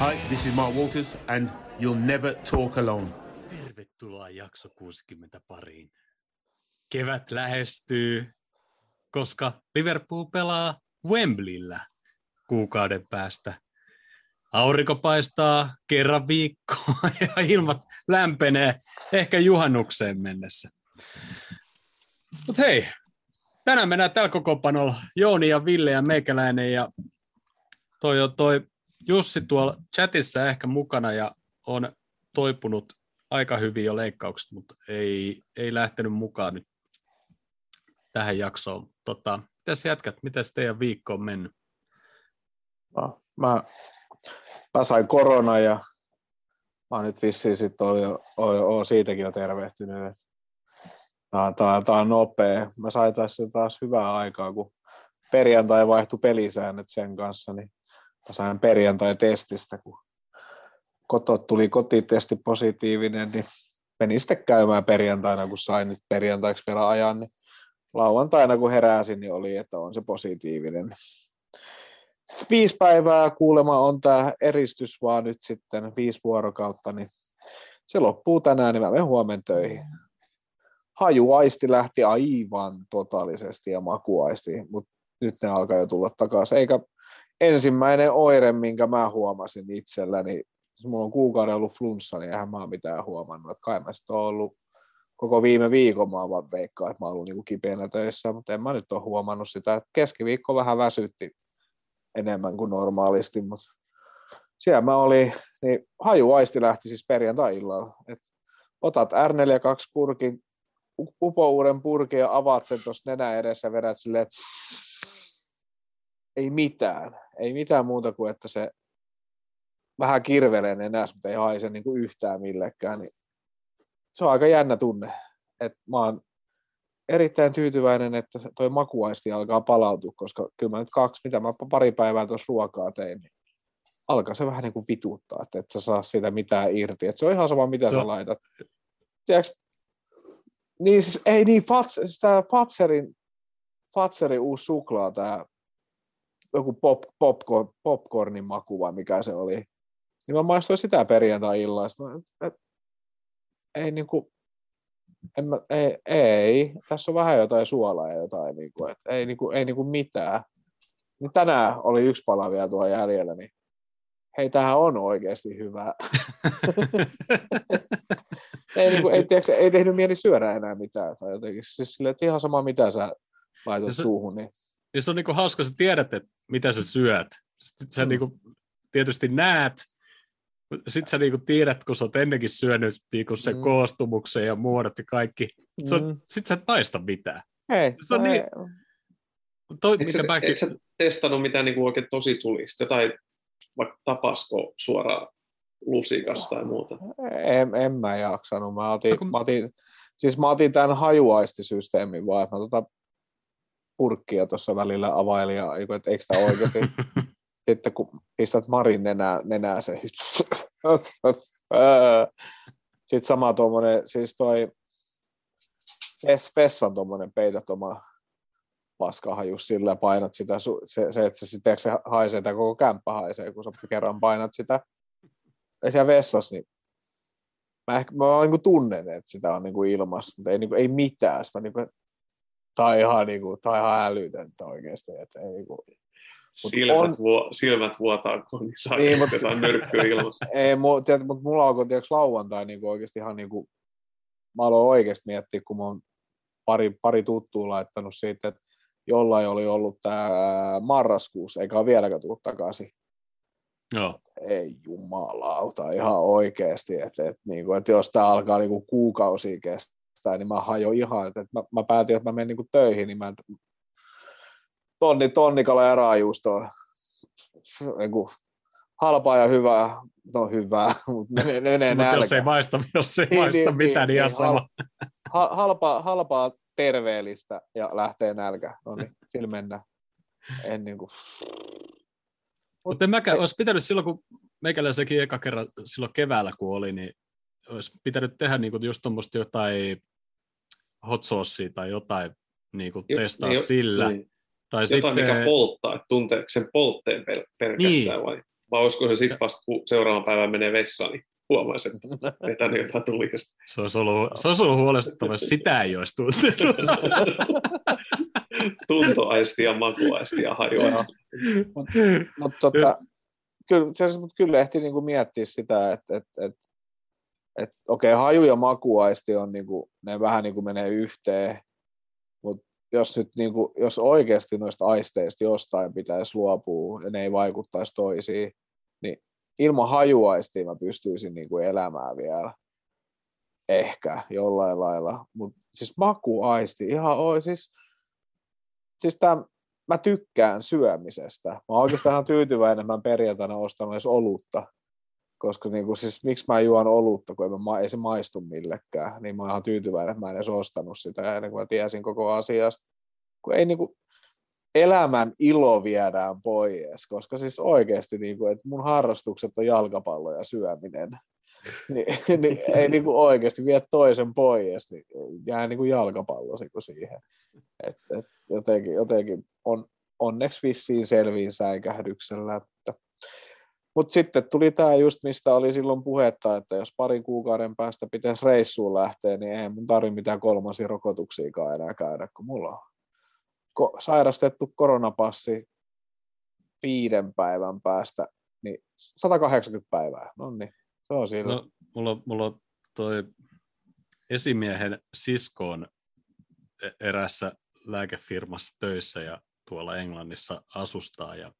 Hi, this is Mark Walters, and you'll never talk alone. Tervetuloa jakso 60 pariin. Kevät lähestyy, koska Liverpool pelaa Wembleyllä kuukauden päästä. Aurinko paistaa kerran viikkoa ja ilmat lämpenee ehkä juhannukseen mennessä. Mutta hei, tänään mennään tällä kokoonpanolla Jooni ja Ville ja Meikäläinen ja toi, on toi Jussi tuolla chatissa ehkä mukana ja on toipunut aika hyvin jo leikkaukset, mutta ei, ei lähtenyt mukaan nyt tähän jaksoon. Tota, mitäs jätkät, miten teidän viikko on mennyt? No, mä, mä sain korona ja mä nyt vissiin sit oon, oon, oon siitäkin jo tervehtynyt. Tää, tää, tää on nopea. Mä sain tässä taas hyvää aikaa, kun perjantai vaihtui pelisäännöt sen kanssa, niin mä sain perjantai-testistä, kun koto tuli kotitesti positiivinen, niin menin sitten käymään perjantaina, kun sain nyt perjantaiksi vielä ajan, niin lauantaina kun heräsin, niin oli, että on se positiivinen. Viisi päivää kuulema on tämä eristys vaan nyt sitten, viisi vuorokautta, niin se loppuu tänään, niin mä menen huomenna töihin. Hajuaisti lähti aivan totaalisesti ja makuaisti, mutta nyt ne alkaa jo tulla takaisin. Eikä ensimmäinen oire, minkä mä huomasin itselläni, jos mulla on kuukauden ollut flunssa, niin eihän mä ole mitään huomannut. Että kai mä sitten ollut koko viime viikon mä vaan veikkaan, että mä oon ollut niin kipeänä töissä, mutta en mä nyt ole huomannut sitä, että keskiviikko vähän väsytti enemmän kuin normaalisti, mutta siellä mä olin, niin hajuaisti lähti siis perjantai-illalla, että otat R42 purkin, upouuden purkin ja avaat sen tuossa nenä edessä ja vedät silleen, että ei mitään, ei mitään muuta kuin, että se vähän kirvelee nenässä, mutta ei haise niin kuin yhtään millekään, niin se on aika jännä tunne. Et mä oon erittäin tyytyväinen, että toi makuaisti alkaa palautua, koska kyllä mä nyt kaksi, mitä mä pari päivää tuossa ruokaa tein, niin alkaa se vähän niin kuin vituuttaa, että et sä saa siitä mitään irti. Et se on ihan sama, mitä se... sä laitat. Tiedätkö, niin siis, ei niin, pats, siis tämä Patserin, Patserin uusi suklaa, tämä joku pop, popcorn, popcornin maku vai mikä se oli, niin mä maistoin sitä perjantai-illalla. Ei niinku, en mä, ei, ei, tässä on vähän jotain suolaa ja jotain, niinku, et ei, niinku, ei niinku mitään. Niin tänään oli yksi pala vielä tuo jäljellä, niin hei, tämähän on oikeasti hyvä. ei, niinku, ei, tiedätkö, ei tehnyt mieli syödä enää mitään. Tai jotenkin, siis sille, että ihan sama mitä sä laitat se, suuhun. Niin... Ja se on niinku hauska, sä tiedät, että mitä sä syöt. Sitten sä mm. niinku, tietysti näet, sitten sä niinku tiedät, kun sä oot ennenkin syönyt niinku sen mm. koostumuksen ja muodot ja kaikki. Mm. Sitten sä et maista mitään. Hei, se on niin... Toi, eikö, mitä sä, mäkin... eikö sä testannut mitään niinku oikein tosi tulista? Jotain, vaikka tapasko suoraan lusikasta tai muuta? En, en mä jaksanut. Mä otin, no, kun... mä otin, siis mä otin tämän hajuaistisysteemin vaan, että mä tota purkkia tuossa välillä availin, ja että eikö tämä oikeasti sitten kun pistät Marin nenää, nenää se. Sitten sama tuommoinen, siis toi Vessan tuommoinen peität oma paskahajus sillä painat sitä, se, se että se, sitten se haisee, tai koko kämppä haisee, kun sä kerran painat sitä ja siellä vessassa, niin mä, ehkä, mä niin kuin tunnen, että sitä on niin kuin ilmassa, mutta ei, niin kuin, ei mitään. Mä niin kuin, tämä on ihan, niin kuin, tämä on ihan älytöntä oikeasti. Että ei, niin kuin, silmät, on... vuo, silmät vuotaa, kun niin saa niin, mutta, nyrkkyä ilmassa. Ei, mu, tiedät, mutta mulla alkoi tiedätkö, lauantai niin kuin oikeasti ihan niin kuin, mä aloin oikeasti miettiä, kun mä oon pari, pari tuttua laittanut siitä, että jollain oli ollut tämä marraskuussa, eikä ole vieläkään tullut takaisin. Joo. Ei jumalauta, ihan oikeasti, että, että, niin kuin, että jos tämä alkaa niin kuin kuukausia kestää, niin mä hajoin ihan, että, mä, mä päätin, että mä menen niin töihin, niin mä en, tonni, tonnikala ja raajuustoa. Niin kuin, halpaa ja hyvää, no hyvää, mutta menee, menee Mut jos ei maista, jos ei niin, maista niin, mitään, niin, niin ihan niin, sama. Hal, halpaa, halpaa terveellistä ja lähtee nälkä. No niin, sillä mennään. En niin kuin... Mutta en mäkään, olisi pitänyt silloin, kun meikäläisenkin eka kerran silloin keväällä, kun oli, niin olisi pitänyt tehdä niin kuin just tuommoista jotain hot saucea tai jotain niin kuin testaa jo, sillä. Niin. Tai Jotain, sitten... mikä polttaa, että tunteeko sen poltteen pelkästään niin. vai? Vai olisiko se sitten vasta, kun seuraavan päivän menee vessaan, niin huomaisi, että vetänyt jotain tulista. Se olisi ollut, se olisi ollut huolestuttava, jos sitä ei olisi tuntenut. Tuntoaisti ja makuaisti ja hajuaisti. Mutta mut, tota, kyllä, siis, mut kyllä ehti niinku miettiä sitä, että et, et, et, okei, okay, haju ja makuaisti on niinku, ne vähän niinku menee yhteen, mutta jos nyt niinku, jos oikeasti noista aisteista jostain pitäisi luopua ja ne ei vaikuttaisi toisiin, niin ilman hajuaistia mä pystyisin niinku elämään vielä. Ehkä jollain lailla, mutta siis makuaisti, ihan oi, siis, siis tämän, mä tykkään syömisestä. Mä oon oikeastaan tyytyväinen, mä perjantaina ostanut edes olutta, koska niin kuin, siis, miksi mä juon olutta, kun mä, ei se maistu millekään, niin mä oon ihan tyytyväinen, että mä en edes ostanut sitä ennen kuin mä tiesin koko asiasta. Kun ei niin kuin, elämän ilo viedään pois, koska siis oikeasti niin kuin, että mun harrastukset on jalkapallo ja syöminen. niin, niin, ei niin kuin oikeasti vie toisen pois, niin jää niin kuin jalkapallo siihen. Et, et jotenkin, jotenkin on onneksi vissiin selviin säikähdyksellä. Että. Mutta sitten tuli tämä just, mistä oli silloin puhetta, että jos parin kuukauden päästä pitäisi reissuun lähteä, niin ei mun tarvitse mitään kolmansia rokotuksiakaan enää käydä, kun mulla on ko- sairastettu koronapassi viiden päivän päästä, niin 180 päivää. No niin, se on siinä. No, mulla, mulla toi esimiehen siskoon e-, erässä lääkefirmassa töissä ja tuolla Englannissa asustaa. Ja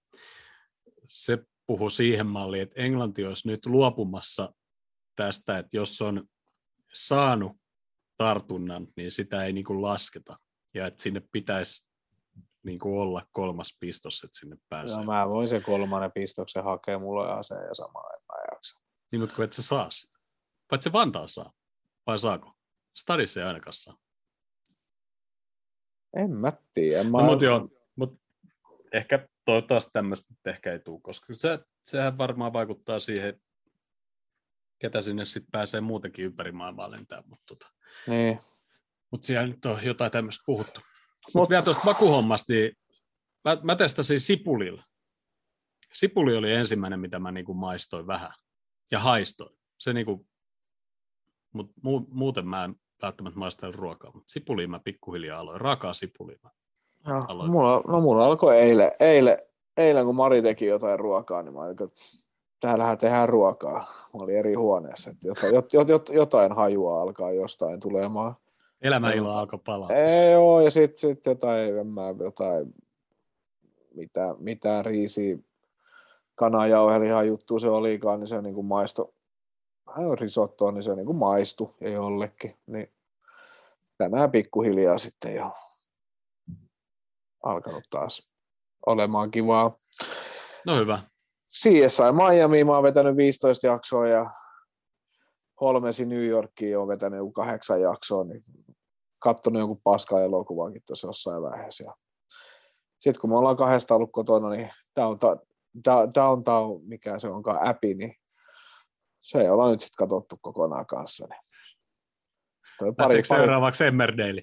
se puhui siihen malliin, että Englanti olisi nyt luopumassa tästä, että jos on saanut tartunnan, niin sitä ei niin kuin lasketa. Ja että sinne pitäisi niin kuin olla kolmas pistos, että sinne pääsee. Joo, mä voin sen kolmannen pistoksen hakea, mulla on aseen ja sama, en mä jaksa. Niin, mutta kun et sä saa sitä. Vai se Vantaa saa? Vai saako? Stadissa ei ainakaan saa. En mä tiedä. Mä... No, mutta joo, mutta ehkä toivottavasti tämmöistä ehkä ei tule, koska se, sehän varmaan vaikuttaa siihen, ketä sinne sitten pääsee muutenkin ympäri maailmaa lentää. Mutta tota. niin. mut siellä nyt on jotain tämmöistä puhuttu. Mutta Mut vielä tuosta makuhommasta, niin mä, mä testasin sipulilla. Sipuli oli ensimmäinen, mitä mä niinku maistoin vähän ja haistoin. Se niinku, mut mu, muuten mä en välttämättä maista ruokaa, mutta sipuliin mä pikkuhiljaa aloin, raakaa sipuliin mä no, aloin. Mulla, no mulla alkoi eilen, eilen, eilen, kun Mari teki jotain ruokaa, niin mä olin, että täällähän tehdään ruokaa. Mä olin eri huoneessa, että jotain, jot, jot, jot, jotain hajua alkaa jostain tulemaan. Elämäilo alkoi palaa. Ei joo, ja sitten sit jotain, en mä, jotain, mitä, mitä riisi, kanajauhelihan juttu se olikaan, niin se niin kuin maisto, risottoa, niin se niin kuin maistu ja jollekin. Niin tänään pikkuhiljaa sitten jo alkanut taas olemaan kivaa. No hyvä. CSI Miami mä oon vetänyt 15 jaksoa ja Holmesi New Yorkiin on vetänyt joku kahdeksan jaksoa, niin katsonut jonkun paska elokuvankin tuossa jossain vaiheessa. Sitten kun me ollaan kahdesta ollut kotona, niin Downtown, Downtown mikä se onkaan, appi, niin se ei olla nyt sitten katsottu kokonaan kanssa. Niin. Toi pari, pari... seuraavaksi Emmerdale?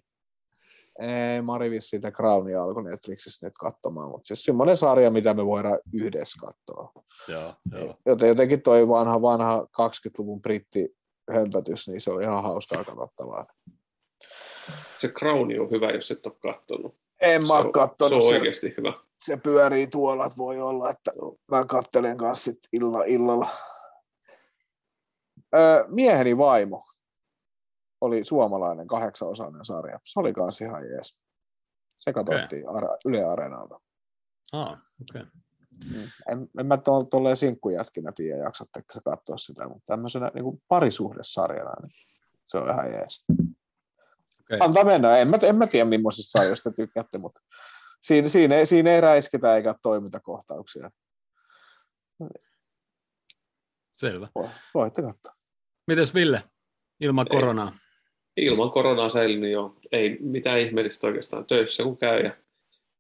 Ei, Mari vissi sitä Crownia alkoi Netflixissä nyt katsomaan, mutta siis semmoinen sarja, mitä me voidaan yhdessä katsoa. Joo, joo. Joten jotenkin toi vanha, vanha 20-luvun britti hömpötys, niin se on ihan hauskaa katsottavaa. Se Crown on hyvä, jos et ole katsonut. En mä ole katsonut. Se on oikeasti hyvä. Se pyörii tuolla, että voi olla, että mä kattelen kanssa sit illa, illalla mieheni vaimo oli suomalainen kahdeksanosainen sarja. Se oli kanssa ihan jees. Se katsottiin okay. Yle Areenalta. Ah, okei. Okay. Mm. En, en mä tuolleen sinkkujätkinä tiedä, jaksatteko sä katsoa sitä, mutta tämmöisenä niin parisuhdesarjana, niin se on ihan jees. Okay. Antaa mennä. En mä, en mä tiedä, millaisista sarjoista tykkäätte, mutta siinä, siinä, ei, siinä ei räisketä eikä toimintakohtauksia. Selvä. Voitte katsoa. Mites Ville, ilman ei, koronaa? Ilman koronaa säilynyt jo. Ei mitään ihmeellistä oikeastaan töissä kun käy ja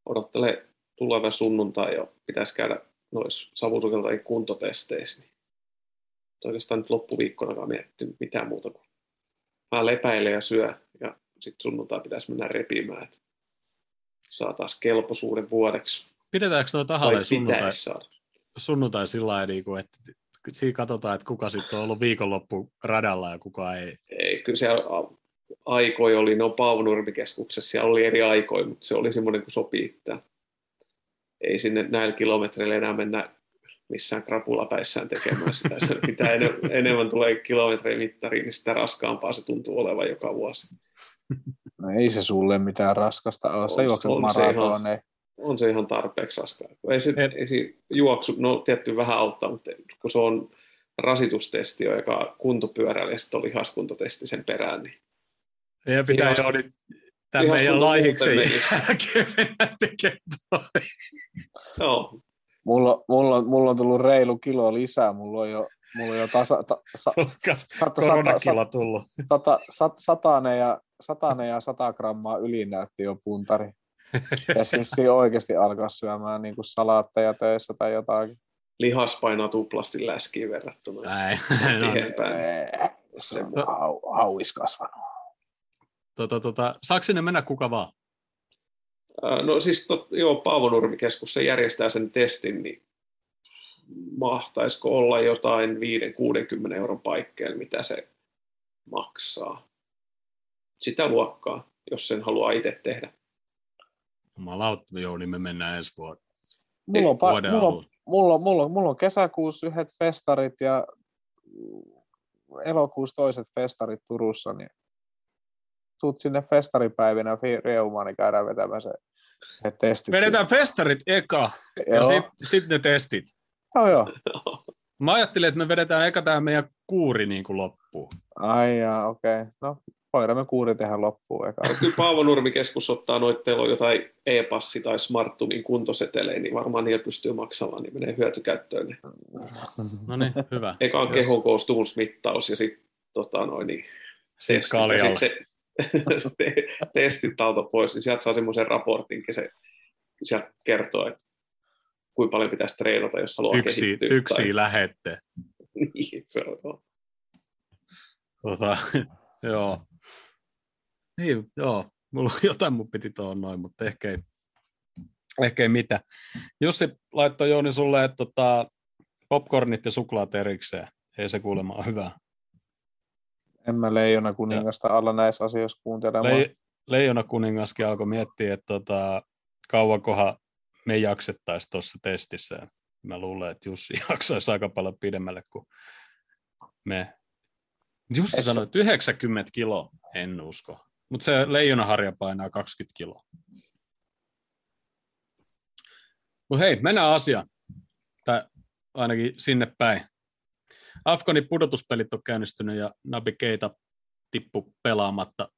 odottelee tuleva sunnuntai jo. Pitäisi käydä noissa savusukeltajien kuntotesteissä. Niin oikeastaan nyt loppuviikkonakaan miettinyt mitään muuta kuin mä lepäilen ja syö ja sitten sunnuntai pitäisi mennä repimään, että saa taas kelpoisuuden vuodeksi. Pidetäänkö tuo tahalle sunnuntai? sunnuntai sillä lailla, niin että siinä katsotaan, että kuka sitten on ollut viikonloppu radalla ja kuka ei. Ei, kyllä siellä aikoi oli, no Paavonurmikeskuksessa, siellä oli eri aikoja, mutta se oli semmoinen kuin sopii, että ei sinne näillä kilometreillä enää mennä missään krapulapäissään tekemään sitä. Se, mitä enem- enemmän tulee kilometrejä mittariin, niin sitä raskaampaa se tuntuu olevan joka vuosi. No ei se sulle mitään raskasta ole. Sä On- juokset on se maratoneja. On se ihan tarpeeksi raskaa. Ei se, Et- ei se juoksu, no tietty vähän auttaa, mutta kun se on rasitustesti, joka kuntopyörällä ja sitten on lihaskuntotesti sen perään, niin Meidän pitää jo nyt tämän meidän tekemään toi. joo, Mulla, mulla, on, mulla on tullut reilu kilo lisää. Mulla on jo, mulla on jo tasa, ta, sa, sata, koronakilo tullut. sata, sat, satanen, ja, satanen ja sata grammaa yli näytti jo puntari. Pitäisi oikeasti alkaa syömään niin kuin salaatteja töissä tai jotakin. lihas painaa tuplasti läskiin verrattuna Näin. No. Ee, Se on hau, hauis kasvanut. Tota, tota, saako sinne mennä kuka vaan? No siis tot, joo, Paavonurmikeskus se järjestää sen testin, niin mahtaisiko olla jotain 5-60 euron paikkeilla, mitä se maksaa. Sitä luokkaa, jos sen haluaa itse tehdä. Jumalauta, joo, niin me mennään ensi vuonna. Mulla on, pa- mulla, on, mulla, on, mulla, on, mulla on kesäkuussa yhdet festarit ja elokuussa toiset festarit Turussa, niin tuut sinne festaripäivinä fi- Reumaan, niin käydään vetämään se, se testit. Vedetään festarit eka siis. ja Joo, sitten sit ne testit. joo, joo. Mä ajattelin, että me vedetään eka tämä meidän kuuri niin kuin loppuun. Ai jaa, okei. Okay. No, voidaan me kuuri tehdä loppuun eka. Kyllä Paavonurmikeskus ottaa noita, teillä on jotain e-passi tai smarttumin kuntoseteleitä, niin varmaan niillä pystyy maksamaan, niin menee hyötykäyttöön. ne. No niin, hyvä. Eka on kehon koostumusmittaus ja sitten tota, noin, niin sit se te, testit alta pois, niin sieltä saa semmoisen raportin, se sieltä kertoo, että kuinka paljon pitäisi treenata, jos haluaa Yksi, kehittyä. yksi lähette. Tai, niin, se on, joo. Tota, joo. Niin, joo. Mulla jotain mun piti tuohon noin, mutta ehkä ei, ehkä ei mitään. Jussi laittoi Jouni sulle, että tota, popcornit ja suklaat erikseen. Ei se kuulemma ole hyvä. En mä leijona kuningasta alla näissä asioissa kuuntelemaan. Le- Leijona kuningaskin alkoi miettiä, että tota, kauankohan me jaksettaisiin tuossa testissä. Mä luulen, että Jussi jaksaisi aika paljon pidemmälle kuin me. Jussi Et sanoi, että 90 kiloa, en usko. Mutta se leijonaharja painaa 20 kiloa. Mutta hei, mennään asiaan. Tai ainakin sinne päin. Afganin pudotuspelit on käynnistynyt ja Nabi Keita tippu pelaamatta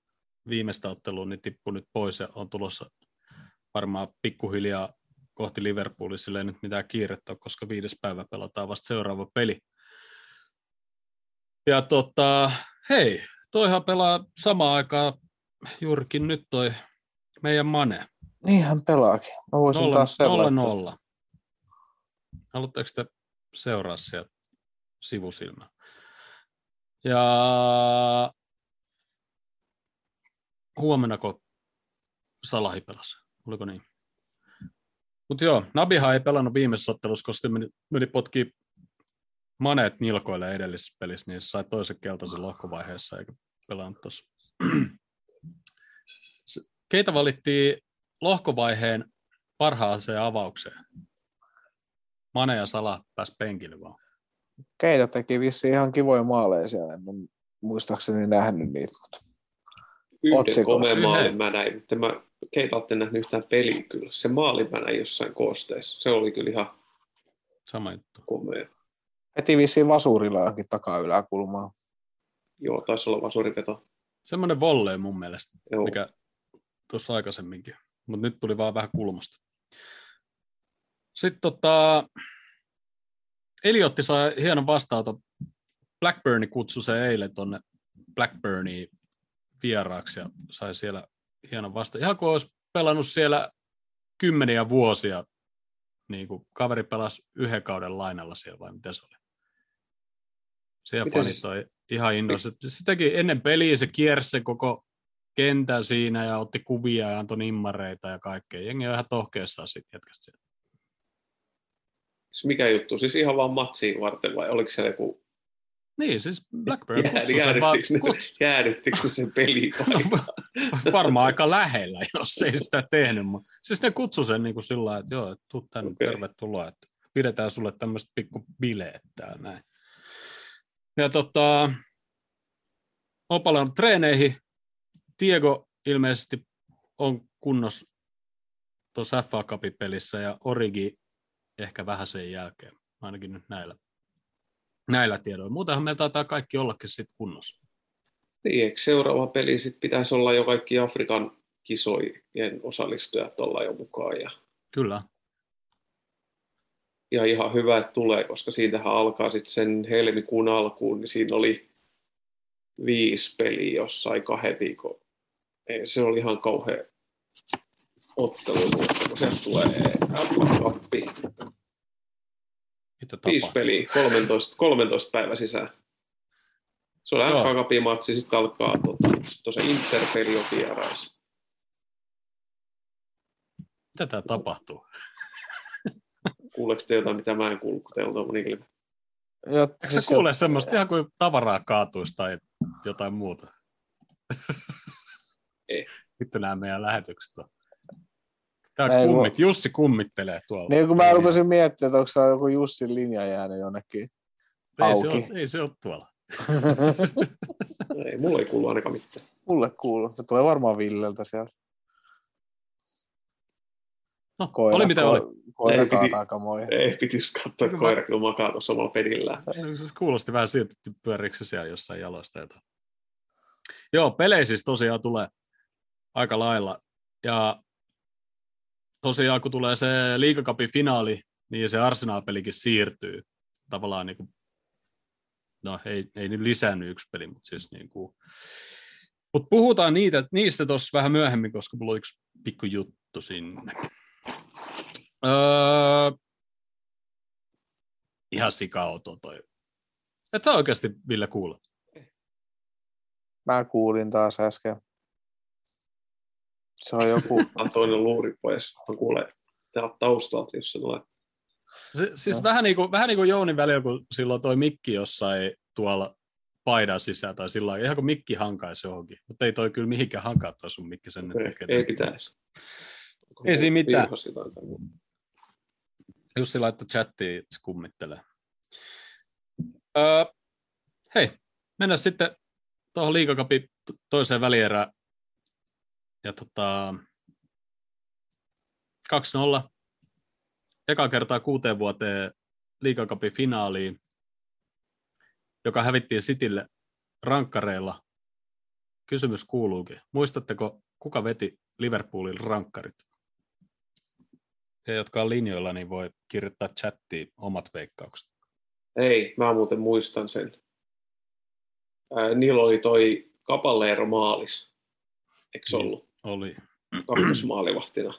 viimeistä ottelua, niin tippui nyt pois ja on tulossa varmaan pikkuhiljaa kohti Liverpoolia, sillä ei nyt mitään kiirettä ole, koska viides päivä pelataan vasta seuraava peli. Ja tota, hei, toihan pelaa samaan aikaan juurikin nyt toi meidän Mane. Niin hän pelaakin. Mä voisin Nolla, taas sen nolla, nolla. Haluatteko te seuraa sieltä sivusilmää? Ja huomennako Salahi pelasi? Oliko niin? Mutta joo, Nabihan ei pelannut viimeisessä ottelussa, koska meni, meni potkii maneet nilkoille edellisessä pelissä, niin sai toisen keltaisen lohkovaiheessa eikä pelannut tuossa. Keitä valittiin lohkovaiheen parhaaseen avaukseen? Mane ja Sala pääsi penkille vaan. Keitä teki vissi ihan kivoja maaleja siellä. En ole muistaakseni nähnyt niitä. Mutta Yhden Otsikossa. komeen maalin mä näin, mutta mä keitä olette nähnyt yhtään peliä kyllä. Se maali mä näin jossain koosteessa. Se oli kyllä ihan Sama juttu. komea. heti vissiin vasurilla johonkin takaa yläkulmaan. Joo, taisi olla vasuriveto. Semmoinen volley mun mielestä, Joo. mikä tuossa aikaisemminkin. Mutta nyt tuli vaan vähän kulmasta. Sitten tota, Eliotti sai hienon vastaanoton. Blackburni kutsui se eilen tuonne Blackburniin vieraaksi ja sai siellä hienon vasta. Ihan kuin olisi pelannut siellä kymmeniä vuosia. Niin kuin kaveri pelasi yhden kauden lainalla siellä vai mitä se oli? Siellä Miten fanit oli ihan innoissa. Sitäkin ennen peliä se kiersi sen koko kentän siinä ja otti kuvia ja antoi nimmareita ja kaikkea. Jengi on ihan tohkeessaan siitä jätkästä siellä. Mikä juttu? Siis ihan vaan matsiin varten vai oliko se joku... Niin, siis Blackburn Jää, kutsui sen vaan, jäädyttikö, ne, kuts, jäädyttikö ne sen peliin? varmaan aika lähellä, jos ei sitä tehnyt, mutta siis ne kutsui sen niin kuin sillä lailla, että joo, tuu tänne, Okei. tervetuloa, että pidetään sulle tämmöistä pikku bileet täällä näin. Ja tota, on treeneihin. Diego ilmeisesti on kunnossa tuossa FA Cupin pelissä ja Origi ehkä vähän sen jälkeen, ainakin nyt näillä, näillä tiedoilla. Muutenhan meillä taitaa kaikki ollakin sitten kunnossa. Niin, eikö seuraava peli sit pitäisi olla jo kaikki Afrikan kisojen osallistujat olla jo mukaan. Ja, Kyllä, ja ihan hyvä, että tulee, koska siitähän alkaa sitten sen helmikuun alkuun, niin siinä oli viisi peliä jossain kahden viikon. Ei, se oli ihan kauhean ottelu, kun sieltä tulee FA Mitä viisi tapahtuu? peliä, 13, 13 päivä sisään. Se on. FA Cupin matsi, sitten alkaa tota, sit se Inter-peli on vieraissa. Mitä tää tapahtuu? Kuuleeko te jotain, mitä mä en kuullut, kun teillä on niin ilme? Eikö sä kuule semmoista ihan kuin tavaraa kaatuisi tai jotain muuta? Ei. Vittu nämä meidän lähetykset on. Tää Ei, kummit, Jussi kummittelee tuolla. Niin kun mä rupesin miettimään, että onko se joku Jussin linja jäänyt jonnekin. ei, se auki. ole, ei se ole tuolla. Ei, mulla ei kuulu ainakaan mitään. Mulle kuuluu. Se tulee varmaan Villeltä sieltä. No, Koira, oli mitä oli. Koira Ei, piti- kaataa kamoja. Ei, piti just katsoa, että koira kyllä makaa tuossa omalla pedillään. Se kuulosti vähän siltä, että pyöriikö se siellä jossain jaloista jotain. Joo, pelejä siis tosiaan tulee aika lailla. Ja tosiaan kun tulee se liikakapin finaali, niin se Arsenal-pelikin siirtyy. Tavallaan niin kuin, no ei, ei nyt lisännyt yksi peli, mutta siis niin kuin, mutta puhutaan niitä, niistä tuossa vähän myöhemmin, koska mulla on yksi pikku juttu sinne. Öö, ihan sikauto toi. Et sä oikeasti, Ville, kuule. Mä kuulin taas äsken. Se on joku, Ottaa toinen luuri pois. Mä kuulen täällä taustalta, jos se tulee. Se, siis Joo. vähän niin, kuin, vähän niin kuin Jounin välillä, kun silloin toi mikki jossain tuolla paidan sisään tai sillä lailla, ihan kuin mikki hankaisi johonkin. Mutta ei toi kyllä mihinkään hankaa toi sun mikki sen Ei, tekee ei pitäisi. Ei siinä mitään. Jussi laittoi chattiin, että se kummittelee. Öö, hei, mennään sitten tuohon liikakapin to- toiseen välierään. Ja tota, 2-0. Eka kertaa kuuteen vuoteen liikakapin finaaliin, joka hävittiin Citylle rankkareilla. Kysymys kuuluukin. Muistatteko, kuka veti Liverpoolin rankkarit? He, jotka on linjoilla, niin voi kirjoittaa chattiin omat veikkaukset. Ei, mä muuten muistan sen. Ää, niillä oli toi Kapalleero maalis. Eikö se Niin. ollut? Oli. kakkosmaalivahtina.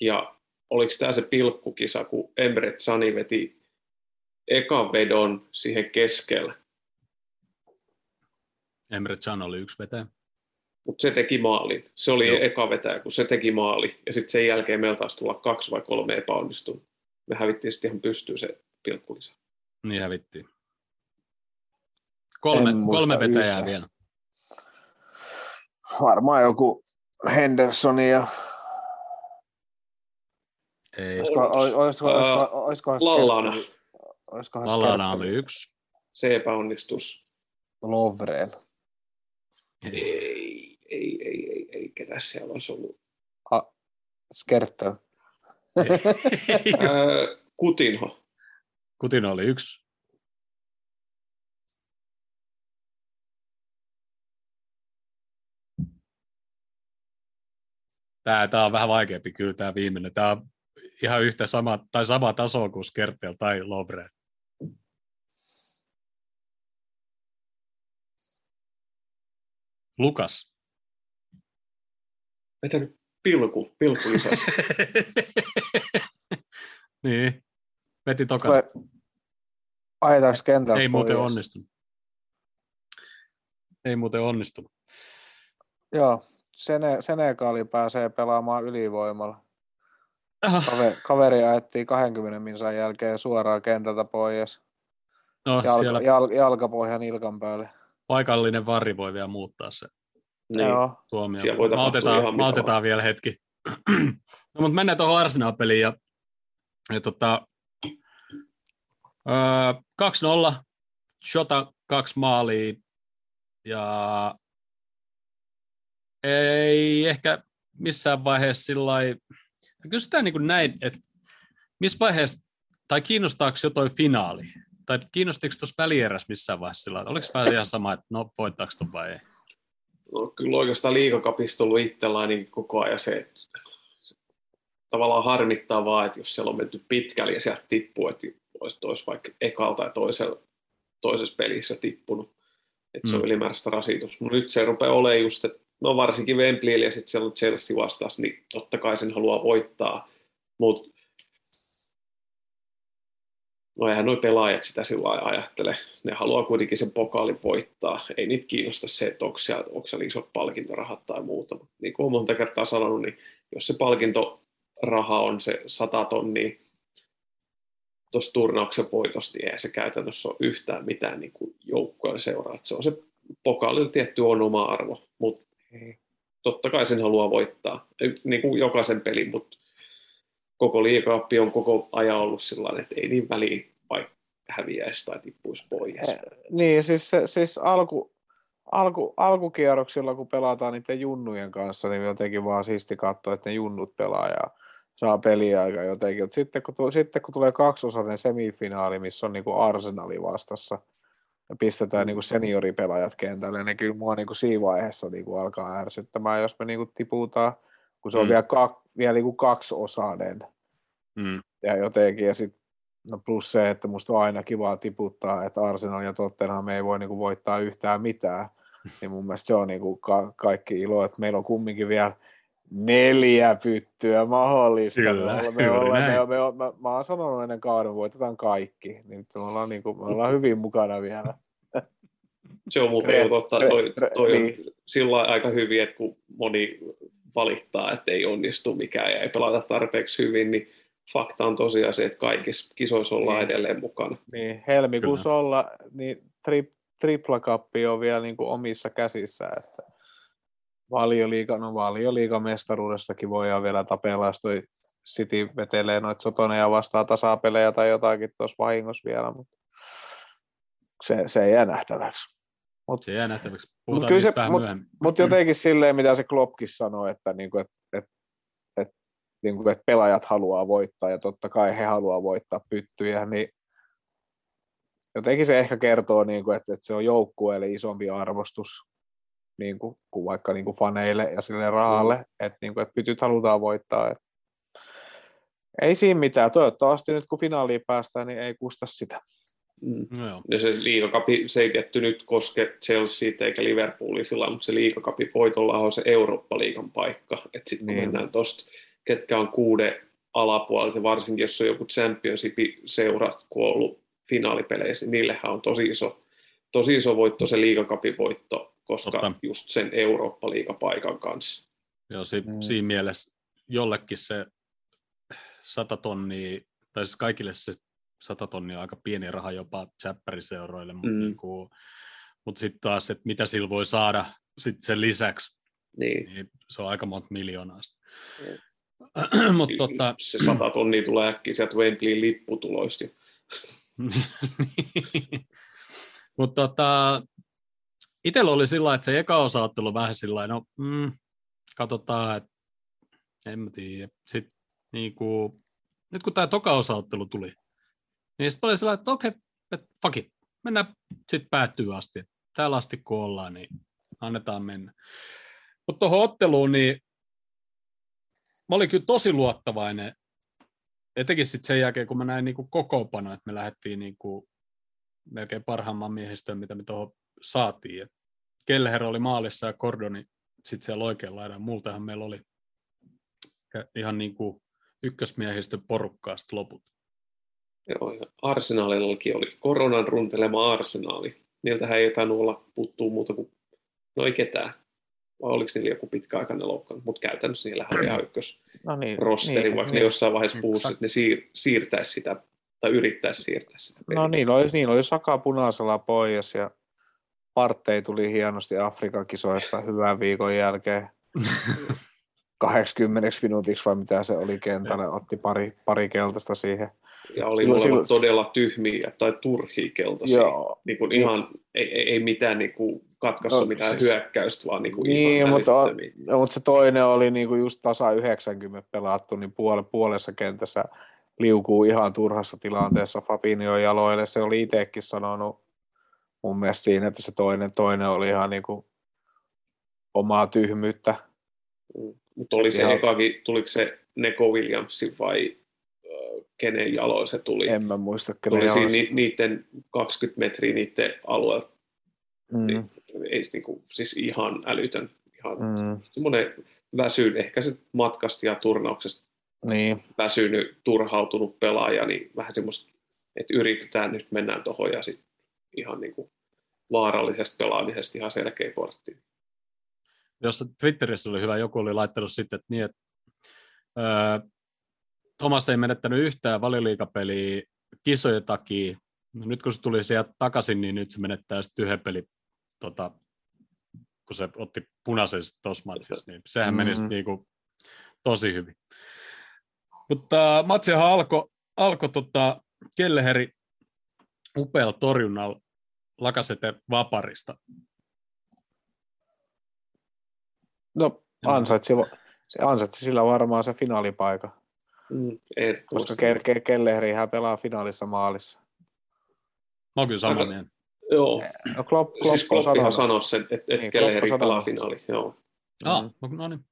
Ja oliko tämä se pilkkukisa, kun Emre Sani veti ekan vedon siihen keskellä, Emre Can oli yksi vetäjä. mutta se teki maalin. Se oli Joo. eka vetäjä, kun se teki maali. Ja sitten sen jälkeen meillä taisi tulla kaksi vai kolme epäonnistunut. Me hävittiin sitten ihan pystyyn se pilkkukisa. Niin hävittiin. Kolme, kolme vetäjää yhtään. vielä. varmaan joku Henderson ja Ei. olisiko, olis- olisiko, Ää, olisiko, olisikohan Lallana. Lallana oli yksi. Se epäonnistus. Lovren. Ei. Ei, ei, ei, ei. Ketä siellä olisi ollut? A, Skertel. Ää, Kutinho. Kutino oli yksi. Tämä, tämä on vähän vaikeampi kyllä tämä viimeinen. Tämä on ihan yhtä sama, tai sama taso kuin Skertel tai Lovre. Lukas. Vetänyt pilku, pilkkukisa. niin. Veti toka. Ajetaanko kentältä Ei muuten pois? onnistunut. Ei muuten onnistunut. Joo, Sene, Senegali pääsee pelaamaan ylivoimalla. Kaveri, kaveri ajettiin 20 minsan jälkeen suoraan kentältä pois. No, Jalka, siellä jal, jalkapohjan ilkan päälle. paikallinen varri voi vielä muuttaa se Niin. Joo. tuomio. Voi Maltetaan, maltetaan vielä hetki. no, mutta mennään tuohon Arsenal-peliin. Ja, ja tota, öö, 2-0, Shota kaksi maalia. Ja ei ehkä missään vaiheessa sillä lailla- Kysytään niin kuin näin, että missä vaiheessa, tai kiinnostaako jo toi finaali? Tai kiinnostiko tuossa välierässä missään vaiheessa sillä lailla? Oliko vähän ihan sama, että no voittaako ton vai ei? No, kyllä oikeastaan liikakapista ollut itsellä niin koko ajan se, että tavallaan harmittaa vaan, että jos siellä on menty pitkälle ja sieltä tippuu, että olisi, olisi vaikka ekalta tai toisella, toisessa pelissä tippunut. Että se on Mm. ylimääräistä rasitus. Mutta nyt se rupeaa olemaan just, että no varsinkin Wembleyllä ja sitten siellä on Chelsea vastaus, niin totta kai sen haluaa voittaa. Mutta no eihän noi pelaajat sitä sillä ajattele. Ne haluaa kuitenkin sen pokaalin voittaa. Ei niitä kiinnosta se, että onko siellä, onko siellä isot palkintorahat tai muuta. Mut Niin kuin monta kertaa sanonut, niin jos se palkintoraha on se 100 tonnia tuossa turnauksen voitosta, niin eihän se käytännössä ole yhtään mitään niin kuin joukkueen seuraa. Se on se pokaalilla tietty on oma arvo, mutta. Totta kai sen haluaa voittaa, niin kuin jokaisen pelin, mutta koko liikaappi on koko ajan ollut sellainen, että ei niin väliä, vaikka häviäisi tai tippuisi pois. Eh, Niin, siis, se, siis alku, alku, alkukierroksilla, kun pelataan niiden junnujen kanssa, niin jotenkin vaan siisti katsoa, että ne junnut pelaa ja saa peliaikaa jotenkin. Mut sitten, kun, sitten kun tulee kaksiosainen semifinaali, missä on niinku Arsenali vastassa, ja pistetään niinku senioripelaajat kentälle, niin kyllä mua niinku siinä vaiheessa niinku alkaa ärsyttämään, jos me niinku tiputaan, kun se on Mm. vielä, kak, vielä niinku kaksiosainen Mm. ja jotenkin, ja sit, no plus se, että musta on aina kivaa tiputtaa, että Arsenal ja Tottenham ei voi niinku voittaa yhtään mitään, niin mun mielestä se on niinku ka- kaikki ilo, että meillä on kumminkin vielä neljä pyttyä mahdollista. Kyllä, me, juuri me, ollaan, näin. me, me, mä, mä oon sanonut ennen kauden, voitetaan kaikki, niin nyt me ollaan, niinku, me ollaan hyvin mukana vielä. Se on muuten totta, toi, toi on niin. sillä lailla aika hyvin, että kun moni valittaa, että ei onnistu mikään ja ei pelata tarpeeksi hyvin, niin fakta on tosiaan se, että kaikissa kisoissa ollaan Niin. edelleen mukana. Niin helmikuussa olla, niin tri, triplakappi on vielä niin kuin omissa käsissä, että valioliiga, no valioliigamestaruudestakin voidaan vielä tapella, jos toi City vetelee noita sotoneja vastaan tasapelejä tai jotakin tuossa vahingossa vielä, mutta se, se jää nähtäväksi. Se jää nähtäväksi. Mut Puhutaan niistä se- vähän mut- myöhemmin. Mutta jotenkin silleen, mitä se Kloppkin sanoi, että, niinku, et, et, et, niinku, et pelaajat haluaa voittaa ja totta kai he haluaa voittaa pyttyjä, niin jotenkin se ehkä kertoo, niinku, että, että se on joukkueelle isompi arvostus niinku, kuin vaikka niinku faneille ja sille rahalle, mm. että niinku, et pytyt halutaan voittaa. Et. Ei siinä mitään. Toivottavasti nyt kun finaaliin päästään, niin ei kusta sitä. Mm. No joo. Ja se liigakapi, se ei tietty nyt koske Chelsea eikä Liverpoolia sillä mutta se liigakapi voitolla on se Eurooppa-liigan paikka. Että sitten kun Niin. mennään tuosta, ketkä on kuuden alapuolelta, varsinkin jos on joku championship-seura, kun on ollut finaalipeleissä, niin niillehän on tosi iso, tosi iso voitto se liigakapin voitto, koska Totta. just sen Eurooppa-liigapaikan kanssa. Joo, si- Mm. siinä mielessä jollekin se 100 tonnia, tai siis kaikille se 100 tonnia on aika pieni raha jopa chapperiseuroille, mutta Mm. niinku, mut sitten taas, että mitä sillä voi saada sit sen lisäksi, Niin. niin se on aika monta miljoonaa. Mm. mutta tota, Se sata tonnia tulee äkkiä sieltä Wembleyin lipputuloista. Mutta tota, itsellä oli sillä että se eka osaattelu vähän sillä no mm, katsotaan, että en mä tiedä. Sitten niinku, nyt kun tämä toka osaattelu tuli, niin sitten oli sillä että okei, että fuck it, mennään sitten päättyy asti. Täällä asti kun ollaan, niin annetaan mennä. Mutta tuohon otteluun, niin mä olin kyllä tosi luottavainen, etenkin sitten sen jälkeen, kun mä näin niinku kokoopano, että me lähdettiin niinku melkein parhaimman miehistön, mitä me tuohon saatiin. Et Kelleher oli maalissa ja Cordoni sitten siellä oikealla laidalla. Multahan meillä oli ihan niin kuin ykkösmiehistön porukkaa sit loput. Joo, ja Arsenalillakin oli koronan runtelema arsenaali. Niiltähän ei tainnut olla puttuu muuta kuin, no ei ketään. vai oliko niillä joku pitkäaikainen loukkaantuminen, mutta käytännössä niillä oli ihan ykkös No niin, rosteri, niin, vaikka niin. ne jossain vaiheessa puhuisi, Sa- että ne siir, siirtäisi sitä, tai yrittäisi siirtää sitä. No peliä. niillä oli, niillä oli Saka punaisella pois ja Partei tuli hienosti Afrikan kisoista hyvän viikon jälkeen 80 minuutiksi vai mitä se oli kentällä, otti pari, pari keltaista siihen. Ja oli silloin- silloin- todella tyhmiä tai turhia keltaisia. Joo, Niin kuin ihan, ei, ei, ei mitään niin kuin katkaista No, mitään siis- hyökkäystä, vaan niin kuin Niin, ihan mutta, no, mutta se toinen oli niinku just tasa 90 pelattu, niin puole, puolessa kentässä liukuu ihan turhassa tilanteessa Fabinho jaloille. Se oli itsekin sanonut mun mielestä siinä, että se toinen, toinen oli ihan niinku omaa tyhmyyttä. Mutta oli se Ihan- tuliko se Neko Williamsin vai kenen jaloin se tuli? En mä muista, kenen tuli siinä ni, niiden 20 metriä niiden alueelta. Mm, Ei, se niinku, siis ihan älytön. Ihan mm, semmoinen väsyn, ehkä se matkasta ja turnauksesta niin, väsynyt, turhautunut pelaaja, niin vähän semmoista, että yritetään nyt mennään tuohon ja sitten ihan niin kuin vaarallisesta pelaamisesta ihan selkeä kortti. Jossa Twitterissä oli hyvä, joku oli laittanut sitten, että niin, että öö, Thomas ei menettänyt yhtään valioliikapeliä kisojen takia. No, nyt kun se tuli sieltä takaisin, niin nyt se menettää sitten yhden pelin, tota, kun se otti punaisen tuossa matsissa, niin sehän mm-hmm. meni Mhm. sitten niinku tosi hyvin. Mutta matsihan alkoi alko, tota, Kelleheri upealla torjunnalla Lakasete Vaparista. no ansaitsi, se ansaitsi sillä varmaan se finaalipaikan, Mm, koska. Ke- Ke- Kellehrihän pelaa finaalissa maalissa. Mä oon kyllä samaa mieltä. Joo, No Klopp, Klopp siis Kloppihan sanoi sen, että, että Niin, Kelleheri pelaa finaali. Joo. Ah, no niin.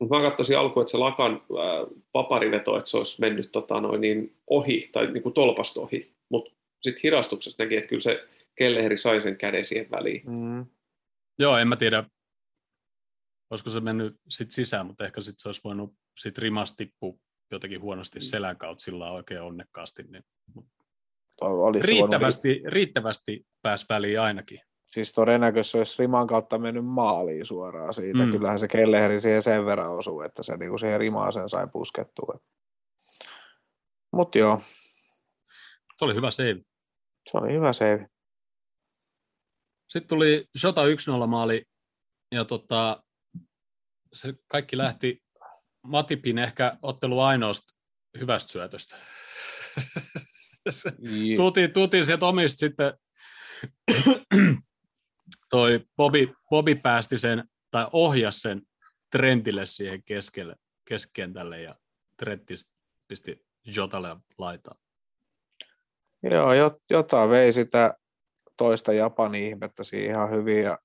Mutta mä katsoisin alkuun, että se Lakan äh, papariveto, että se olisi mennyt tota, noin, niin ohi tai niin kuin tolpasta ohi. Mutta sitten hidastuksessa näki, että kyllä se Kelleheri sai sen käden siihen väliin. Mm. Joo, en mä tiedä, olisiko se mennyt sit sisään, mutta ehkä sit se olisi voinut sit rimas tippua jotenkin huonosti selän kautta sillä oikein onnekkaasti. Niin. Olisi se voinut- Riittävästi, riittävästi pääsi väliin ainakin. Siis todennäköisesti se olisi riman kautta mennyt maaliin suoraan siitä. Mm. Kyllähän se Kelleheri siihen sen verran osuu, että se niinku siihen rimaan sen sai puskettua. Mutta joo, Se oli hyvä save. se oli hyvä save. Sitten tuli Shota 1-0 maali ja tota, se kaikki lähti Matipin ehkä ottelu ainoasta hyvästä syötöstä. Tultiin sieltä omista sitten, toi Bobby, Bobby päästi sen, tai ohjasi sen Trentille siihen keskelle, keskikentälle, ja Trentti pisti Jotalle laitaan. Joo, jot- jotain vei sitä toista Japanin ihmettä siihen ihan hyvin. Ja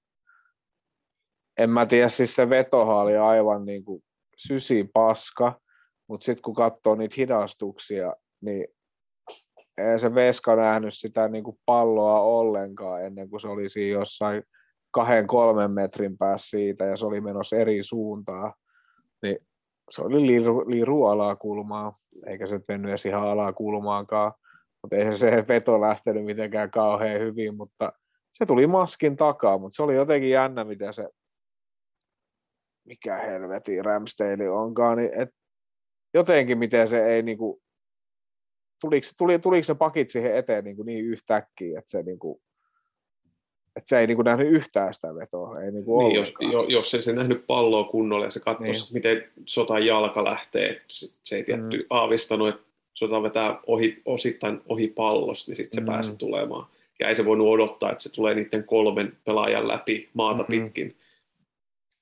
en mä tiedä, siis se vetohan oli aivan niin kuin sysi paska, mutta sitten kun katsoo niitä hidastuksia, niin ei se Veska nähnyt sitä niin kuin palloa ollenkaan ennen kuin se oli siinä jossain kahden, kolmen metrin päässä siitä ja se oli menossa eri suuntaan. Niin se oli liiru, liiru alakulmaa, eikä se mennyt edes ihan alakulmaankaan mutta eihän se veto lähtenyt mitenkään kauhean hyvin, mutta se tuli maskin takaa, mutta se oli jotenkin jännä, miten se, mikä helvetin Ramsdale onkaan, niin et, jotenkin miten se ei niinku, tuliko, tuli, tuliko se pakit siihen eteen niinku niin yhtäkkiä, että se niinku, että se ei niinku nähnyt yhtään sitä vetoa, ei Niin, jos, ollenkaan. jo, jos ei se nähnyt palloa kunnolla ja se katsoisi, Niin. miten sotan jalka lähtee, että se, se ei tietty Mm. aavistanut, että sota vetää ohi, osittain ohi pallosta, niin sitten se Mm. pääsi tulemaan. Ja ei se voinut odottaa, että se tulee niiden kolmen pelaajan läpi maata Mm. pitkin.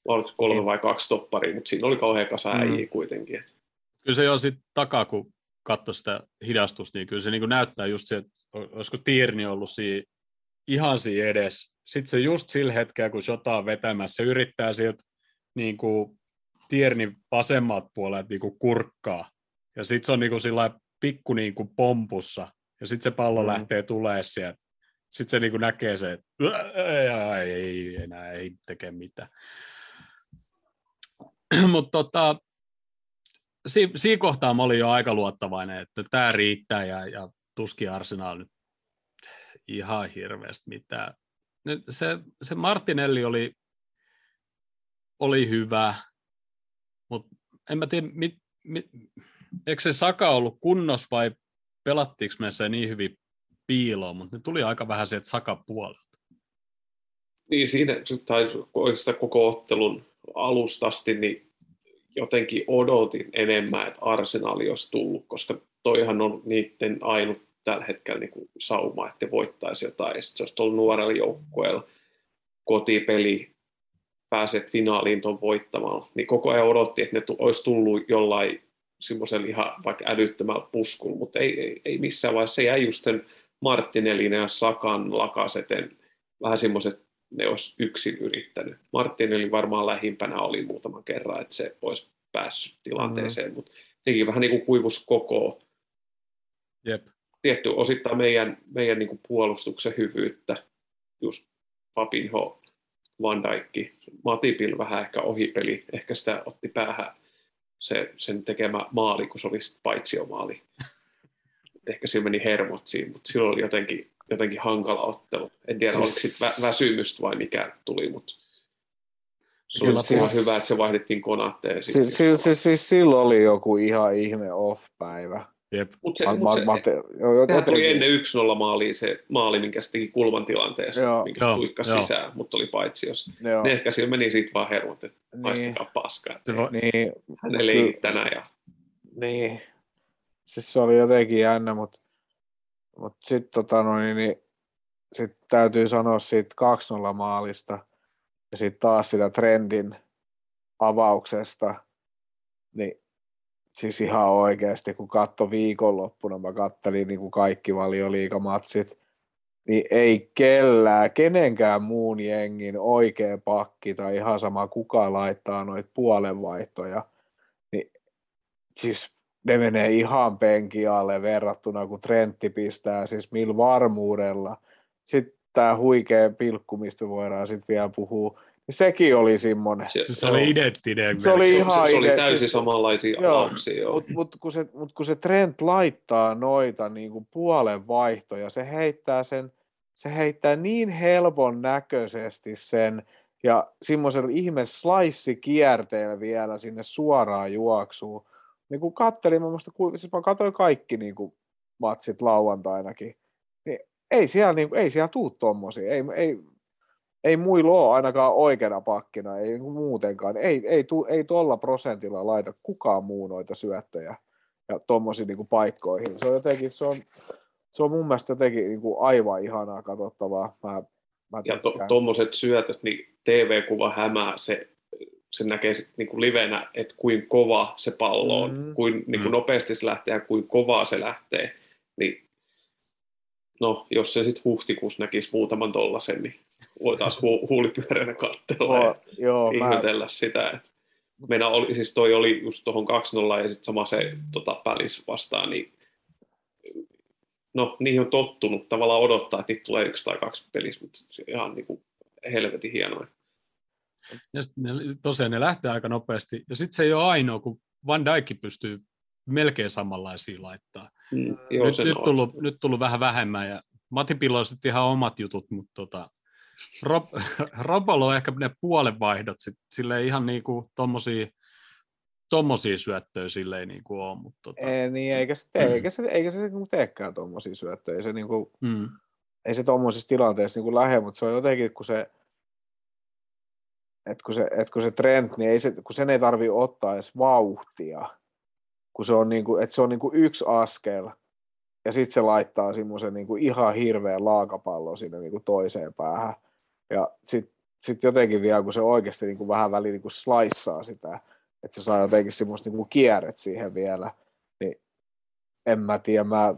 Oliko kolme Niin. vai kaksi topparia, mutta siinä oli kauhean kasa Mm. äijiä kuitenkin. Kyllä se jo sitten takaa, kun katsoi sitä hidastusta, niin kyllä se niin näyttää just se, että olisiko Tiirni ollut siinä, ihan siinä edes. Sitten se just sillä hetkellä, kun Jota on vetämässä, se yrittää sieltä niin kuin Tiernin vasemmat puolet niin kuin kurkkaa. Ja sitten se on niin kuin sillä pikku niin kuin pompussa. Ja sitten se pallo mm. lähtee tulee sieltä. Sitten se niin kuin näkee se, että ei, ei enää ei teke mitään. Mutta tota, si, siinä kohtaa mä olin jo aika luottavainen, että tämä riittää ja, ja tuskin Arsenal nyt ihan hirveästi mitään. Nyt se, se Martinelli oli oli hyvä, mutta en mä tiedä, mit, mit, eikö se Saka ollut kunnos vai pelattiinko me se niin hyvin piiloon, mutta ne tuli aika vähän sieltä Saka puolelta. Niin siinä, tai oikeastaan koko ottelun alustasti, niin jotenkin odotin enemmän, että Arsenali olisi tullut, koska toihan on niiden ainut tällä hetkellä niin kuin sauma, että voittaisi jotain. Sitten se olisi ollut nuorella joukkueella kotipeli, pääset finaaliin tuon voittamalla, niin koko ajan odotti, että ne olisi tullut jollain semmoisella ihan vaikka älyttömällä puskulla, mutta ei, ei, ei missään vaiheessa. Se jäi just sen Martinelin ja Sakan lakaseten vähän semmoiset, ne olisi yksin yrittänyt. Martinelli varmaan lähimpänä oli muutaman kerran, että se olisi päässyt tilanteeseen, mm. mutta nekin vähän niin kuin kuivus koko. Jep. Tietty osittain meidän, meidän niin kuin puolustuksen hyvyyttä, just Papinho, Van Dijk, Matipil vähän ehkä ohipeli, ehkä sitä otti päähän se, sen tekemä maali, kun se oli paitsiomaali. Ehkä siinä meni hermot siinä, mutta silloin oli jotenkin, jotenkin hankala ottelu. En tiedä, siis... oliko sitten vä- väsymystä vai mikä tuli, mutta se oli siis... ihan hyvä, että se vaihdettiin konatteen. Siis, siis, siis, siis silloin oli joku ihan ihme off-päivä. Jep. Mut se, mut se, mate, sehän tuli ennen 1-0 maaliin se maali, minkä se teki kulman tilanteesta, joo, minkä se tuikkasi sisään, mutta oli paitsi jos. Joo. Ne ehkä siellä meni siitä vaan hermot, että niin. maistakaa paskaa. Että se, niin. Hän ei tänään. Ja... Niin. Siis se oli jotenkin jännä, mutta, mutta sitten tota noin, niin, sit täytyy sanoa siitä 2-0 maalista ja sitten taas sitä trendin avauksesta, niin siis ihan oikeasti, kun katso viikonloppuna, mä kattelin niin kuin kaikki valioliikamatsit, niin ei kellään, kenenkään muun jengin oikea pakki tai ihan sama kuka laittaa noita puolenvaihtoja, niin siis ne menee ihan penkialle verrattuna, kun Trentti pistää siis millä varmuudella. Sitten tämä huikea pilkku, mistä voidaan sitten vielä puhua, niin sekin oli semmoinen. Se, se oli identtinen. Se oli ihan se, se oli täysin samanlaisia avauksia. Mutta mut, kun, se, mut kun se Trent laittaa noita niin kuin puolen vaihtoja, se heittää sen, se heittää niin helpon näköisesti sen, ja semmoisella ihme slice kierteellä vielä sinne suoraan juoksuun. Niin kun kattelin, mä, musta, siis mä katsoin kaikki niin kuin matsit lauantainakin, niin ei siellä, niin, ei siellä tuu tommosia. Ei, ei, ei muilla ole ainakaan oikeana pakkina, ei muutenkaan. Ei, ei, tu, ei tuolla prosentilla laita kukaan muu noita syöttöjä ja tuommoisiin niin paikkoihin. Se on jotenkin, se on, se on mun mielestä jotenkin niin kuin aivan ihanaa katsottavaa. Mä, mä ja tuommoiset to, syötöt, niin TV-kuva hämää, se, se näkee niin kuin livenä, että kuin kova se pallo on, mm. kuin, niin kuin mm. nopeasti se lähtee ja kuin kovaa se lähtee. Niin, no, jos se sitten huhtikuussa näkisi muutaman tollasen, niin voi taas hu- huulipyöränä katsella oh, ja joo, ihmetellä mä... sitä. Että meillä oli, siis toi oli just tuohon 2-0 ja sitten sama se tota, pälis vastaan, niin no niihin on tottunut tavallaan odottaa, että niitä tulee yksi tai kaksi pelissä, mutta ihan niin kuin helvetin hienoa. Ja ne, tosiaan ne lähtee aika nopeasti, ja sitten se ei ole ainoa, kun Van Dijk pystyy melkein samanlaisia laittaa. Mm, joo, nyt, nyt, tullut, nyt tullut vähän vähemmän, ja Mati on sitten ihan omat jutut, mutta tota, Rob, Robolo on ehkä ne puolenvaihdot sit, silleen ihan niinku tommosia, tommosia syöttöjä silleen niinku ole. Mutta tota... ei, niin, eikä se, tee, eikä se, eikä se niinku teekään tommosia syöttöjä. Ei se, niinku, mm. ei se tommosissa tilanteissa niinku lähde, mutta se on jotenkin, kun se, et kun se, et kun se trend, niin ei se, kun sen ei tarvi ottaa edes vauhtia, kun se on, niinku, että se on niinku yksi askel, ja sitten se laittaa semmoisen niinku ihan hirveän laakapallon sinne niinku toiseen päähän. Ja sitten sit jotenkin vielä, kun se oikeasti niinku vähän väliin niinku slaissaa sitä, että se saa jotenkin semmoista niinku kierret siihen vielä, niin en mä tiedä, mä,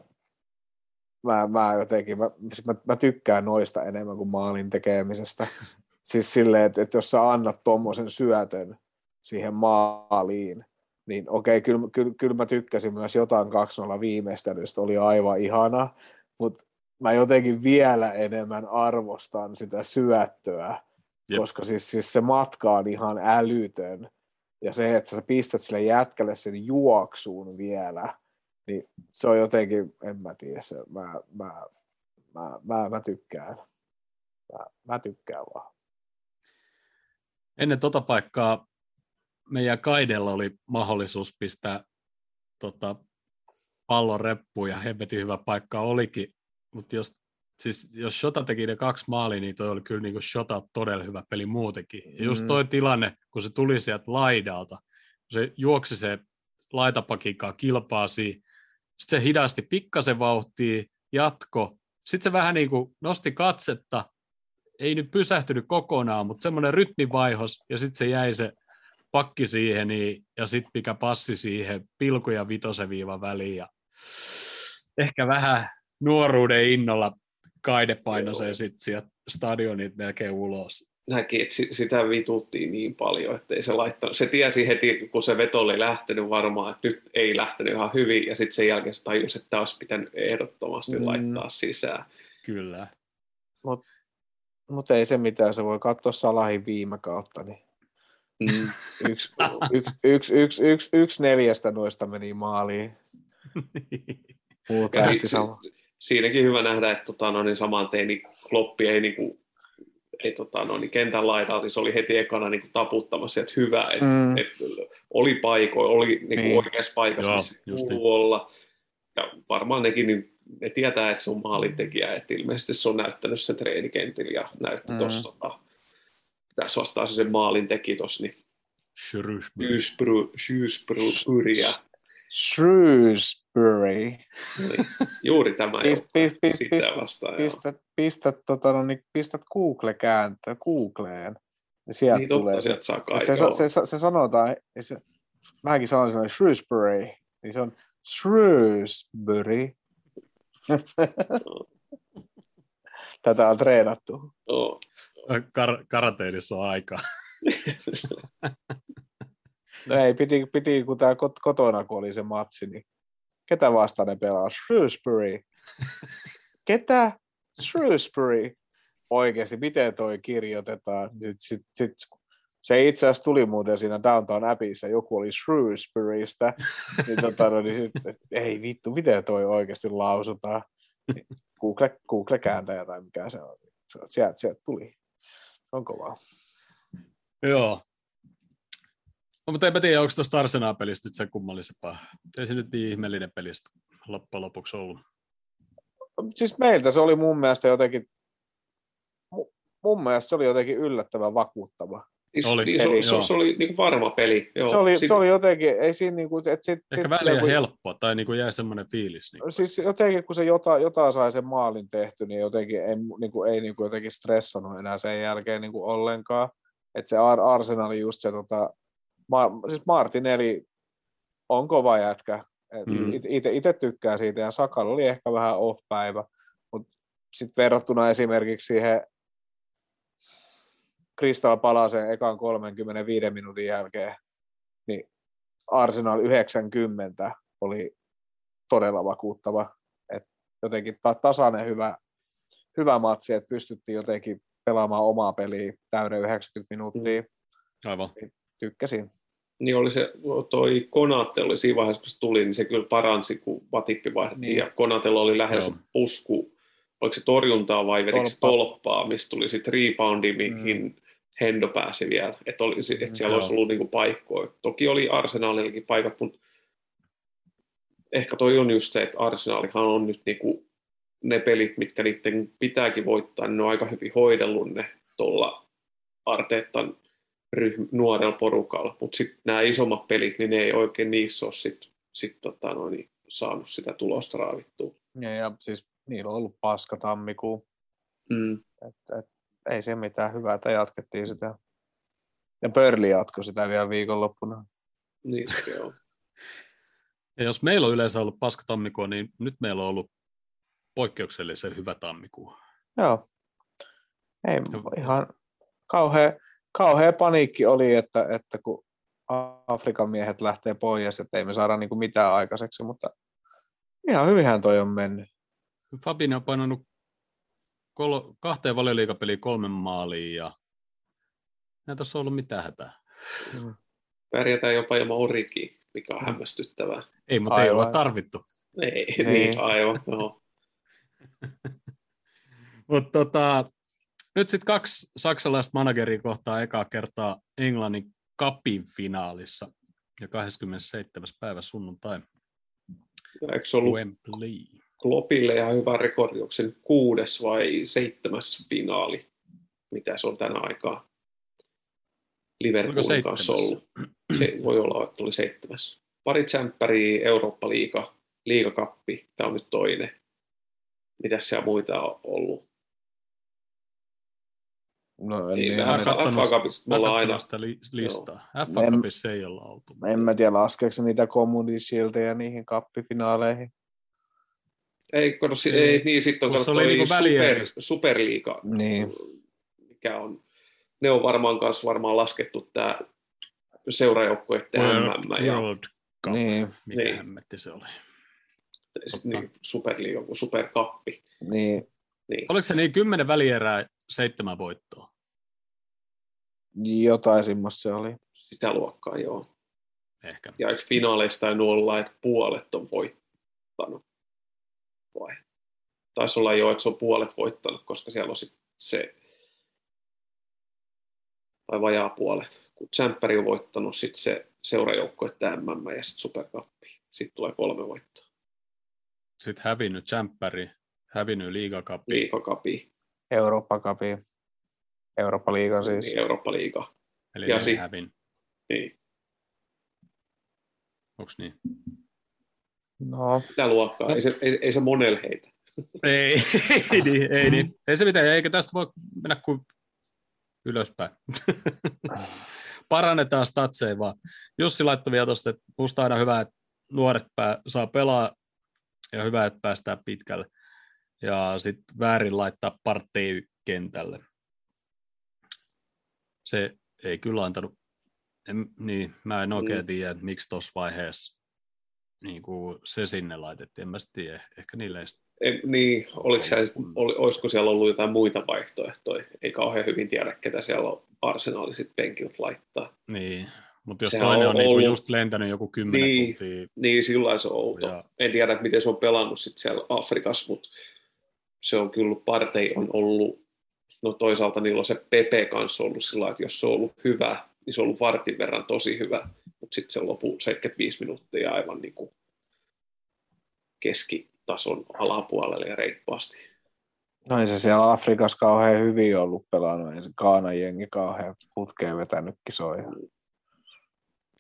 mä, mä jotenkin, mä, siis mä, mä tykkään noista enemmän kuin maalin tekemisestä. siis silleen, että, että jos sä annat tuommoisen syötön siihen maaliin, niin okei, kyllä, kyllä, kyllä mä tykkäsin myös jotain 2-0 viimeistelystä, oli aivan ihana, mutta mä jotenkin vielä enemmän arvostan sitä syöttöä, Jep. koska siis, siis se matka on ihan älytön, ja se, että sä pistät sille jätkälle sen juoksuun vielä, niin se on jotenkin, en mä tiedä, se, mä, mä, mä, mä, mä tykkään. Mä, mä tykkään vaan. Ennen tota paikkaa meidän Kaidella oli mahdollisuus pistää tota, pallon reppuun ja hemmetin hyvä paikka olikin, mutta jos, siis, jos Shota teki ne kaksi maalia, niin toi oli kyllä niin Shota todella hyvä peli muutenkin. Ja just Mm. toi tilanne, kun se tuli sieltä laidalta, kun se juoksi se laitapakinkaan kilpaasi, sitten se hidasti pikkasen vauhtia, jatko, sitten se vähän niin kuin nosti katsetta, ei nyt pysähtynyt kokonaan, mutta semmoinen rytmivaihos, ja sitten se jäi se pakki siihen, niin, ja sitten mikä passi siihen, pilku ja vitosen viivan väliin, ja ehkä vähän nuoruuden innolla kaide painoi sen sitten sieltä stadionit melkein ulos. näki, että si- sitä vituttiin niin paljon, että ei se laittanut. Se tiesi heti, kun se veto oli lähtenyt varmaan, että nyt ei lähtenyt ihan hyvin, ja sitten sen jälkeen se tajusi, että tämä olisi pitänyt ehdottomasti mm. laittaa sisään. Kyllä. Mutta ei se mitään, se voi katsoa Salahin viime kautta, niin Mm. yksi, yksi, yksi, yksi, yksi, yksi neljästä noista meni maaliin. Muut Ja lähti sama. siinäkin hyvä nähdä, että tota, no, niin saman tein niin Kloppi ei, niin kuin, ei tota, no, niin kentän laidalta, niin se oli heti ekana niin kuin, taputtamassa, että hyvä, että Mm. et, oli paikoin, oli niin kuin, Niin. oikeassa paikassa, Joo, missä kuuluu olla. Ja varmaan nekin niin, ne tietää, että se on maalintekijä, että ilmeisesti se on näyttänyt se treenikentillä ja näytti Mm. tuossa, tota, tässä vastaan se sen maalin teki tuossa, niin Shrewsbury. Shrewsbury, Shrewsbury ja Shrewsbury. niin, juuri tämä Pist, pist, pist, sitä pist, vastaan. pistät, pistät, tota, no, niin pistät Google kääntää, Googleen. Ja sieltä Niin totta, tulee se. sieltä saa kai. se, se, se, se, sanotaan, se, mäkin sanoin sen Shrewsbury, niin se on Shrewsbury. Tätä on treenattu. Kar- karateenissa on aikaa. No ei, piti, piti kun tää kot, kotona, kun oli se matsi, niin ketä vastaan ne pelaa? Shrewsbury. Ketä? Shrewsbury. Oikeasti, miten toi kirjoitetaan? Sit, sit, sit, se itse asiassa tuli muuten siinä Downtown Appissa, joku oli Shrewsburystä, niin, tota, no, niin sit, et, ei vittu, miten toi oikeasti lausutaan? Google, Google kääntäjä tai mikä se on. Se- Sieltä, sieltä tuli. Se on kovaa. Joo. No, mutta enpä tiedä, onko tuosta Arsenal-pelistä nyt sen kummallisempaa. Ei se nyt niin ihmeellinen pelistä loppujen lopuksi ollut. siis meiltä se oli mun mielestä jotenkin, mu- mun mielestä se oli jotenkin yllättävän vakuuttava. Niin, Oli. Niin, se, Eli- se, se, se, oli niin kuin varma peli. Joo. se, oli, Siinä- se oli jotenkin, ei siinä niinku, et sit, Ehkä sit, väliin joku- helppoa, tai niin kuin jäi semmoinen fiilis. Niin kuin, Siis jotenkin, kun se jotain, jotain sai sen maalin tehty, niin jotenkin ei, niinku, ei niinku jotenkin stressannut enää sen jälkeen niinku ollenkaan. Että se Ar- Arsenal just se, tota, Ma, siis Martinelli on kova jätkä. Mm. Itse tykkään siitä, ja Sakal oli ehkä vähän off-päivä, mutta sitten verrattuna esimerkiksi siihen Kristal Palasen ekan 35 minuutin jälkeen, niin Arsenal 90 oli todella vakuuttava. Et jotenkin ta- tasainen hyvä, hyvä matsi, että pystyttiin jotenkin pelaamaan omaa peliä täyden 90 minuuttia. aivan. Tykkäsin. niin oli se, toi Konate oli siinä vaiheessa, kun se tuli, niin se kyllä paransi, kun Vatippi vaihdettiin, Niin. niin. ja Konatella oli lähellä se Joo. pusku, oliko se torjuntaa vai vedikö tolppaa, mistä tuli sitten reboundi, mihin mm. Hendo pääsi vielä, että, oli, että siellä Joo. olisi ollut niinku paikkoja. Toki oli Arsenalillakin paikat, mutta ehkä toi on just se, että Arsenalihan on nyt niinku ne pelit, mitkä niiden pitääkin voittaa, niin ne on aika hyvin hoidellut ne tuolla Arteetan ryhm, nuorella porukalla, mutta sitten nämä isommat pelit, niin ne ei oikein niissä ole sit, sit, tota, no, niin, saanut sitä tulosta raavittua. Ja, ja siis niillä on ollut paska tammikuu. Mm. Et, et, ei se mitään hyvää, että jatkettiin sitä. Ja Pörli jatkoi sitä vielä viikonloppuna. Niin, se on. Ja jos meillä on yleensä ollut paska tammikuu, niin nyt meillä on ollut poikkeuksellisen hyvä tammikuu. Joo. Ei, Joo. ihan kauhea, kauhea paniikki oli, että, että kun Afrikan miehet lähtee pois, että ei me saada niin mitään aikaiseksi, mutta ihan hyvinhän toi on mennyt. Fabinho on painanut kol- kahteen valioliikapeliin kolmen maaliin ja ei tässä ollut mitään hätää. Pärjätään jopa ilman Orikia, mikä on Mm. hämmästyttävää. Ei, mutta ei Aivan. ole tarvittu. Ei, Niin. niin, aivan. Joo. Mutta tota, Nyt sitten kaksi saksalaista manageria kohtaa ekaa kertaa Englannin kapin finaalissa ja 27. päivä sunnuntai Eikö se ollut Wembley. Kloppille ihan hyvä rekordi, onko se nyt kuudes vai seitsemäs finaali, mitä se on tänä aikaa Liverpoolin kanssa ollut. Se voi olla, että oli seitsemäs. Pari tsemppäriä, Eurooppa-liiga, liigakappi, tämä on nyt toinen. Mitäs siellä muita on ollut? No, en, Ei, mä kattonut- FA Cupista me ollaan aina, sitä li- listaa. FA Cupissa ei olla oltu. en mä tiedä, laskeeko niitä Community Shieldeja niihin kappifinaaleihin. Ei, kato, si- Ei. ei, niin sitten on Kun se kato oli toi niinku super, superliiga, Niin. mikä on, ne on varmaan kanssa varmaan laskettu tämä seurajoukkueiden MM ja World Cup. Niin, Mikä Niin. hemmetti se oli? niin, superliiga kuin superkappi. niin, Niin. Oliko se niin kymmenen välierää, seitsemän voittoa? jotain semmoista se oli. Sitä luokkaa, joo. Ehkä. Ja eikö finaaleista tainnut olla, että puolet on voittanut? Vai? Taisi olla jo, että se on puolet voittanut, koska siellä on sit se, vai vajaa puolet. Kun Tsemppäri on voittanut, sitten se seurajoukko, että MM ja sitten Superkappi. Sitten tulee kolme voittoa. Sitten hävinnyt Champperi, hävinnyt liigakappi. Liigakapi, Eurooppa Cupi. Eurooppa Liiga siis. niin Eurooppa-liiga. Eli Ja si- hävin. Niin. Onks niin? No, Sitä luokkaa. Ei se, ei, ei se monelle heitä. Ei, ei, niin, ei, niin. ei se mitään, eikä tästä voi mennä kuin ylöspäin. Parannetaan statseja vaan. Jussi laittoi vielä tuosta, että musta aina hyvä, että nuoret pää, saa pelaa ja hyvä, että päästään pitkälle. Ja sitten väärin laittaa partei kentälle. Se ei kyllä antanut, en, niin, mä en oikein Mm. tiedä, että miksi tuossa vaiheessa niin kuin se sinne laitettiin. En mä tiedä, ehkä niille ei Ei, niin, oliko siellä, oli, olisiko siellä ollut jotain muita vaihtoehtoja? Ei kauhean hyvin tiedä, ketä siellä on arsenaali sit penkiltä laittaa. Niin, mutta jos Sehän toinen on on, niinku ollut- just lentänyt joku kymmenen Niin. tuntia, Niin, sillä se on outo. Ja- En tiedä, miten se on pelannut sit siellä Afrikassa, mutta se on kyllä, partei on ollut, no toisaalta niillä on se Pepe kanssa ollut sillä että jos se on ollut hyvä, niin se on ollut vartin verran tosi hyvä, mutta sitten se lopu 75 minuuttia aivan niin kuin keskitason alapuolelle ja reippaasti. no ei se siellä Afrikassa kauhean hyvin ollut pelannut. Ei se Kaanan jengi kauhean putkeen vetänyt kisoja.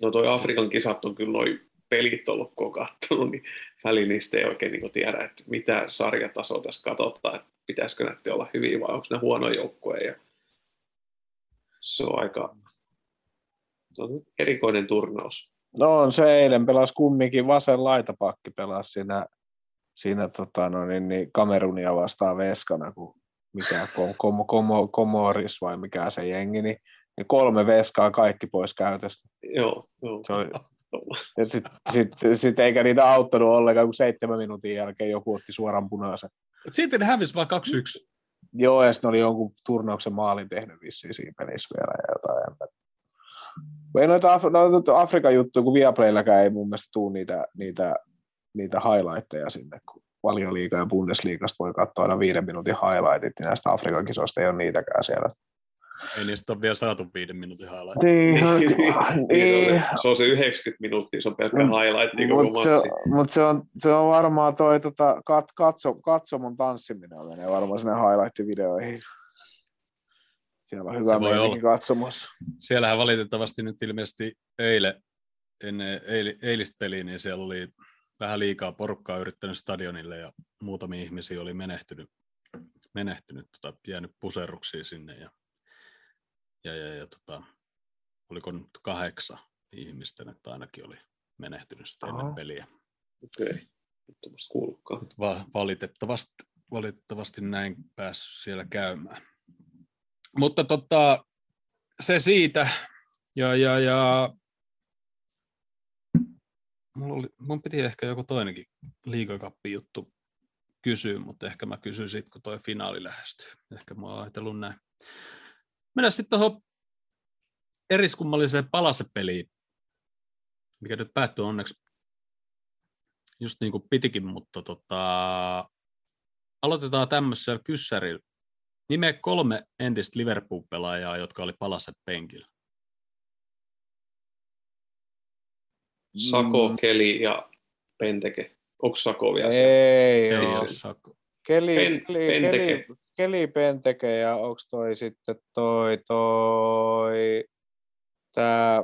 No toi Afrikan kisat on kyllä noin pelit ollut, kun on katsonut, niin väliin niistä ei oikein niin tiedä, että mitä sarjatasoa tässä katsotaan, että pitäisikö näiden olla hyviä vai onko ne huono joukkue. Ja se on aika se on erikoinen turnaus. No on se eilen pelasi kumminkin vasen laitapakki pelasi siinä, siinä tota, no, niin, niin Kamerunia vastaan veskana, kun mikä kom, kom, kom, Komoris vai mikä se jengi, niin, niin kolme veskaa kaikki pois käytöstä. Joo, joo. Se oli, ja sitten sit, sit eikä niitä auttanut ollenkaan, kun seitsemän minuutin jälkeen joku otti suoran punaisen. Sitten ne hävisi vaan 2-1. Joo, ja sitten oli jonkun turnauksen maalin tehnyt vissiin siinä pelissä vielä ja jotain. Ei noita, Af- noita Afrikan juttuja, kun Viaplaylläkään ei mun mielestä tule niitä, niitä, niitä highlightteja sinne, kun Valioliiga ja Bundesliigasta voi katsoa aina viiden minuutin highlightit, niin näistä Afrikan kisoista ei ole niitäkään siellä. Ei niistä ole vielä saatu viiden minuutin highlight. Niin, niin, se, on se, se, on se 90 minuuttia, se on pelkkä Mm. highlight niin koko Mutta se, matsi. mut se, on, se on varmaan toi tota, kat, katso, katsomon tanssiminen menee varmaan sinne highlight-videoihin. Siellä on hyvä Se voi meininki olla. katsomossa. Siellähän valitettavasti nyt ilmeisesti eilen, ennen eil, eilistä peliä, niin siellä oli vähän liikaa porukkaa yrittänyt stadionille ja muutamia ihmisiä oli menehtynyt, menehtynyt tota, jäänyt puserruksiin sinne ja, ja, ja, ja tota, oliko nyt kahdeksan ihmistä, että ainakin oli menehtynyt sitten ennen peliä. Okei, nyt kuullutkaan. Va- valitettavasti, valitettavasti näin päässyt siellä käymään. Mutta tota, se siitä. Ja, ja, ja mulla oli, mun piti ehkä joku toinenkin liigakappi juttu kysyä, mutta ehkä mä kysyn sitten, kun toi finaali lähestyy. Ehkä mä oon ajatellut näin. Mennään sitten tuohon eriskummalliseen palasepeliin, mikä nyt päättyy onneksi just niin kuin pitikin, mutta tota, aloitetaan tämmöisellä kyssärillä. Nime kolme entistä Liverpool-pelaajaa, jotka oli palaset penkillä. Sako, Mm. Keli ja Penteke. Onko Sako vielä? Ei, Ei ole Sako. Keli, Pen- keli, Penteke. keli, keli Penteke ja onko toi sitten toi, toi tää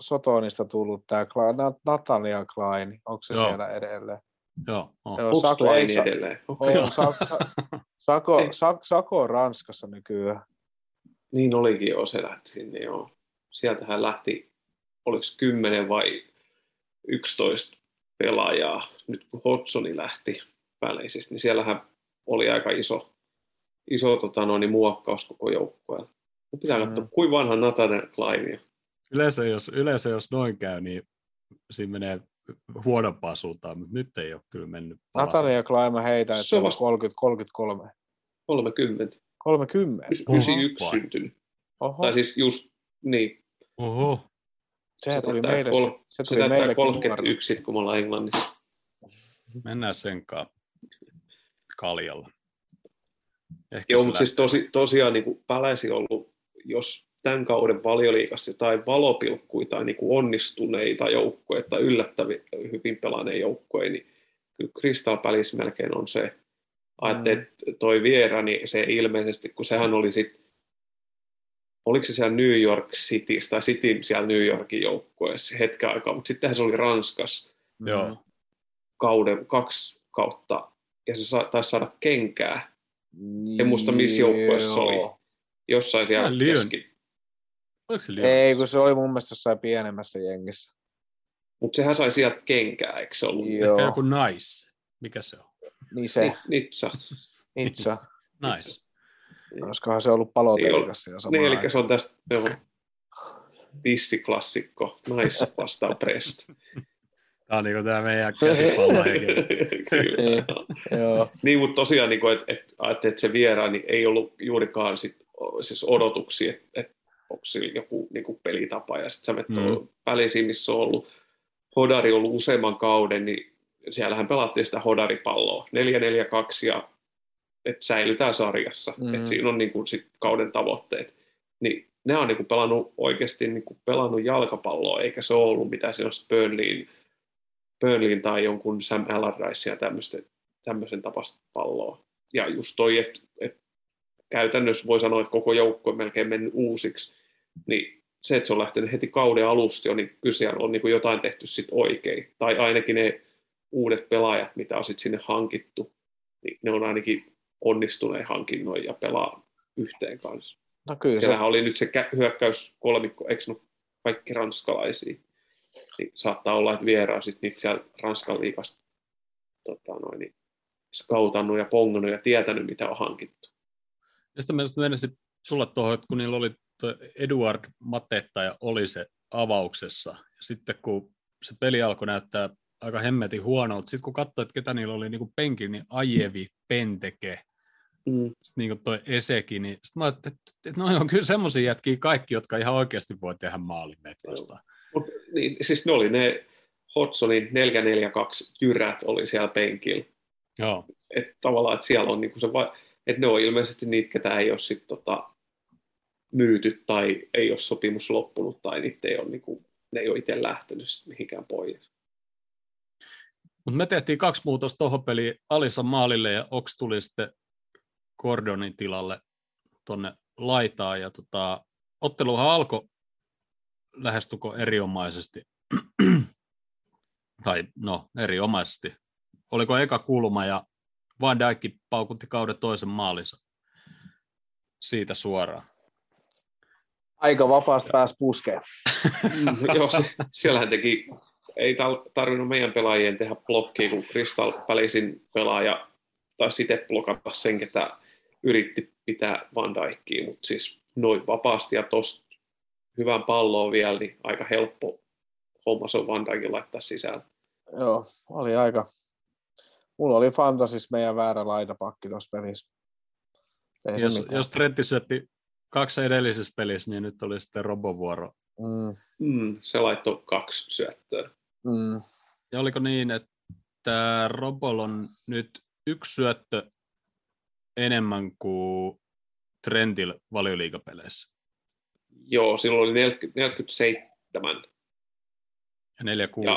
Sotonista tullut tää Natalia Klein, onko se Joo. siellä edelleen? Joo, on. Joo, Onko Sako, Klein edelleen? on, Sako. Sa- Sako on Ranskassa nykyään. Niin olikin jo, se lähti sinne joo. Sieltähän lähti, oliko 10 vai 11 pelaajaa, nyt kun Hodsoni lähti väleisistä, niin siellähän oli aika iso, iso tota, noin, niin muokkaus koko joukkueella. Pitää katsoa, Mm. kuinka vanha Nathan Klein. Yleensä, jos, yleensä jos noin käy, niin siinä menee huonompaan suuntaan, mutta nyt ei ole kyllä mennyt palasen. Natalia Klein mä heitän, että Se se on on vasta- 30, 33. 30, 30. 91 vai? syntynyt. Oho, Tai siis just, niin, Oho, sehän se tuli meille, kol- se se tuli täyttää meille 31, sit, kun me ollaan Englannissa. mennään senkaan kaljalla. Ehkä Joo, se mutta siis tosi, tosiaan niin kuin Päläsi ollut, jos tämän kauden valioliikassa jotain valopilkkuja tai niin kuin onnistuneita joukkoja tai yllättäviä hyvin pelaaneet joukkoja, niin kyllä Crystal Palace melkein on se. Ajattelin, että toi Viera, niin se ilmeisesti, kun sehän oli sitten, oliko se siellä New York City tai City siellä New Yorkin joukkueessa hetken aikaa, mutta sittenhän se oli Ranskassa Mm. Joo. kauden kaksi kautta, ja se sa- taisi saada kenkää En muista, missä joukkueessa oli. Jossain siellä Lyon. keski. Oliko se Ei, Lyonissa? kun se oli mun mielestä jossain pienemmässä jengissä. Mutta sehän sai sieltä kenkää, eikö se ollut? Joo. Ehkä joku nice. Mikä se on? Niin se, Ni- Nitsa. Nitsa. Nice. Olisikohan se ollut palotelikassa jo samaan Niin, eli se on tästä joo, tissiklassikko, nais vastaan prest. Tämä on niinku tämä meidän. Niin. Joo. niin, mutta tosiaan, niin että et, ajattelin, että se vieraan niin ei ollut juurikaan sit, siis odotuksia, että et, onko sillä joku niin kuin pelitapa, ja sitten sä menet Mm. välisiin, missä on ollut Hodari ollut useamman kauden, niin siellähän pelattiin sitä Hodaripalloa, 4-4-2, ja että säilytään sarjassa, Mm. että siinä on niin kuin, sit kauden tavoitteet. Niin ne on niin kuin pelannut oikeasti niin kuin pelannut jalkapalloa, eikä se ole ollut mitään sellaista Burnleyin, Burnleyin tai jonkun Sam Allardyce ja tämmöistä, tämmöisen tapasta palloa. Ja just toi, että et käytännössä voi sanoa, että koko joukko on melkein mennyt uusiksi, niin se, että se on lähtenyt heti kauden alusta jo, niin kyllä siellä on niin kuin jotain tehty sit oikein. Tai ainakin ne uudet pelaajat, mitä on sit sinne hankittu, niin ne on ainakin onnistuneen hankinnoin ja pelaa yhteen kanssa. No kyllä se, Siellähän oli nyt se kä- hyökkäyskolmikko, eikö ole kaikki ranskalaisia? Niin saattaa olla, että vieraan sit niitä siellä Ranskan liigasta tota noin, niin skautannut ja pongannut ja tietänyt, mitä on hankittu. Ja sitten mielestä menisin tulla tuohon, että kun niillä oli Eduard Matetta ja oli se avauksessa, ja sitten kun se peli alkoi näyttää aika hemmetin huonolta, sitten kun katsoi, että ketä niillä oli niin penkillä, niin Ajevi, Penteke, Mm. sitten niin toi Eseki, niin sitten mä ajattelin, että, että noi on kyllä semmoisia jätkiä kaikki, jotka ihan oikeasti voi tehdä maalin vastaan. Mut, niin, siis ne oli ne Hodsonin 442 jyrät oli siellä penkillä. Joo, Että tavallaan, että siellä on niinku se, va- että ne on ilmeisesti niitä, ketä ei ole sit tota, myyty tai ei ole sopimus loppunut tai niitä ei ole, niinku, ne ei ole itse lähtenyt sit mihinkään pois. mutta me tehtiin kaksi muutosta tuohon peliin, Alisa maalille ja Oks tuli sitten Gordonin tilalle tonne laitaan, ja tota, otteluhan alkoi lähestukko erinomaisesti, tai no erinomaisesti. Oliko eka kulma ja Van Dijk paukutti kauden toisen maalinsa siitä suoraan. aika vapaasti pääsi puskeen. Mm, Joo, se, siellähän teki, ei tarvinnut meidän pelaajien tehdä blokkia, kun Crystal Palacein pelaaja taisi itse blokata sen, ketä yritti pitää Van Dijkia, mutta siis noin vapaasti ja tosta hyvän palloa vielä, niin aika helppo homma se on Van Dijkin laittaa sisään. Joo, oli aika. Mulla oli fantasis meidän väärä laitapakki tuossa pelissä. Ei Jos, jos Trentti syötti kaksi edellisessä pelissä, niin nyt oli sitten Robon vuoro. Mm, Mm, se laittoi kaksi syöttöä. mm, Ja oliko niin, että Robol on nyt yksi syöttö enemmän kuin Trentil valioliigapeleissä. Joo, silloin oli 40, 47 Ja 4-6 ja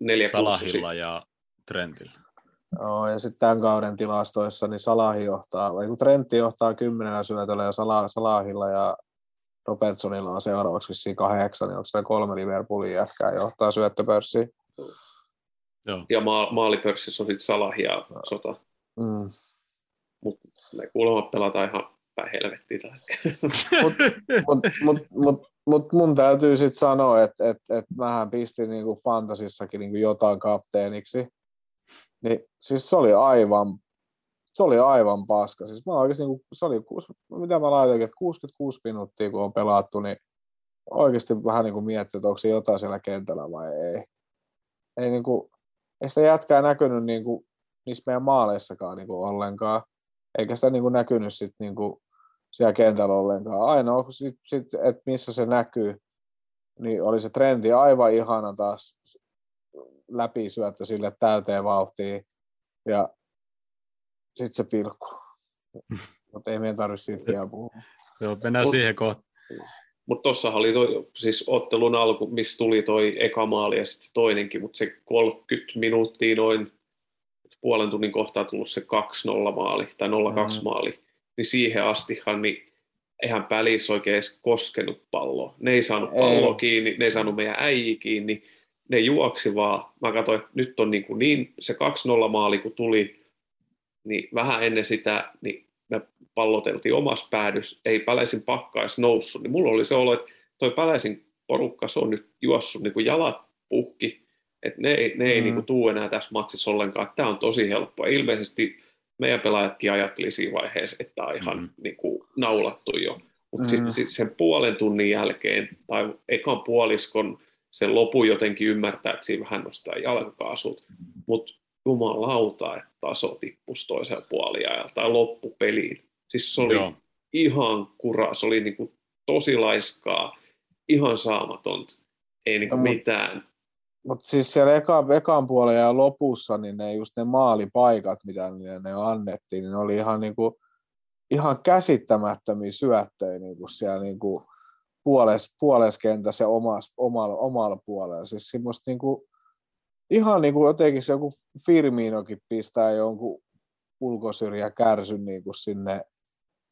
4 Salahilla ja Trentillä. Joo, ja sitten tämän kauden tilastoissa niin Salahi johtaa, vai kun Trentti johtaa kymmenellä syötöllä ja Salah, Salahilla ja Robertsonilla on seuraavaksi vissiin kahdeksan, niin onko siellä kolme Liverpoolin jätkää johtaa syöttöpörssiin? Joo. Ja ma- maalipörssissä on sitten Salah ja Sota. Mm. Mutta ne kuulemma pelataan ihan päin helvettiin tällä hetkellä. Mutta mut, mut, mut mun täytyy sitten sanoa, että et, et mähän pistin niinku fantasissakin niinku jotain kapteeniksi. Niin siis se oli aivan, se oli aivan paska. Siis mä oikeasti, niinku, se oli, mitä mä laitoin, että 66 minuuttia kun on pelattu, niin oikeasti vähän niinku miettii, että onko se jotain siellä kentällä vai ei. Ei, niinku, ei sitä jätkää näkynyt niinku, niissä meidän maaleissakaan niinku ollenkaan. Eikä sitä niinku näkynyt sit niinku, siellä kentällä ollenkaan. Ainoa, sit, sit, että missä se näkyy, niin oli se trendi aivan ihana taas läpisyöttö sille täyteen vauhtiin. Ja sitten se pilkku. Mutta ei meidän tarvitse siitä vielä puhua. Joo, mennään Mut- siihen kohtaan. Mutta tuossahan oli toi, siis ottelun alku, missä tuli toi eka maali ja sitten se toinenkin, mutta se 30 minuuttia noin puolen tunnin kohtaa tullut se 2-0 maali tai 0-2 Mm. maali, niin siihen astihan niin eihän pälissä oikein edes koskenut palloa. Ne ei saanut Ei. palloa kiinni, ne ei saanut meidän äijiä kiinni, ne juoksi vaan. Mä katsoin, että nyt on niin, kuin niin se 2-0 maali kun tuli, niin vähän ennen sitä, niin me palloteltiin omassa päädys, ei Päläisin pakka edes noussut, niin mulla oli se olo, että toi Päläisin porukka, se on nyt juossut niin kuin jalat puhki, että ne ei, ne ei Mm. niin kuin tuu enää tässä matsissa ollenkaan, tämä on tosi helppoa. Ilmeisesti meidän pelaajatkin ajatteli siinä vaiheessa, että tämä on ihan Mm. niin kuin naulattu jo. Mutta Mm. sitten sit sen puolen tunnin jälkeen, tai ekan puoliskon, sen lopun jotenkin ymmärtää, että siinä vähän nostaa jalkakaasut. Mutta jumalauta, että taso tippus toisella puoliajalla tai loppupeliin. Siis se oli Joo. ihan kura, se oli niinku tosi laiskaa, ihan saamatonta, ei niinku No, mut- mitään. Mutta siis siellä eka, ekan puolen ja lopussa, niin ne just ne maalipaikat, mitä niille ne annettiin, niin ne oli ihan, niinku, ihan käsittämättömiä syöttöjä niinku siellä niinku puoles, puoleskentässä ja omas, omalla, omalla puolella. Siis semmoista niinku, ihan niinku jotenkin se joku Firminokin pistää jonkun ulkosyrjä kärsyn niinku sinne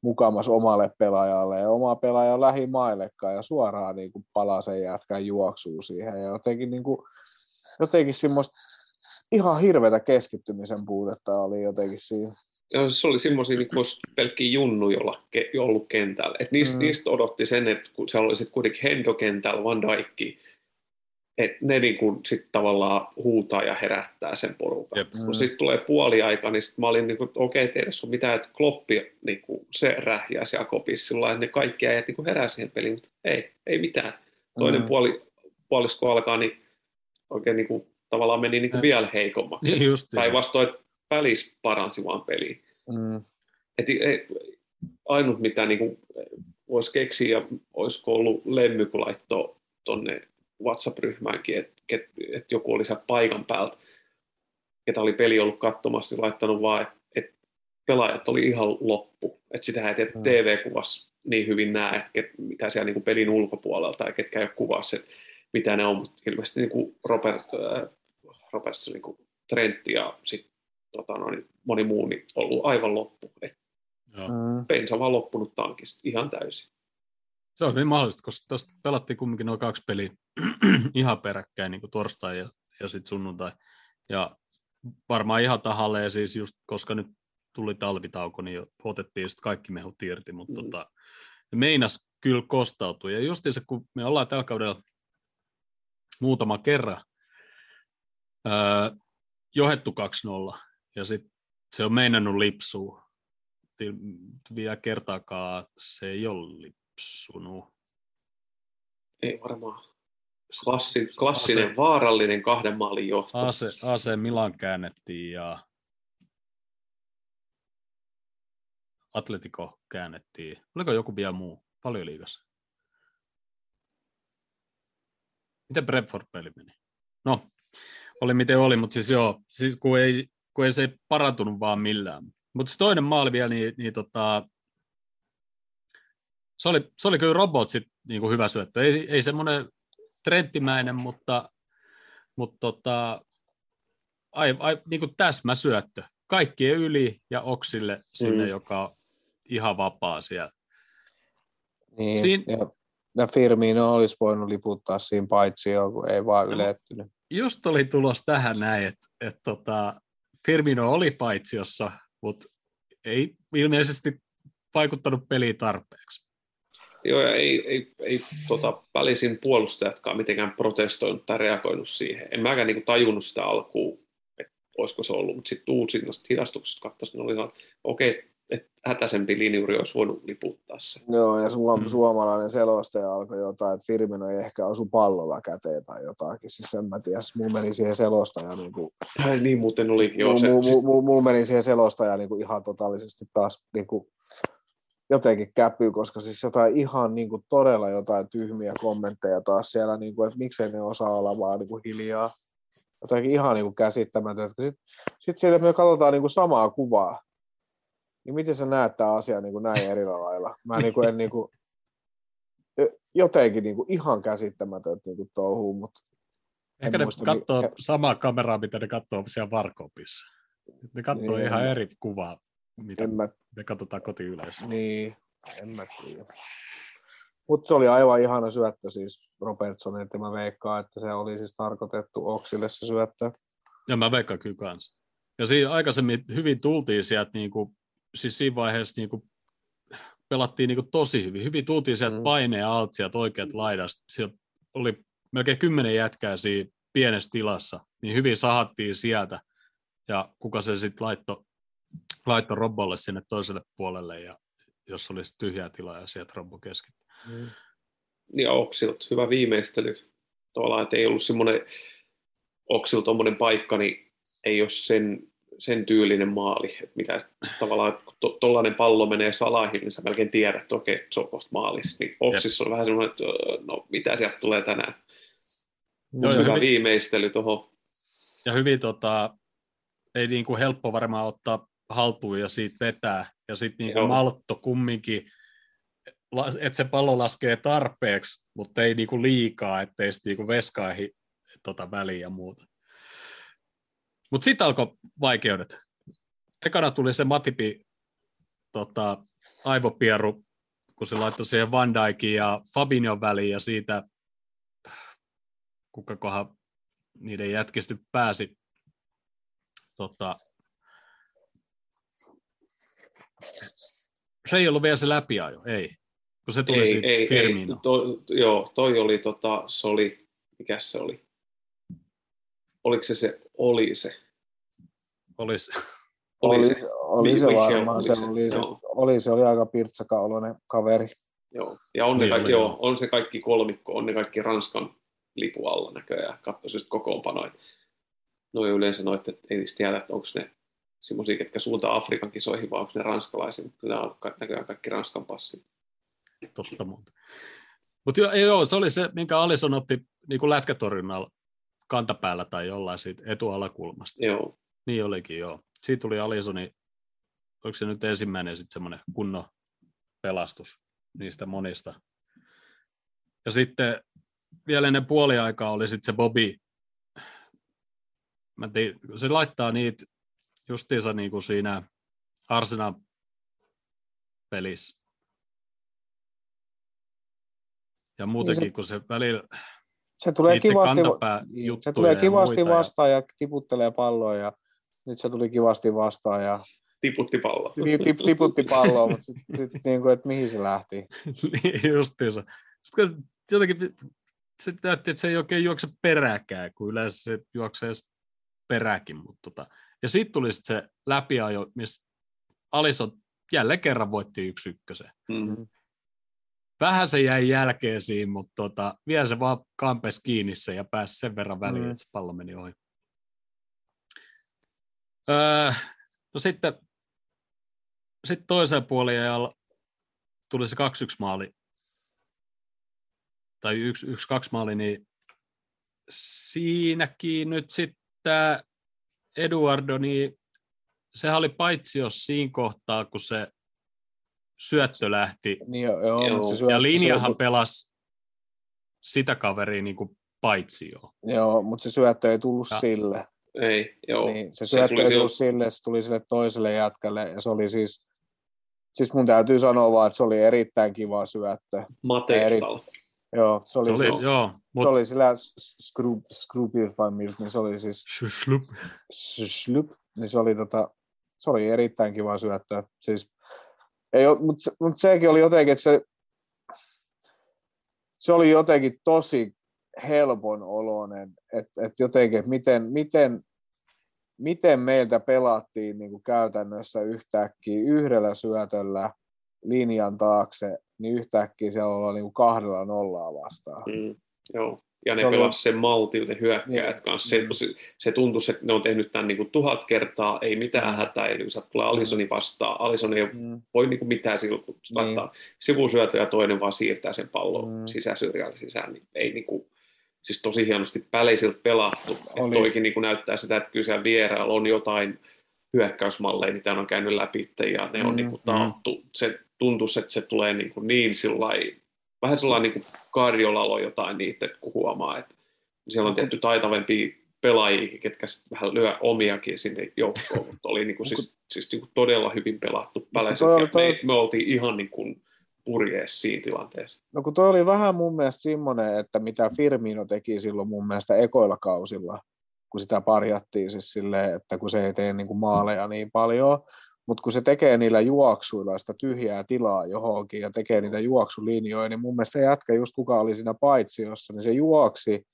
mukamas omalle pelaajalle ja oma pelaaja lähimaillekaan ja suoraan niin palaa sen jätkän juoksuu siihen ja jotenkin, niin kuin, jotenkin semmoista ihan hirveätä keskittymisen puutetta oli jotenkin siinä. Ja se oli semmoisia niin pelkkiä junnu, jolla ke, jo ollut kentällä. Et niistä, Mm. mm. niistä odotti sen, että kun siellä oli sitten kuitenkin Hendo kentällä, Van Dijk, että ne niin kuin sit tavallaan huutaa ja herättää sen porukan. Jep. Kun sitten tulee puoliaika, niin sit mä olin, niin kuin, että okei, teillä on mitään, että Kloppi niin kuin, se rähjäsi ja kopisi sillä että ne kaikki äijät niin heräsi siihen peliin, mutta ei, ei mitään. Toinen Mm. mm. puoli, puolisko alkaa, niin oikein niin kuin, tavallaan meni niin kuin Äh. vielä heikommaksi. Just Päinvastoin, välis paransi vaan peliä. Mm. Et ei, ainut mitä niin kuin, voisi keksiä, olisiko ollut lemmy, kun laittoi tuonne WhatsApp-ryhmäänkin, että et, et joku oli siellä paikan päältä, ketä oli peli ollut katsomassa, niin laittanut vaan, että et pelaajat oli ihan loppu. Että sitä ei Mm. TV-kuvassa niin hyvin näe, että ket, mitä siellä niin kuin pelin ulkopuolella tai ketkä ei ole kuvassa, että mitä ne on, mutta ilmeisesti niin kuin Robert, äh, Robertson, niin kuin Trent ja sitten tota, no, niin moni muu niin ollut aivan loppu. Et Joo. Mm. bensa vaan loppunut tankista ihan täysin. Se on hyvin mahdollista, koska tuossa pelattiin kumminkin noin kaksi peliä ihan peräkkäin, niin kuin torstai ja, ja sitten sunnuntai. Ja varmaan ihan tahalleen siis just, koska nyt tuli talvitauko, niin jo otettiin sitten kaikki mehut irti, mutta Mm. tota, meinas kyllä kostautua. Ja just se, kun me ollaan tällä kaudella muutama kerran öö, johettu 2-0, ja sitten se on meinannut lipsua. Vielä kertaakaan se ei ole lipsunut. Ei varmaan. Klassi, klassinen, Ase- vaarallinen kahden maalin johto. AC, AC Milan käännettiin ja Atletico käännettiin. Oliko joku vielä muu? Paljon liigassa. Miten Brentford-peli meni? No, oli miten oli, mutta siis joo, siis kun ei, kun ei se parantunut vaan millään. Mutta se toinen maali vielä, niin, niin tota, se, oli, se oli kyllä robotsit niin kuin hyvä syöttö. Ei, ei semmoinen trendtimäinen, mutta, mutta tota, ai, ai, niin kuin täsmäsyöttö. Kaikkien yli ja Oksille sinne, mm. joka on ihan vapaa siellä. Niin, Siin... ja, ja Firmino olisi voinut liputtaa siinä paitsi kun ei vaan no, ylettynyt. Just oli tulos tähän näin, että et tota, Firmino oli paitsiossa, mutta ei ilmeisesti vaikuttanut peliin tarpeeksi. Joo, ei, ei, ei tota, välisin puolustajatkaan mitenkään protestoinut tai reagoinut siihen. En mäkään niin tajunnut sitä alkuun, että olisiko se ollut, mutta sitten uusinnasta hidastuksesta katsoin, oli että okei, että hätäisempi linjuri olisi voinut liputtaa se. Joo, ja suom- mm. suomalainen selostaja alkoi jotain, että Firmino ei ehkä osu pallolla käteen tai jotakin. Siis en mä tiedä, mulla meni siihen selostaja niin kuin... niin muuten olikin, joo. Mulla se, mulla, mulla meni siihen selostaja niin kuin ihan totaalisesti taas niin kuin jotenkin käpy, koska siis jotain ihan niin kuin todella jotain tyhmiä kommentteja taas siellä, niin kuin, että miksei ne osaa olla vaan niin kuin hiljaa. Jotenkin ihan niin kuin käsittämätöntä. Sitten sit siellä me katsotaan niin kuin samaa kuvaa, niin miten sä näet tämä asia niin kuin näin eri lailla? Mä niin kuin en niin kuin, jotenkin niin kuin ihan käsittämätöntä niin kuin touhuu, mutta Ehkä ne muista, katsoo niin... samaa kameraa, mitä ne katsoo siellä Varkopissa. Ne katsoo niin, ihan eri kuvaa mitä mä... me katsotaan kotiyleisössä. Niin, en mä tiedä. Mutta se oli aivan ihana syöttö siis Robertson, että mä veikkaan, että se oli siis tarkoitettu Oksille se syöttö. Ja mä veikkaan kyllä kanssa. Ja siinä aikaisemmin hyvin tultiin sieltä, niin kuin, siis siinä vaiheessa niin kuin, pelattiin niin kuin, tosi hyvin. Hyvin tultiin sieltä mm. paineen alta, sieltä oikeat laidasta. Sieltä oli melkein kymmenen jätkää siinä pienessä tilassa, niin hyvin sahattiin sieltä. Ja kuka se sitten laittoi laittoi Robbolle sinne toiselle puolelle, ja jos olisi tyhjä tila ja sieltä Robbo keskittyi. Mm. Niin Oksilt, hyvä viimeistely. Tavallaan, että ei ollut semmoinen Oksil tuommoinen paikka, niin ei ole sen, sen tyylinen maali, että mitä tavallaan, kun tuollainen to, pallo menee salahin, niin sä melkein tiedät, että okei, se on kohta maalis. Niin Oksissa on vähän semmoinen, että no mitä sieltä tulee tänään. Joo, hyvä hyvin, viimeistely tuohon. Ja hyvin tota, ei niin kuin helppo varmaan ottaa haltuun ja siitä vetää. Ja sitten niin maltto kumminkin, että se pallo laskee tarpeeksi, mutta ei niinku liikaa, ettei sitten niinku veskaihi tota väliä ja muuta. Mutta sitten alkoi vaikeudet. Ekana tuli se Matipi tota, aivopieru, kun se laittoi siihen Van Dijkin ja Fabinion väliin ja siitä kukakohan niiden jätkisty pääsi tota, se ei ollut vielä se läpiajo, ei. Kun se tuli ei, ei, Firmino. Ei. To, joo, toi oli, tota, se oli, mikä se oli? Oliko se se, oli se? Oli se. Oli, oli se, oli se varmaan, se, oli, se, oli, se oli aika pirtsaka oloinen kaveri. Joo, ja on, ne niin kaikki, joo, on se kaikki kolmikko, on ne kaikki Ranskan lipu alla näköjään, katsoisi just kokoonpanoja. No yleensä noit, että ei niistä tiedä, että onko ne semmoisia, ketkä suuntaa Afrikan kisoihin, vai onko ne ranskalaisia, mutta kyllä on näköjään kaikki Ranskan passit. Totta muuta. Mutta joo, joo, se oli se, minkä Alison otti niin lätkätorjunnalla kantapäällä tai jollain siitä etualakulmasta. Joo. Niin olikin, joo. Siitä tuli Alisoni, oliko se nyt ensimmäinen sitten semmoinen kunnon pelastus niistä monista. Ja sitten vielä ennen puoliaikaa oli sitten se Bobby. Mä tiin, se laittaa niitä justiinsa niin kuin siinä Arsenal pelissä. Ja muutenkin, niin kun se välillä se tulee kivasti, niin, se tulee kivasti vastaan ja... ja tiputtelee palloa ja nyt se tuli kivasti vastaan ja tiputti palloa. Tip, tiputti palloa, mutta sitten sit, niin kuin, että mihin se lähti. niin, justiinsa. Sitten jotenkin se näytti, että se ei oikein juokse peräkään, kun yleensä se juoksee peräkin, mutta tota, ja sitten tuli sit se läpiajo, missä Alison jälleen kerran voitti yksi ykkösen. Mm-hmm. Vähän se jäi jälkeen siinä, mutta tota, vielä se vaan kampes kiinni ja pääsi sen verran väliin, mm-hmm. että se pallo meni ohi. Öö, no sitten sitten toiseen puoleen ja tuli se 2-1 maali, tai 1-2 maali, niin siinäkin nyt sitten Eduardo, niin sehän oli paitsi jos siinä kohtaa, kun se syöttö lähti, Niin, joo, joo, Joo. mutta se syöttö, ja linjahan se, pelasi sitä kaveria niin kuin paitsi jo. joo, mutta se syöttö ei tullut Ja- sille. Ei, joo. Niin, se Se syöttö tuli ei tullut sille, se tuli sille toiselle jätkälle, ja se oli siis, siis mun täytyy sanoa vaan, että se oli erittäin kiva syöttö. Matehtalla. Joo, se oli, Se oli, siis, joo, se mutta oli sillä Scroopit vai miltä, niin se oli siis Schlup, niin se oli, tota, se oli erittäin kiva syöttö. Siis, ei, mutta, mutta sekin oli jotenkin, että se, se oli jotenkin tosi helpon oloinen, että, että jotenkin, että miten, miten, miten meiltä pelattiin niin kuin käytännössä yhtäkkiä yhdellä syötöllä linjan taakse, niin yhtäkkiä siellä ollaan niin kuin kahdella nollaa vastaan. Mm, joo. Ja ne Se pelasivat sen maltilta hyökkäjät Niin. kanssa. Se, Mm. se, se tuntui, että ne on tehnyt tämän niin kuin tuhat kertaa, ei mitään Mm. hätäilyä, tulee Alisoni vastaan. Alison ei Mm. voi niin kuin mitään silloin, kun Niin. laittaa sivusyötö ja toinen vaan siirtää sen pallon Mm. mm. sisäsyrjälle sisään, niin ei niin kuin, siis tosi hienosti päleisiltä pelattu. Oli. Toikin niin kuin näyttää sitä, että kyllä siellä vieraalla on jotain hyökkäysmalleja, mitä on käynyt läpi ja ne on Mm, niin kuin taattu. Se tuntuisi, että se tulee niin, kuin niin sillai, vähän sellainen niin kuin on jotain niitä, kun huomaa, että siellä on tehty taitavempia pelaajia, ketkä vähän lyö omiakin sinne joukkoon, mutta oli niin kuin siis, siis niin kuin todella hyvin pelattu peleissä. toi- ja toi- Me, me oltiin ihan niin kuin purjeessa siinä tilanteessa. No kun toi oli vähän mun mielestä semmoinen, että mitä Firmino teki silloin mun mielestä ekoilla kausilla, kun sitä parjattiin siis silleen, että kun se ei tee niin kuin maaleja niin paljon, mutta kun se tekee niillä juoksuilla sitä tyhjää tilaa johonkin ja tekee niitä juoksulinjoja, niin mun mielestä se jätkä just kuka oli siinä paitsiossa, niin se juoksi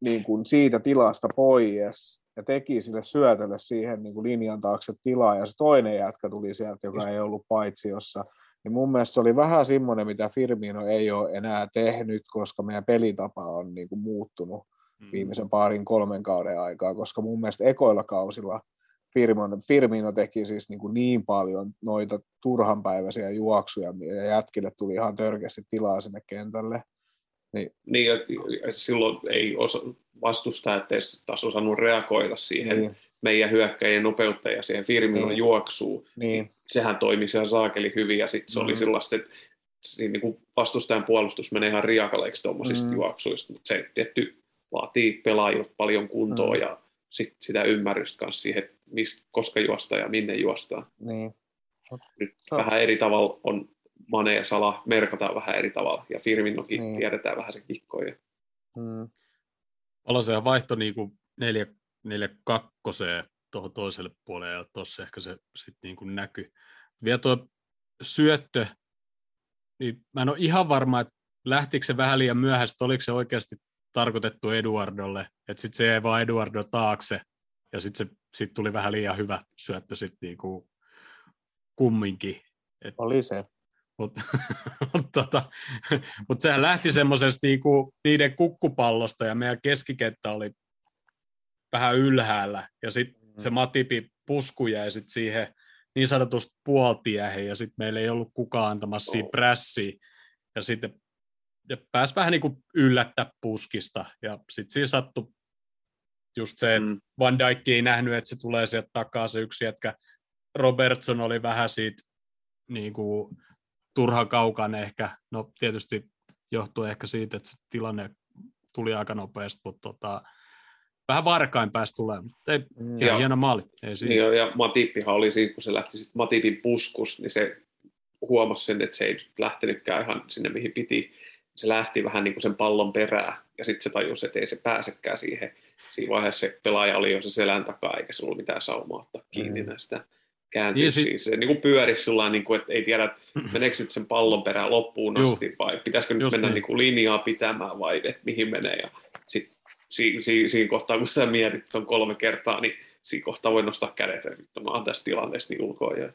niin kuin siitä tilasta pois ja teki sille syötölle siihen niin kuin linjan taakse tilaa ja se toinen jätkä tuli sieltä, joka ei ollut paitsiossa. Niin mun mielestä se oli vähän semmoinen, mitä Firmino ei ole enää tehnyt, koska meidän pelitapa on niin kuin muuttunut Mm. viimeisen parin kolmen kauden aikaa, koska mun mielestä ekoilla kausilla Firmino, Firmino teki siis niin, kuin niin paljon noita turhanpäiväisiä juoksuja, ja jätkille tuli ihan törkeästi tilaa sinne kentälle. Niin, ja ja silloin ei osa, vastustajat edes taas osannut reagoida siihen Niin, meidän hyökkäjien nopeutta ja siihen Firminon Niin. juoksuun. niin, Sehän toimi siellä saakeli hyvin ja sitten se Mm. oli sellaista, että siinä niin kuin vastustajan puolustus menee ihan riakaleiksi tuommoisista Mm. mm. juoksuista, mutta se tietty vaatii pelaajilta paljon kuntoa Mm. ja sit sitä ymmärrystä kanssa siihen, että mis, koska juosta ja minne juostaan. niin. Nyt Se on- vähän eri tavalla on Mane ja Sala merkataan vähän eri tavalla ja Firminokin Niin. tiedetään vähän se kikkoja. Mm, Palosehan vaihto niin kuin neljä, neljä kakkoseen tuohon toiselle puolelle ja tuossa ehkä se sitten niin kuin näkyy. Vielä tuo syöttö, niin mä en ole ihan varma, että lähtikö se vähän liian myöhäistä, oliko se oikeasti tarkoitettu Eduardolle, että sitten se jäi vaan Eduardo taakse ja sitten se sit tuli vähän liian hyvä syöttö sitten niin kuin kumminkin. oli se. Mutta mut, tota, mut sehän lähti semmoisesta niinku niiden kukkupallosta ja meidän keskikenttä oli vähän ylhäällä ja sitten Mm. se Matipi pusku jäi sit siihen niin sanotusti puoltiehen ja sitten meillä ei ollut kukaan antamassa siinä Joo. prässiä ja sitten ja pääsi vähän niin kuin yllättä puskista ja sitten siinä sattui just se, että Mm. Van Dijk ei nähnyt, että se tulee sieltä takaa se yksi jätkä. Robertson oli vähän siitä niin kuin, turha kaukan ehkä. No tietysti johtuu ehkä siitä, että se tilanne tuli aika nopeasti, mutta tota, vähän varkain pääsi tulemaan. Mutta ei, Mm. ihan Joo. hieno maali. Ei siinä. Niin, ja Matippihan oli siinä, kun se lähti sitten Matipin puskus, niin se huomasi sen, että se ei nyt lähtenytkään ihan sinne, mihin piti. Se lähti vähän niin kuin sen pallon perään, ja sitten se tajusi, että ei se pääsekään siihen. Siinä vaiheessa se pelaaja oli jo se selän takaa, eikä se ollut mitään saumaa ottaa kiinni Mm. näistä kääntyä sit- siis se niin kuin pyöri sillä niin kuin, että ei tiedä, että meneekö nyt sen pallon perään loppuun Juu. asti, vai pitäisikö nyt Just mennä niin. niin. kuin linjaa pitämään, vai että mihin menee. Ja sit, si, si, siinä kohtaa, kun sä mietit ton kolme kertaa, niin siinä kohtaa voi nostaa kädet, että mä oon tässä tilanteessa niin ulkoa. Ja,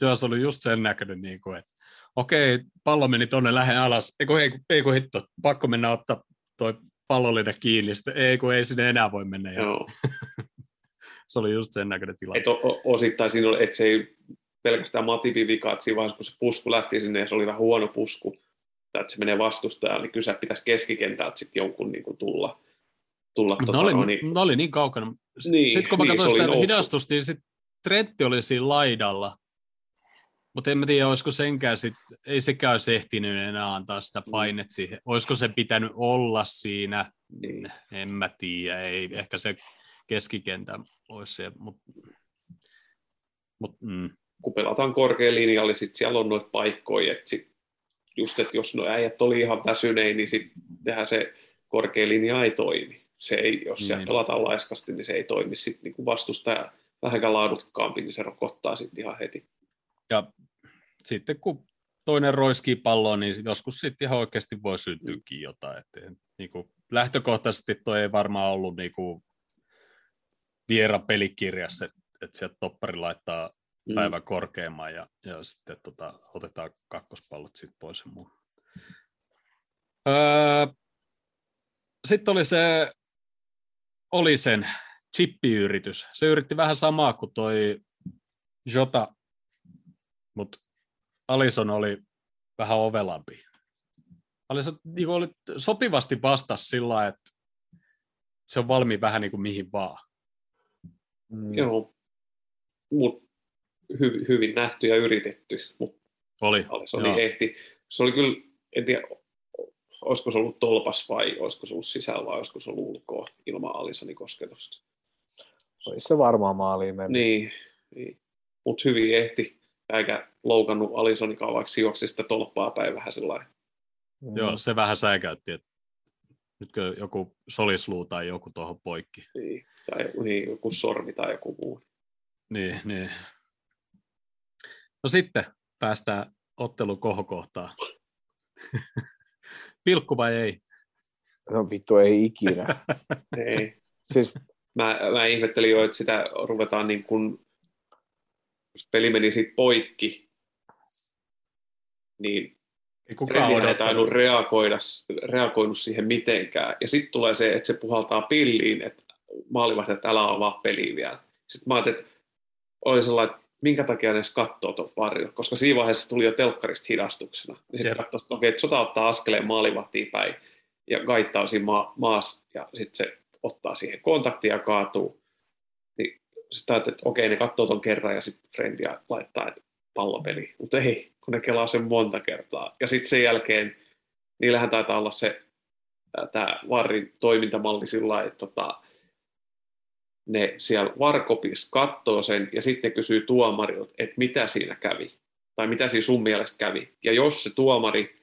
Joo, se oli just sen näköinen, niin kuin, että okei, pallo meni tonne lähen alas. Ei kun, ei, kun- ei kun hitto, pakko mennä ottaa toi pallollinen kiinni. Sitten, ei kun ei sinne enää voi mennä. Ja joo. se oli just sen näköinen tilanne. Et o, osittain siinä oli, että se ei pelkästään Matipin vika, että siinä vaiheessa, kun se pusku lähti sinne ja se oli vähän huono pusku, tai että se menee vastustajalle, niin kyllä pitäisi keskikentältä sitten jonkun niin kuin tulla. tulla Mutta tota, oli, no, niin, ne oli niin kaukana. Niin, sitten kun mä niin, katsoin sitä noussut. hidastusta, niin sit Trentti oli siinä laidalla, mutta en mä tiedä, olisiko senkään sit, ei sekään olisi ehtinyt enää antaa sitä painet siihen. Olisiko se pitänyt olla siinä? Niin. En mä tiedä, ei ehkä se keskikentä olisi se, mutta mut, mm, kun pelataan korkea linja, niin sit siellä on noita paikkoja, että sit just, että jos no äijät oli ihan väsynein, niin sitten se korkea linja ei toimi. Se ei, jos siellä Niin. pelataan laiskasti, niin se ei toimi. Sitten niin vastustaja vähänkään laadukkaampi, niin se rokottaa sitten ihan heti. Ja sitten kun toinen roiskii palloa, niin joskus sitten ihan oikeasti voi syntyäkin jotain. Et, niin kuin, lähtökohtaisesti toi ei varmaan ollut niin kuin, viera pelikirjassa, että et sieltä toppari laittaa Mm. päivän korkeamman ja, ja sitten tota, otetaan kakkospallot sitten pois ja muu. Öö, sitten oli se oli sen chippiyritys. Se yritti vähän samaa kuin toi Jota, mutta Alison oli vähän ovelampi. Alison niin oli sopivasti vastasi sillä että se on valmiin vähän niin kuin mihin vaan. Mm. Joo. Mut hy, hyvin nähty ja yritetty, mutta Oli. Alisoni joo. ehti. Se oli kyllä, en tiedä, olisiko se ollut tolpas vai olisiko se ollut sisällä vai olisiko se ollut ulkoa ilman Alisonin kosketusta. Olisi se varmaan maaliin mennyt. Niin, niin. mutta hyvin ehti, eikä loukannut Alisonikaan, vaikka juoksi sitä tolppaa päin vähän sellainen. Mm. Joo, se vähän säikäytti, että nytkö joku solisluu tai joku tuohon poikki. Niin, tai niin, joku sormi tai joku muu. Niin, niin. No sitten päästään ottelun kohokohtaan. Pilkku vai ei? No vittu, ei ikinä. Ei. siis Mä, mä ihmettelin jo, että sitä ruvetaan niin kuin, peli meni siitä poikki, niin Ei kukaan ei tainnut reagoida, reagoinut siihen mitenkään. Ja sitten tulee se, että se puhaltaa pilliin, että maalivahdit, että älä avaa peliä vielä. Sitten mä ajattelin, että oli sellainen, että minkä takia ne edes katsoo tuon varjon, koska siinä vaiheessa tuli jo telkkarista hidastuksena. Ja sitten katsoi, että okei, että Sota ottaa askeleen maalivahtiin päin ja gaittaa siinä ma- maassa ja sitten se ottaa siihen kontaktia ja kaatuu. Ajattelin, että okei, ne katsoo ton kerran ja sitten Frendia laittaa pallopeli. Mutta ei, kun ne kelaa sen monta kertaa. Ja sitten sen jälkeen, niillähän taitaa olla se tämä Varrin toimintamalli sillä että tota, ne siellä Varkopis katsoo sen ja sitten kysyy tuomarilta, että mitä siinä kävi. Tai mitä siinä sun mielestä kävi. Ja jos se tuomari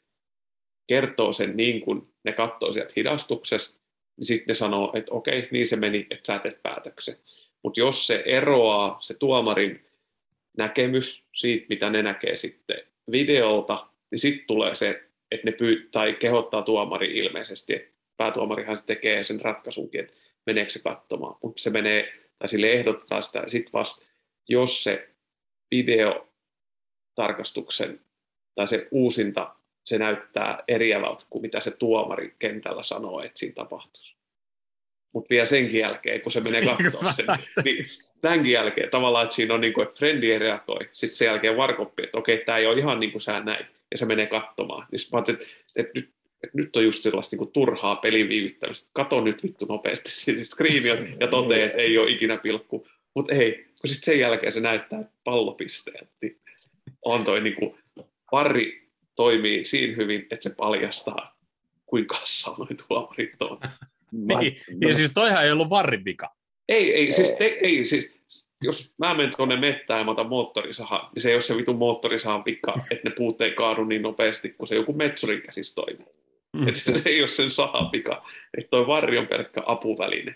kertoo sen niin kuin ne katsoo sieltä hidastuksesta, niin sitten ne sanoo, että okei, niin se meni, että sä teet päätöksen. Mutta jos se eroaa, se tuomarin näkemys siitä, mitä ne näkee sitten videolta, niin sitten tulee se, että ne pyy- tai kehottaa tuomari ilmeisesti, päätuomarihan se tekee sen ratkaisunkin, että meneekö se katsomaan, mutta se menee, tai sille ehdottaa sitä, sitten vasta, jos se videotarkastuksen tai se uusinta, se näyttää eriävältä kuin mitä se tuomari kentällä sanoo, että siinä tapahtuisi. Mutta vielä senkin jälkeen, kun se menee katsomaan sen, niin tämänkin jälkeen tavallaan, että siinä on niin kuin, että Frendi ei reagoi, sitten sen jälkeen Varkoppi, että okei, tämä ei ole ihan niin kuin sä näit, ja se menee katsomaan. Niin sitten mä ajattelin, että, että, nyt, että nyt on just sellaista niin kuin turhaa pelin viivittämistä. Kato nyt vittu nopeasti siitä screenia ja totee, että ei ole ikinä pilkku. Mutta ei, kun sitten sen jälkeen se näyttää pallopisteet. Niin on toi niin kuin, pari toimii siinä hyvin, että se paljastaa, kuinka kassaa noin tuomarit on. Mä, Niin, niin siis toihan ei ollut varrin vika. Ei, ei, siis, ei, ei, siis jos mä menen tuonne mettään ja mä otan moottorisahan, niin se ei ole se vitun moottorisahan vika, että ne puut ei kaadu niin nopeasti, kun se joku metsurin käsissä toimii. Mm. Että se, se ei ole sen sahan vika, että toi varri on pelkkä apuväline.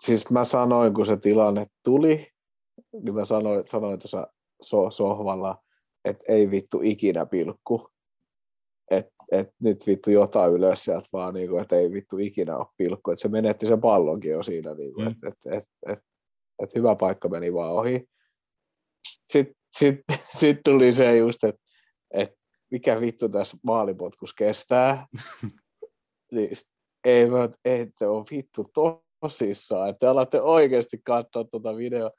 siis mä sanoin, kun se tilanne tuli, niin mä sanoin, sanoin tuossa so, sohvalla, että ei vittu ikinä pilkku. Et, nyt vittu jotain ylös sieltä vaan, niin kuin, että ei vittu ikinä ole pilkku. Et se menetti sen pallonkin jo siinä, niin kuin, Mm. että et, et, et, et hyvä paikka meni vaan ohi. Sitten sit, sit tuli se just, että et mikä vittu tässä maalipotkus kestää. niin, ei, mä, ei te ole vittu tosissaan, että te alatte oikeasti katsoa tuota videoa.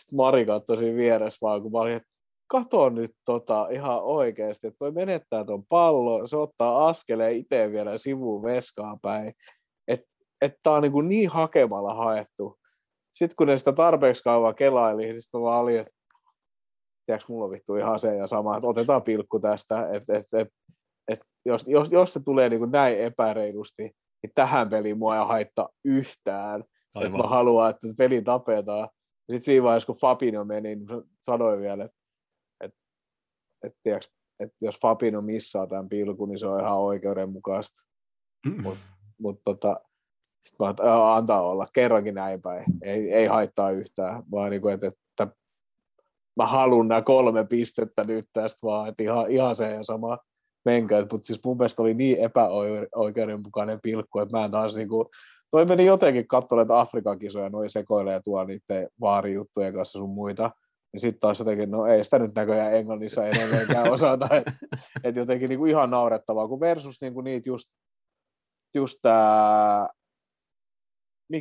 Sitten Mari katsoi siinä vieressä vaan, kun mä olin, että kato nyt tota ihan oikeasti, että toi menettää ton pallon, se ottaa askeleen itse vielä sivuun veskaan päin. Että et tää on niin, niin hakemalla haettu. sitten kun ne sitä tarpeeksi kauan kelaili, niin sitten vaan oli, että tiedätkö, mulla on vittu ihan se ja sama, että otetaan pilkku tästä, että et, et, et, jos, jos, jos, se tulee niin kuin näin epäreilusti, niin tähän peliin mua ei haittaa yhtään, Aivan. että mä haluan, että peli tapetaan. Sitten siinä vaiheessa, kun Fabinho meni, niin sanoin vielä, että, että, tiedätkö, että jos Fabinho missaa tämän pilkun, niin se on ihan oikeudenmukaista. Mm. Mutta mut, tota, sit mä antaa olla, kerrankin näin päin, ei, ei haittaa yhtään, vaan niin kuin, että, että mä haluan nämä kolme pistettä nyt tästä vaan, että ihan, ihan se ja sama menkö, mutta siis mun mielestä oli niin epäoikeudenmukainen pilkku, että mä en taas niin kuin, toi meni jotenkin katsomaan, että Afrikan kisoja noin sekoilee tuolla niiden vaarijuttujen kanssa sun muita, niin sitten taas jotenkin, no ei sitä nyt näköjään Englannissa edelleenkään osata, että et jotenkin niin kuin ihan naurettavaa, kun versus niin kuin niitä just, just tämä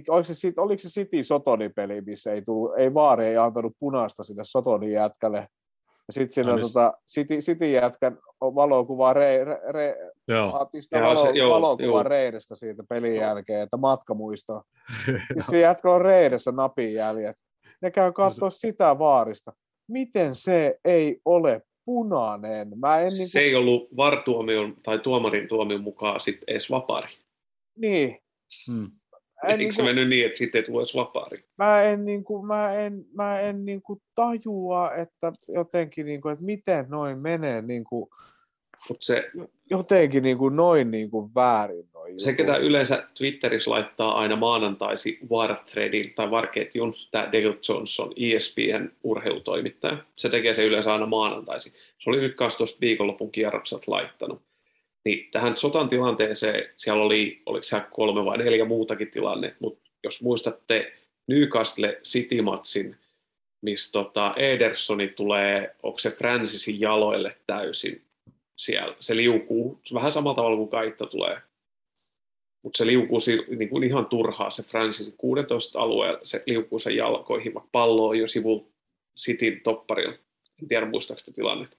oliko se, oliko se City Sotoni-peli, missä ei, tullut, ei vaari ei antanut punaista sinne Sotonin jätkälle. Ja sitten siinä no, tota, City, City jätkän valokuva re, re, re, pistää valo, se, joo, valokuva joo. Reidestä siitä pelin joo. jälkeen, että matkamuisto. siis se jätkä on Reidessä napin jäljet. Ne käy katsoa sitä vaarista. Miten se ei ole punainen? Mä en, niin Se ei ollut vartuomion tai tuomarin tuomion mukaan sitten edes vapari. Niin. Hmm. Eikö niin se mennyt niin, että sitten ei tule vapaari? Mä en, niin kuin, mä en, mä en niin kuin tajua, että jotenkin, niin kuin, että miten noin menee niin kuin, Mut se, jotenkin niin kuin noin niin kuin väärin. Noin se, ketä yleensä Twitterissä laittaa aina maanantaisi War-threadin tai War-ketjun, tämä Dale Johnson, ESPN urheilutoimittaja. Se tekee se yleensä aina maanantaisi. Se oli nyt kanssa tuosta viikonlopun kierrokset laittanut. Niin tähän sotan tilanteeseen siellä oli, oliko siellä kolme vai neljä muutakin tilanne, mutta jos muistatte Newcastle City-matsin, missä tota Edersoni tulee, onko se Francisin jaloille täysin siellä, se liukuu vähän samalla tavalla kuin Kaitta tulee, mutta se liukuu niin kuin ihan turhaa se Francis 16 alueella, se liukuu sen jalkoihin, vaikka pallo on jo sivulla Cityn topparilla. En tiedä muistaakseni tilannetta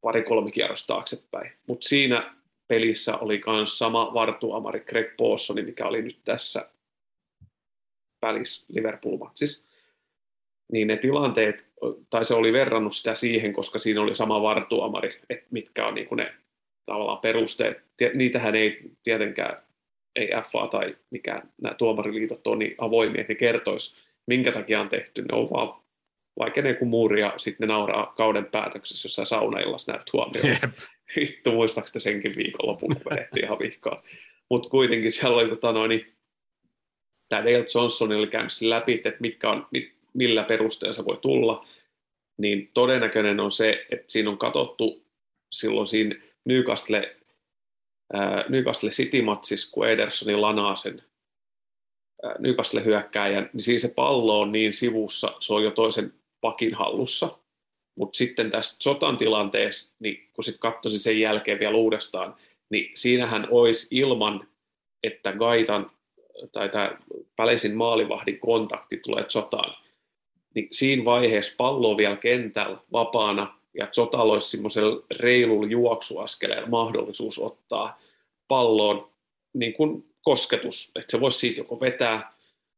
pari-kolme kierrosta taaksepäin. Mutta siinä pelissä oli myös sama vartuamari Greg Pawsoni, mikä oli nyt tässä välissä Liverpool-matsissa. Niin ne tilanteet, tai se oli verrannut sitä siihen, koska siinä oli sama vartuamari, että mitkä on niinku ne tavallaan perusteet. Niitähän ei tietenkään, ei FA tai mikään nämä tuomariliitot on niin avoimia, että ne kertoisi, minkä takia on tehty. Ne on vaan vaikenee kuin muuria, sitten ne nauraa kauden päätöksessä jossain saunaillassa näet huomioon. Vittu, muistaakseni senkin viikonlopun, kun vedettiin ihan vihkaa. Mutta kuitenkin siellä oli tota noin, niin, tämä Dale Johnson oli käynyt läpi, että mitkä on, mit, millä perusteella voi tulla, niin todennäköinen on se, että siinä on katsottu silloin siinä Newcastle, äh, Newcastle City-matsissa, kun Edersoni lanaa sen äh, Newcastle-hyökkääjän, niin siinä se pallo on niin sivussa, se on jo toisen pakin hallussa. Mutta sitten tässä sotan tilanteessa, niin kun sitten katsoisi sen jälkeen vielä uudestaan, niin siinähän olisi ilman, että Gaitan tai tämä Päleisin maalivahdin kontakti tulee sotaan, niin siinä vaiheessa pallo on vielä kentällä vapaana ja Zotalla olisi semmoisella reilulla juoksuaskeleella mahdollisuus ottaa palloon niin kuin kosketus, että se voisi siitä joko vetää,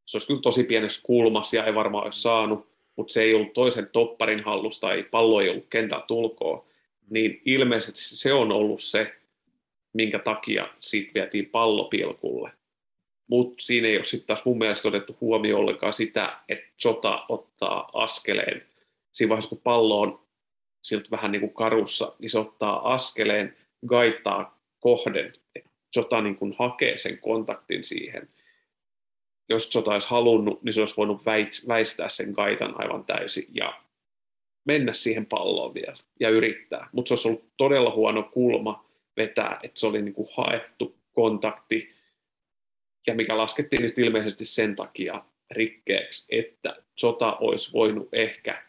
se olisi kyllä tosi pienessä kulmassa ja ei varmaan olisi saanut, mutta se ei ollut toisen topparin hallusta, ei pallo ei ollut kentää tulkoa, niin ilmeisesti se on ollut se, minkä takia siitä vietiin pallopilkulle. Mutta siinä ei ole sitten taas mun mielestä otettu huomioon ollenkaan sitä, että Jota ottaa askeleen. Siinä vaiheessa, kun pallo on siltä vähän niin kuin karussa, niin se ottaa askeleen, gaittaa kohden, että Jota niin kuin hakee sen kontaktin siihen – jos Sota olisi halunnut, niin se olisi voinut väistää sen kaitan aivan täysin ja mennä siihen palloon vielä ja yrittää. Mutta se olisi ollut todella huono kulma vetää, että se oli niin kuin haettu kontakti ja mikä laskettiin nyt ilmeisesti sen takia rikkeeksi, että Sota olisi voinut ehkä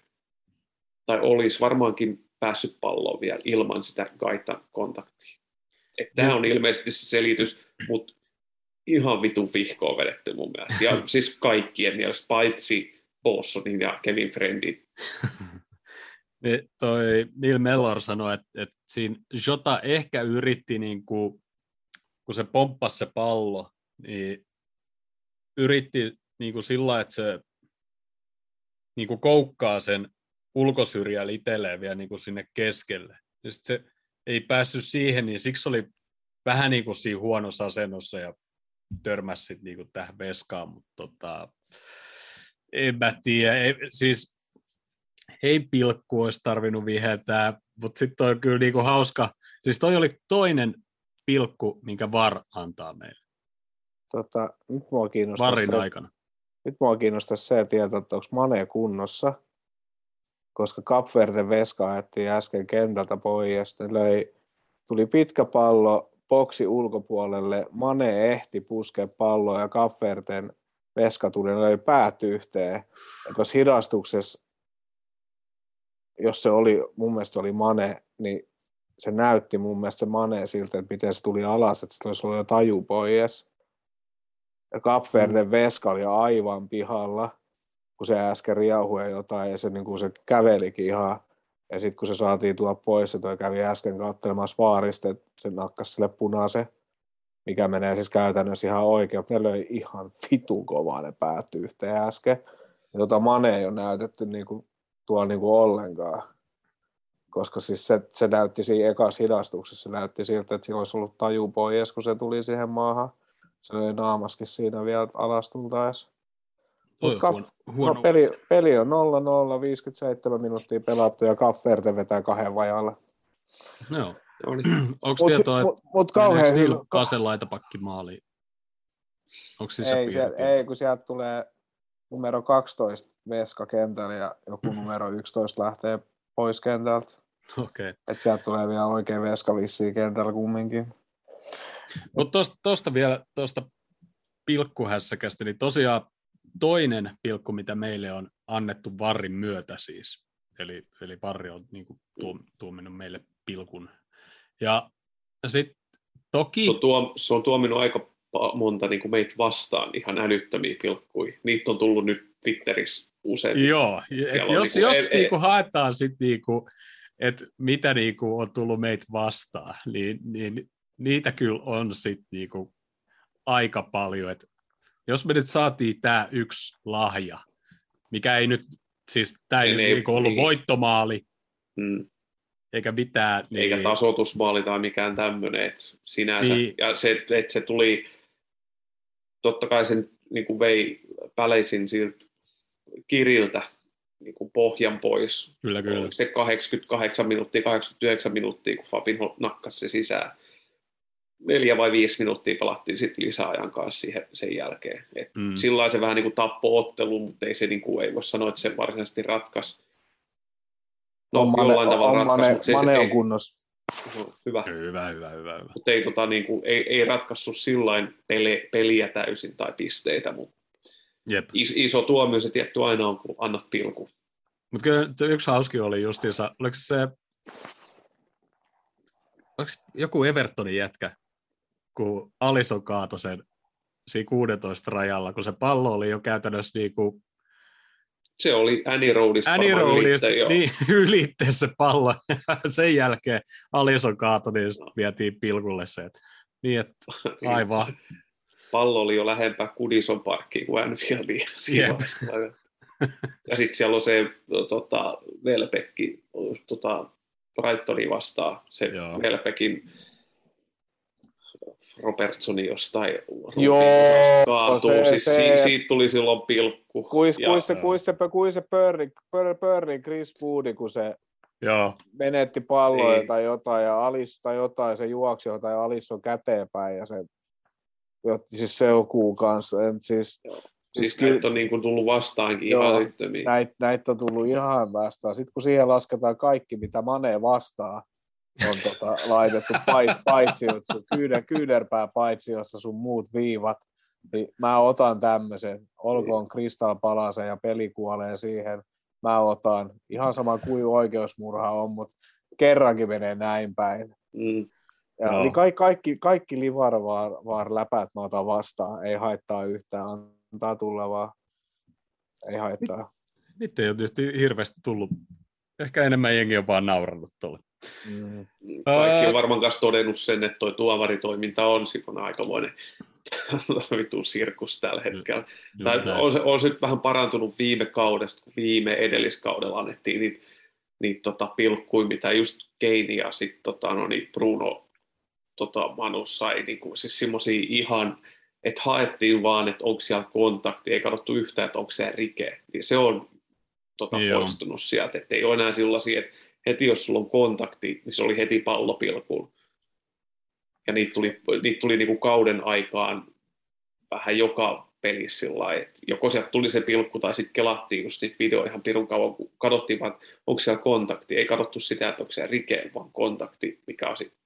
tai olisi varmaankin päässyt palloon vielä ilman sitä kaitan kontaktia. Tämä on ilmeisesti se selitys, mutta ihan vitun vihkoa vedetty mun mielestä. Ja siis kaikkien mielestä, paitsi Bossonin ja Kevin Friendin. Niin toi Neil Mellor sanoi, että, että siinä Jota ehkä yritti, niin kuin, kun se pomppasi se pallo, niin yritti niin kuin sillä, että se niin kuin koukkaa sen ulkosyrjällä itselleen vielä niin kuin sinne keskelle. Ja sit se ei päässyt siihen, niin siksi oli vähän niin kuin siinä huonossa asennossa ja törmäsi sit niin kuin tähän veskaan, mutta tota, en mä tiedä. Ei, siis ei pilkku olisi tarvinnut viheltää, mutta sitten on kyllä niin kuin hauska. Siis toi oli toinen pilkku, minkä VAR antaa meille. Tota, nyt mua kiinnostaa VARin se, aikana. nyt mua kiinnostaa se tieto, että onko Mane kunnossa, koska Kapverden veska ajettiin äsken kentältä pois ja löi, tuli pitkä pallo boksi ulkopuolelle, Mane ehti puskea palloa ja Kapverden veska tuli ja löi päät yhteen. Ja tuossa hidastuksessa, jos se oli, mun mielestä oli Mane, niin se näytti mun mielestä se Mane siltä, että miten se tuli alas, että se olisi ollut jo taju pois. Kapverden veska oli aivan pihalla, kun se äsken riauhui jotain, ja se, niin kuin se kävelikin ihan. Ja sitten kun se saatiin tuoda pois, se toi kävi äsken katselemassa vaarista, että se nakkas sille punaisen, mikä menee siis käytännössä ihan oikein, mutta ne löi ihan vitun kovaa ne päätty yhteen äsken. Ja tota Mane ei ole näytetty niin kuin, tuolla niin kuin ollenkaan. Koska siis se, se näytti siinä ekassa hidastuksessa, se näytti siltä, että sillä olisi ollut taju pois, kun se tuli siihen maahan. Se löi naamaskin siinä vielä alas tultaessa. Mut kap- huono, No, huono peli, peli on 0-0, 57 minuuttia pelattu ja Kafferte vetää kahden vajalla. No. Onko Mutta tietoa, että mut, mut kauhean hyvä. Kasen laitapakki maaliin? Onko siis Ei, sieltä, ei, kun sieltä tulee numero 12 Veska kentällä ja joku numero 11 lähtee pois kentältä. Okei. Okay. Et sieltä tulee vielä oikein Veska vissiin kentällä kumminkin. Mutta tuosta vielä, tuosta pilkkuhässäkästä, niin tosiaan toinen pilkku, mitä meille on annettu Varrin myötä siis. Eli, eli Varri on niin kuin, tuom, tuominut meille pilkun. Ja sitten toki... Se on, tuo, se on tuominut aika monta niin kuin meitä vastaan ihan älyttömiä pilkkuja. Niitä on tullut nyt Twitterissä usein. Joo, et jos, niinku- jos ei- ei- niinku haetaan sit niinku, että mitä niinku on tullut meitä vastaan, niin, niin niitä kyllä on sit niinku aika paljon. Et jos me nyt saatiin tämä yksi lahja, mikä ei nyt, siis tämä ei, Ei, ei, niinku ollut niin. voittomaali Mm. eikä mitään, niin, Eikä tasoitusmaali tai mikään tämmöinen, sinänsä. Niin. Ja se, että se tuli, totta kai sen niin kuin vei päleisin siltä kiriltä niin kuin pohjan pois. kyllä kyllä. Se 88 minuuttia, 89 minuuttia, kun Fabinho nakkasi se sisään. Neljä vai viisi minuuttia pelattiin sitten lisäajan kanssa siihen, sen jälkeen. Et Mm. Sillä se vähän niin kuin tappoi ottelun, mutta ei se niin kuin, ei voi sanoa, että se varsinaisesti ratkaisi. No, On Mane- jollain tavalla on ratkaisi, Mane, mutta se, Mane se on ei, kunnossa. hyvä. Hyvä, hyvä, hyvä, hyvä. Mutta ei, tota, niin kuin, ei, ei ratkaissut sillain pele, peliä täysin tai pisteitä, mutta Jep. is, iso tuomio se tietty aina on, kun annat pilku. Mutta kyllä yksi hauski oli justiinsa, oliko se, oliko joku Evertonin jätkä, kun Alison kaatoi sen siinä 16 rajalla, kun se pallo oli jo käytännössä niin kuin Se oli Annie Roadista Annie Roadista, ylitse, joo. niin ylitte se pallo. sen jälkeen Alison kaatoi, niin sit vietiin pilkulle se. Et, niin, että aivan. pallo oli jo lähempää Kudison parkkiin kuin Jep. vaiheessa. Ja sitten siellä on se tota, Velpekki tota, Brightonia vastaan, se Joo. Velpekin Robertsoni jostain Joo, ruutiin kaatuu. se- siis se- si- siitä tuli silloin pilkku. Kuis, Ja- kuis se, kuis se, kuis se pörri, pör, pörri Chris Woodi, kun se Joo, menetti palloa Niin. tai jotain, ja Alis tai jotain, se juoksi jotain, ja Alis on käteenpäin, ja se jotti siis seukuu kanssa. En, siis, Siis kyllä- näitä on niin kuin tullut vastaankin Joo. ihan näitä, näitä on tullut ihan vastaan. Sitten kun siihen lasketaan kaikki, mitä Mane vastaa, on tota, laitettu pait, paitsi, kyynär, kyynärpää paitsi, jossa sun muut viivat, niin mä otan tämmöisen, olkoon Kristal palasen ja peli kuolee siihen, mä otan, ihan sama kuin oikeusmurha on, mutta kerrankin menee näin päin. Mm. Ja, Joo. niin kaikki, kaikki, kaikki livarvaar läpät mä otan vastaan, ei haittaa yhtään, antaa tulla vaan, ei haittaa. nyt ei ole nyt hirveästi tullut. Ehkä enemmän jengi on vaan naurannut tuolle. Mm. Kaikki on varmaan kanssa todennut sen, että tuo tuomaritoiminta on Sikon aikamoinen vitun sirkus tällä hetkellä. Just Tai näin. on, se, on se nyt vähän parantunut viime kaudesta, kun viime edelliskaudella annettiin niitä, niitä tota, pilkkuja, mitä just Keini ja sitten tota, no, niin Bruno tota, Manu sai, niin kuin, siis semmoisia ihan, että haettiin vaan, että onko siellä kontakti, ei katsottu yhtään, että onko se rike. Niin se on tota, Joo. poistunut sieltä, että ei ole enää sellaisia, että heti jos sulla on kontakti, niin se oli heti pallopilkuun. Ja niitä tuli, niitä tuli niinku kauden aikaan vähän joka pelissä sillä että joko sieltä tuli se pilkku tai sitten kelattiin just niitä videoja ihan pirun kauan, kun katsottiin vaan, että onko siellä kontakti. Ei katsottu sitä, että onko siellä rike, vaan kontakti, mikä on sitten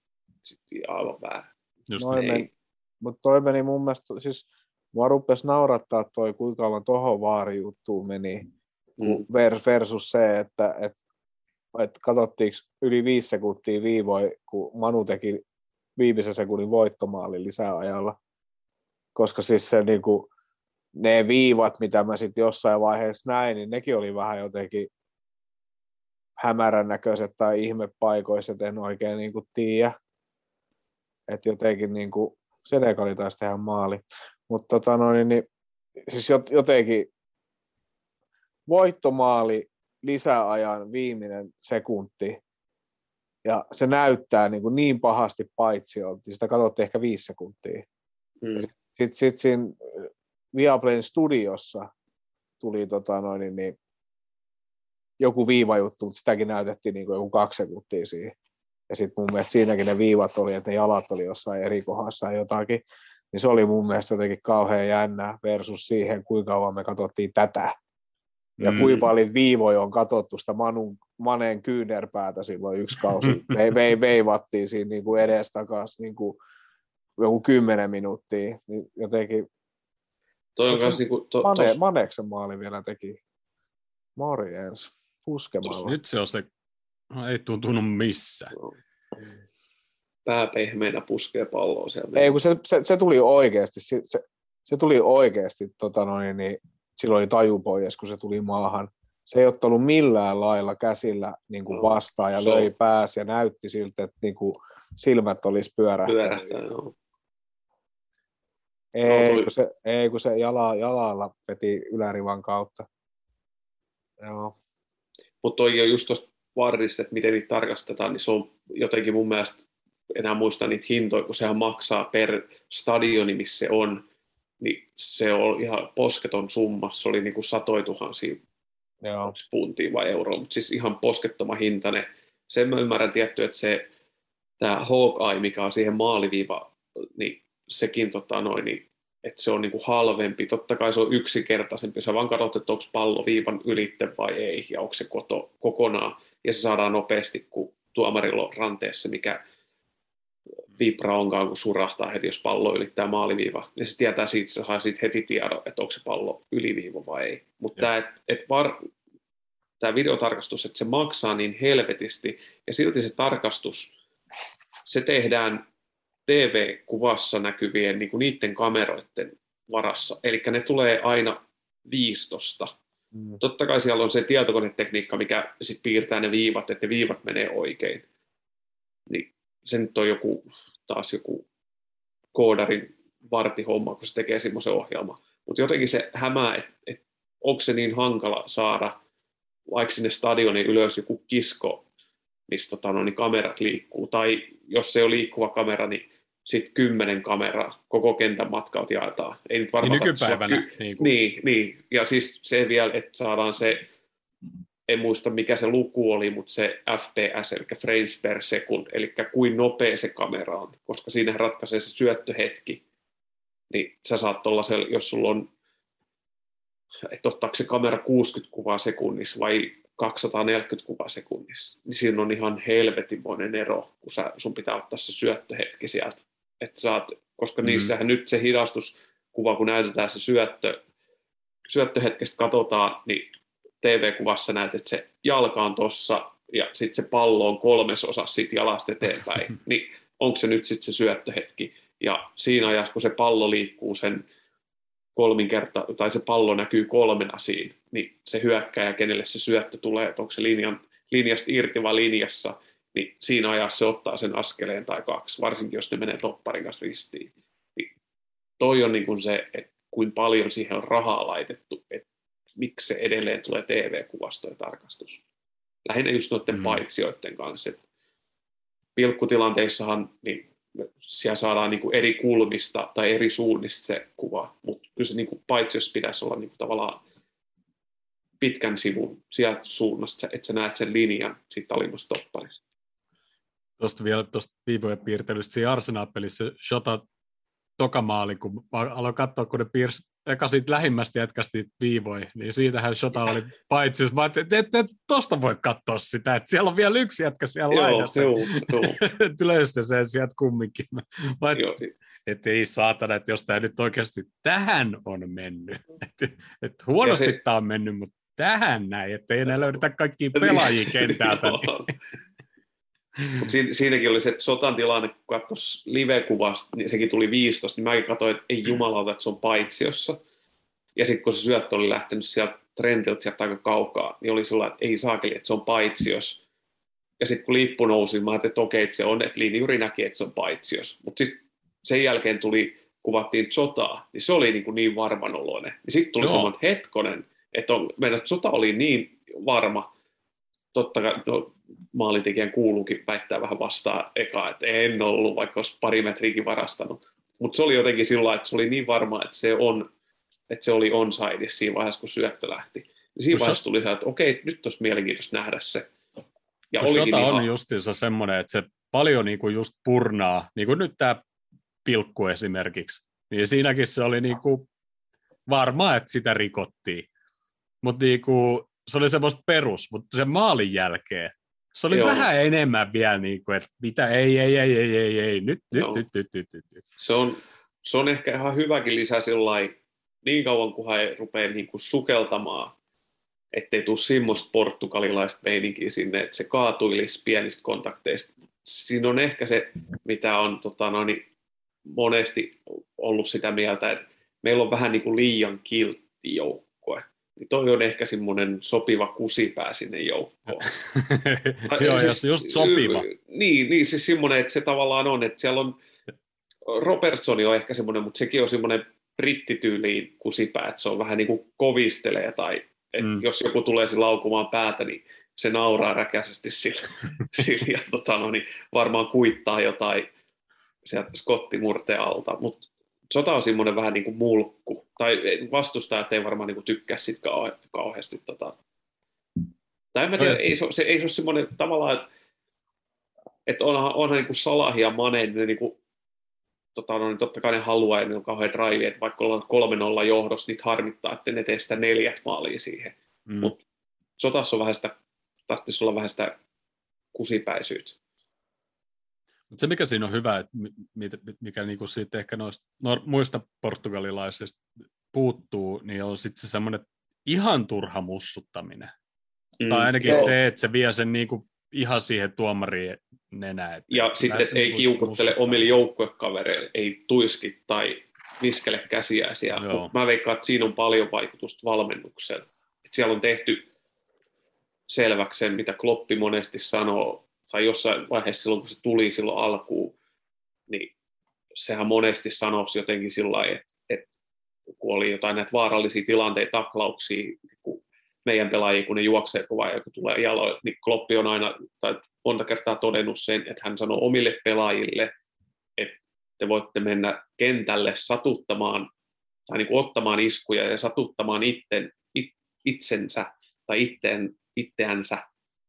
sit aivan väärä. Just Noin näin. meni, mutta toi meni mun mielestä, siis mua rupesi naurattaa toi, kuinka kauan tohon vaarijuttuun meni, Mm. ver- versus se, että et, et katsottiinko yli viisi sekuntia viivoi, kun Manu teki viimeisen sekunnin voittomaalin lisäajalla. Koska siis se niinku, ne viivat, mitä mä sitten jossain vaiheessa näin, niin nekin oli vähän jotenkin hämärän näköiset tai ihmepaikoissa, et en oikein niinku tiedä. Että jotenkin niinku, Senegali taisi tehdä maali. Mutta tota noin, niin, siis jot- jotenkin voittomaali lisäajan viimeinen sekunti, ja se näyttää niin, kuin niin pahasti paitsi oltiin. Sitä katsottiin ehkä viisi sekuntia. Mm. Sitten sit siinä äh, Viaplayn studiossa tuli tota noin, niin, niin, joku viivajuttu, mutta sitäkin näytettiin niin kuin joku kaksi sekuntia siihen. Ja sitten mun mielestä siinäkin ne viivat oli, että ne jalat oli jossain eri kohdassa jotakin. Niin se oli mun mielestä jotenkin kauhean jännä versus siihen, kuinka kauan me katsottiin tätä. Ja Mm. kuinka paljon viivoja on katsottu sitä Manun, Maneen kyynärpäätä silloin yksi kausi. Vei, vei, veivattiin siinä niin kuin edestakas niin kuin joku kymmenen minuuttia. Niin jotenkin Toi on Onko kans se niinku, to, Mane, tos, Maneksen maali vielä teki. Morjens. Puskemalla. Nyt se on se, no, ei tuntunut missään. pää pehmeänä puskee palloa siellä. Ei, kun se, se, se tuli oikeasti, se, se, se tuli oikeasti, tota noin, niin silloin oli taju pois, kun se tuli maahan. Se ei ottanut millään lailla käsillä niin kuin No, vastaan ja löi pääsi ja näytti siltä, että niin kuin silmät olisi pyörähtänyt. pyörähtää, joo. Ei, No, kun se, ei, kun se jala, jalalla veti ylärivan kautta. Joo. Mutta toi on just tuosta varrista, että miten niitä tarkastetaan, niin se on jotenkin mun mielestä, enää muista niitä hintoja, kun sehän maksaa per stadioni, missä se on, niin se on ihan posketon summa. Se oli niinku satoi tuhansia Joo. puntia vai euroa, mutta siis ihan poskettoma hintainen. Sen mä ymmärrän tietty, että se tämä Hawkeye, mikä on siihen maaliviiva, niin sekin tota noin, niin, että se on niinku halvempi. Totta kai se on yksinkertaisempi. Sä vaan katsot, että onko pallo viivan ylitte vai ei, ja onko se koto, kokonaan. Ja se saadaan nopeasti, kun tuomarilla on ranteessa, mikä vibra onkaan, kun surahtaa heti, jos pallo ylittää maaliviiva. Niin se tietää siitä, se saa siitä heti tiedon, että onko se pallo yliviiva vai ei. Mutta tämä, että et var, tämä videotarkastus, että se maksaa niin helvetisti, ja silti se tarkastus, se tehdään TV-kuvassa näkyvien niin kuin niiden kameroiden varassa. Eli ne tulee aina viistosta. Mm. Totta kai siellä on se tietokonetekniikka, mikä sit piirtää ne viivat, että ne viivat menee oikein. Niin se nyt on joku, taas joku koodarin vartihomma, kun se tekee semmoisen ohjelman. Mutta jotenkin se hämää, että et, onko se niin hankala saada vaikka sinne stadionin ylös joku kisko, missä tota, no, niin kamerat liikkuu. Tai jos se on liikkuva kamera, niin sitten kymmenen kameraa koko kentän matkalta jaetaan. Ei nyt Niin varmaan olla nykypäivänä. ky- Niin kuin, niin, niin, ja siis se vielä, että saadaan se, en muista mikä se luku oli, mutta se FPS, eli frames per second, eli kuin nopea se kamera on, koska siinä ratkaisee se syöttöhetki, niin sä saat tuollaisella, jos sulla on, että ottaako se kamera 60 kuvaa sekunnissa vai 240 kuvaa sekunnissa, niin siinä on ihan helvetimoinen ero, kun sä, sun pitää ottaa se syöttöhetki sieltä. Että saat, koska Mhm. mm. niissähän nyt se hidastuskuva, kun näytetään se syöttö, syöttöhetkestä katsotaan, niin TV-kuvassa näet, että se jalka on tossa ja sitten se pallo on kolmesosa siitä jalasta eteenpäin. niin onko se nyt sitten se syöttöhetki? Ja siinä ajassa, kun se pallo liikkuu sen kolminkerta, tai se pallo näkyy kolmena siinä, niin se hyökkäjä, kenelle se syöttö tulee, että onko se linjan, linjasta irti vai linjassa, niin siinä ajassa se ottaa sen askeleen tai kaksi, varsinkin jos ne menee topparin kanssa ristiin. Niin toi on niin kuin se, että kuin paljon siihen on rahaa laitettu, että miksi se edelleen tulee TV-kuvasto ja tarkastus. Lähinnä just noiden mm. paitsioiden kanssa. Et pilkkutilanteissahan niin siellä saadaan niin kuin eri kulmista tai eri suunnista se kuva, mutta kyllä se niin kuin paitsiossa pitäisi olla niin kuin tavallaan pitkän sivun sieltä suunnasta, että sä näet sen linjan siitä alimmasta topparista. Tuosta vielä tuosta viivojen piirtelystä siinä Arsenal-pelissä Shota toka maali, kun aloin katsoa, kun ne piirsi eka siitä lähimmästä jätkästi viivoi, niin siitähän Shota oli paitsi, mä että et, et, et, tosta voi katsoa sitä, että siellä on vielä yksi jätkä siellä joo, laidassa. Joo, joo. Sen sieltä kumminkin. Mä, joo. Että ei saatana, että jos tämä nyt oikeasti tähän on mennyt. Että et huonosti se... tämä on mennyt, mutta tähän näin, että ei enää löydetä kaikkia pelaajia kentältä. niin. Mut siinä, siinäkin oli se sotan tilanne, kun katsoisi live-kuvasta, niin sekin tuli 15, niin mäkin katsoin, että ei jumalauta, että se on paitsiossa. Ja sitten kun se syöttö oli lähtenyt sieltä trendiltä sieltä aika kaukaa, niin oli sellainen, että ei saakeli, että se on paitsios. Ja sitten kun lippu nousi, mä ajattelin, että okei, että se on, että juuri näki, että se on paitsios. Mutta sitten sen jälkeen tuli, kuvattiin sotaa, niin se oli niin, kuin niin varman oloinen. Niin sitten tuli semmoinen, että hetkonen, että on, meidän sota oli niin varma, totta kai no, maalintekijän kuuluukin väittää vähän vastaan eka, että en ollut, vaikka olisi pari metriäkin varastanut. Mutta se oli jotenkin sillä että se oli niin varma, että se, on, että se oli onside siinä vaiheessa, kun syöttö lähti. Ja siinä vaiheessa tuli se, että okei, nyt olisi mielenkiintoista nähdä se. Ja olikin Shota on justiinsa semmoinen, että se paljon niin kuin just purnaa, niin kuin nyt tämä pilkku esimerkiksi, niin siinäkin se oli niin kuin varma, että sitä rikottiin. Mutta niin kuin, se oli semmoista perus, mutta sen maalin jälkeen se oli Joo. vähän enemmän vielä, niin kuin, että mitä, ei, ei, ei, ei, ei, ei, nyt, nyt, nyt, nyt, nyt, nyt, nyt. Se on, se on ehkä ihan hyväkin lisää sillai, niin kauan kuin hän rupeaa niin kuin sukeltamaan, ettei tule semmoista portugalilaista meininkiä sinne, että se kaatuilisi pienistä kontakteista. Siinä on ehkä se, mitä on tota, no, niin monesti ollut sitä mieltä, että meillä on vähän niin kuin liian kiltti joukkue niin toi on ehkä semmoinen sopiva kusipää sinne joukkoon. Joo, siis, just sopiva. Niin, niin siis semmoinen, että se tavallaan on, että siellä on, Robertsoni on ehkä semmoinen, mutta sekin on semmoinen brittityyliin kusipää, että se on vähän niin kuin kovistelee tai että mm. jos joku tulee laukumaan päätä, niin se nauraa räkäisesti sillä, sillä ja tota, no, niin varmaan kuittaa jotain sieltä skottimurteen alta, mutta sota on semmoinen vähän niin kuin mulkku, tai vastustajat ei varmaan niin kuin tykkää sit kauhe, kauheasti. Tota. Tai en mä tiedä, ei se, se, ei se ole semmoinen tavallaan, että onhan, onhan niin kuin Salah ja Mane, ne niin kuin, tota, no, niin totta kai ne haluaa, ja ne on kauhean drive, että vaikka ollaan 3-0 johdossa, niitä harmittaa, että ne tee sitä neljät maalia siihen. Mm. Mutta sotassa on vähän sitä, tarvitsisi olla vähän sitä kusipäisyyttä. Mutta se, mikä siinä on hyvä, että mikä niinku siitä ehkä noista no, muista portugalilaisista puuttuu, niin on sitten se semmoinen ihan turha mussuttaminen. Mm, tai ainakin joo. se, että se vie sen niinku ihan siihen tuomariin nenään. Ja sitten ei niinku kiukuttele omille joukkuekavereille, ei tuiski tai viskele käsiä siellä. Mä veikkaan, että siinä on paljon vaikutusta valmennukseen. Että siellä on tehty selväksi sen, mitä Kloppi monesti sanoo, tai jossain vaiheessa silloin, kun se tuli silloin alkuun, niin sehän monesti sanoisi jotenkin sillä että, että kun oli jotain näitä vaarallisia tilanteita, taklauksia, kun meidän pelaajia, kun ne juoksee kovaa ja kun tulee jaloille, niin Kloppi on aina, tai monta kertaa todennut sen, että hän sanoo omille pelaajille, että te voitte mennä kentälle satuttamaan tai niin kuin ottamaan iskuja ja satuttamaan itten, it, itsensä tai itteen, itseänsä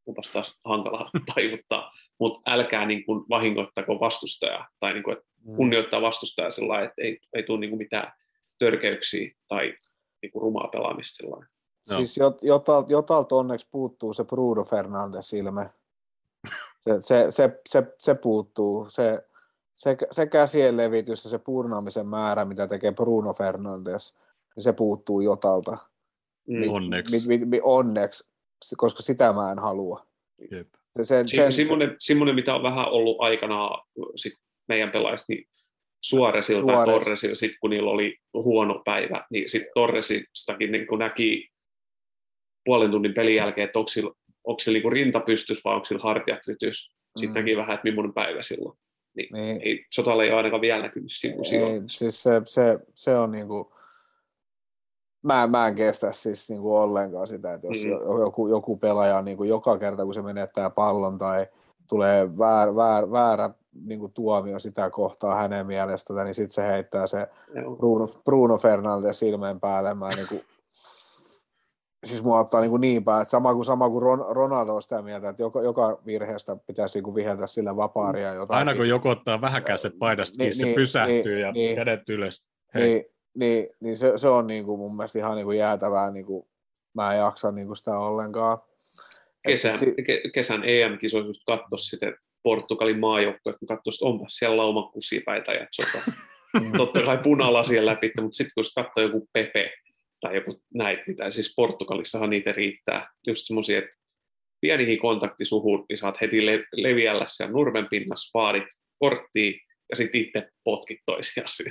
onpas taas hankala taivuttaa, mutta älkää niin kuin vahingoittako vastustajaa tai niin kuin, että mm. kunnioittaa vastustajaa sillä lailla, että ei, ei tule niin kuin mitään törkeyksiä tai niin kuin rumaa pelaamista sillä lailla. No. Siis jot, jotalta, jotalta onneksi puuttuu se Bruno Fernandes ilme. Se, se, se, se, se puuttuu. Se, se, se käsien levitys ja se purnaamisen määrä, mitä tekee Bruno Fernandes, niin se puuttuu jotalta. Mm. Onneksi. Mi, mi, mi, onneksi koska sitä mä en halua. Jep. Sen, sen, semmoinen, semmoinen, mitä on vähän ollut aikanaan sit meidän pelaajista, niin Suoresilta Suores. ja Torresilta, sit kun niillä oli huono päivä, niin sitten Torresistakin niin kun näki puolen tunnin pelin jälkeen, että onko sillä, onko sillä niin rinta pystys vai onko sillä hartiat rytys. Sitten mm. näki vähän, että millainen päivä silloin. Niin, Niin. ei, Sotalle ei ole ainakaan vielä näkynyt sivu Ei, siis se, se, se on niinku, mä, mä en kestä siis niinku ollenkaan sitä, että jos Mm. mm. joku, joku pelaaja niinku joka kerta, kun se menettää pallon tai tulee väär, väär, väärä niinku tuomio sitä kohtaa hänen mielestään, niin sitten se heittää se. Bruno, Bruno Fernandes silmeen päälle. Mä niinku, siis mua ottaa niinku niin päin, että sama kuin, sama kuin Ron, Ronaldo on sitä mieltä, että joka, joka virheestä pitäisi niinku viheltä sillä vapaaria jotain. Aina kun joku ottaa vähäkäiset paidasta kiinni, Niin, se niin, pysähtyy niin, ja niin. kädet ylös. Hei. Niin, niin, niin se, se, on niinku mun mielestä ihan niinku jäätävää, niinku, mä en jaksa niinku sitä ollenkaan. Kesän, si- ke, kesän EM-kisoissa just katsoa sitten Portugalin maajoukkoja, kun katsoo, että onpas siellä lauma kusipäitä ja sota. Totta kai punalasien läpi, mutta sitten kun katsoo joku Pepe tai joku näitä, mitä siis Portugalissahan niitä riittää, just semmoisia, että pienikin kontakti suhun, niin saat heti le- leviällä siellä nurmen pinnassa, vaadit korttiin ja sitten itse potkit toisiasi.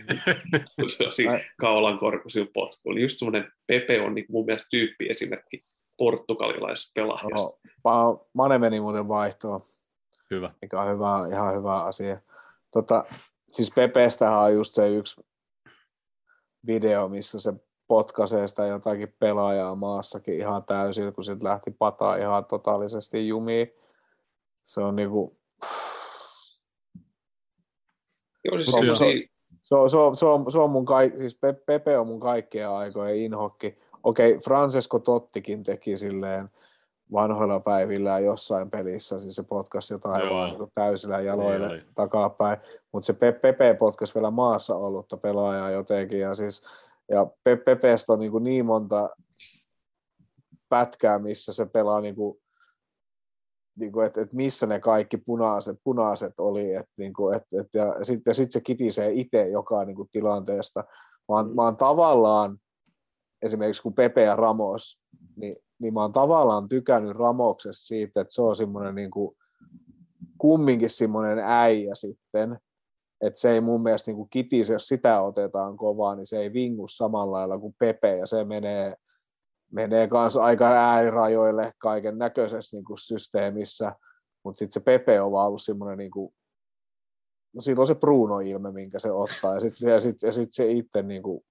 se on siinä Ai. kaulan korkuisilla potkuilla. Just semmoinen Pepe on niin mun mielestä tyyppi esimerkki portugalilaisesta pelaajasta. Pa- Mane meni muuten vaihtoon, Hyvä. mikä on hyvä, ihan hyvä asia. Tota, siis Pepestähän on just se yksi video, missä se potkaisee sitä jotakin pelaajaa maassakin ihan täysin, kun sitten lähti pataa ihan totaalisesti jumiin. Se on niinku, Joo, siis se on, se on, se on, se on mun kaik, siis Pe- Pepe on mun kaikkien aikojen inhokki. Okei, Francesco Tottikin teki silleen vanhoilla päivillään jossain pelissä, siis se potkasi jotain Joo. vaan niin täysillä Niin jaloille oli. takapäin, mutta se Pe- Pepe potkasi vielä maassa ollutta pelaajaa jotenkin, ja siis ja Pe- Pepestä on niin, kuin niin monta pätkää, missä se pelaa niin kuin, niin kuin, että, että missä ne kaikki punaiset, punaiset oli, että, niin kuin, että, että, ja sitten sit se kitisee itse joka niin kuin, tilanteesta. Mä oon, mä oon tavallaan, esimerkiksi kun Pepe ja Ramos, niin, niin mä oon tavallaan tykännyt Ramoksesta siitä, että se on semmoinen niin kuin, kumminkin semmoinen äijä sitten, että se ei mun mielestä niin kuin kitise, jos sitä otetaan kovaa, niin se ei vingu samalla lailla kuin Pepe, ja se menee, menee kanssa aika äärirajoille kaiken näköisessä niin kuin systeemissä, mutta sitten se Pepe on vaan ollut semmoinen, niin kuin, no siinä on se Bruno-ilme, minkä se ottaa, ja sitten se, ja sit, ja sit se itse niin kuin,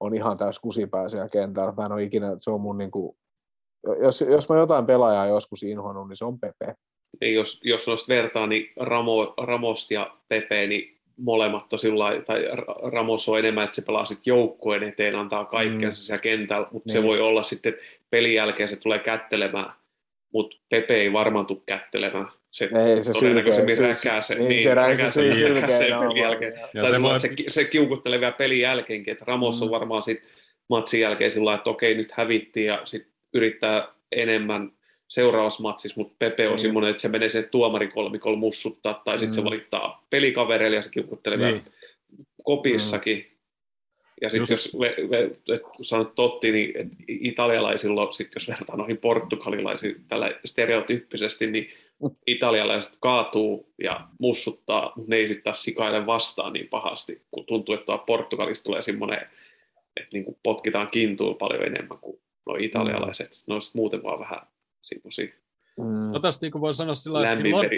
on ihan täys kusipää siellä kentällä. Mä en ole ikinä, se on mun niin kuin, jos, jos mä jotain pelaajaa joskus inhonnut, niin se on Pepe. jos, jos noista vertaa, niin Ramo, Ramost ja Pepe, niin molemmat on sillä lailla- tai Ra- Ramos on enemmän, että se pelaa sitten joukkueen eteen, antaa kaikkensa Mm. siellä kentällä, mutta se Niin. voi olla sitten, että pelin jälkeen se tulee kättelemään, mutta Pepe ei varmaan tule kättelemään. Se, Ei, se todennäköisemmin sylkee- räkää se, niin, niin, se rä- räkää se se, räkää se pelin jälkeen. ja- tai se se, voi- se, se kiukuttelee vielä pelin jälkeenkin, että Ramos on Mm. varmaan sitten matsin jälkeen sillä että okei, nyt hävittiin ja sitten yrittää enemmän seuraavassa matsissa, mutta Pepe on Niin. semmoinen, että se menee sen tuomarikolmikolla mussuttaa, tai sitten se Mm. valittaa pelikavereille ja se kiukuttelee Niin. kopissakin. Ja sitten jos ve, ve, et, sanot totti, niin et italialaisilla, sit jos vertaa noihin portugalilaisiin tällä stereotyyppisesti, niin italialaiset kaatuu ja mussuttaa, mutta ne ei sitten taas sikaile vastaan niin pahasti, kun tuntuu, että Portugalista tulee semmoinen, että niinku potkitaan kintuun paljon enemmän kuin nuo italialaiset. Ne on sit muuten vaan vähän semmoisia Mm. No tästä niin voi sanoa sillä lailla, että silloin,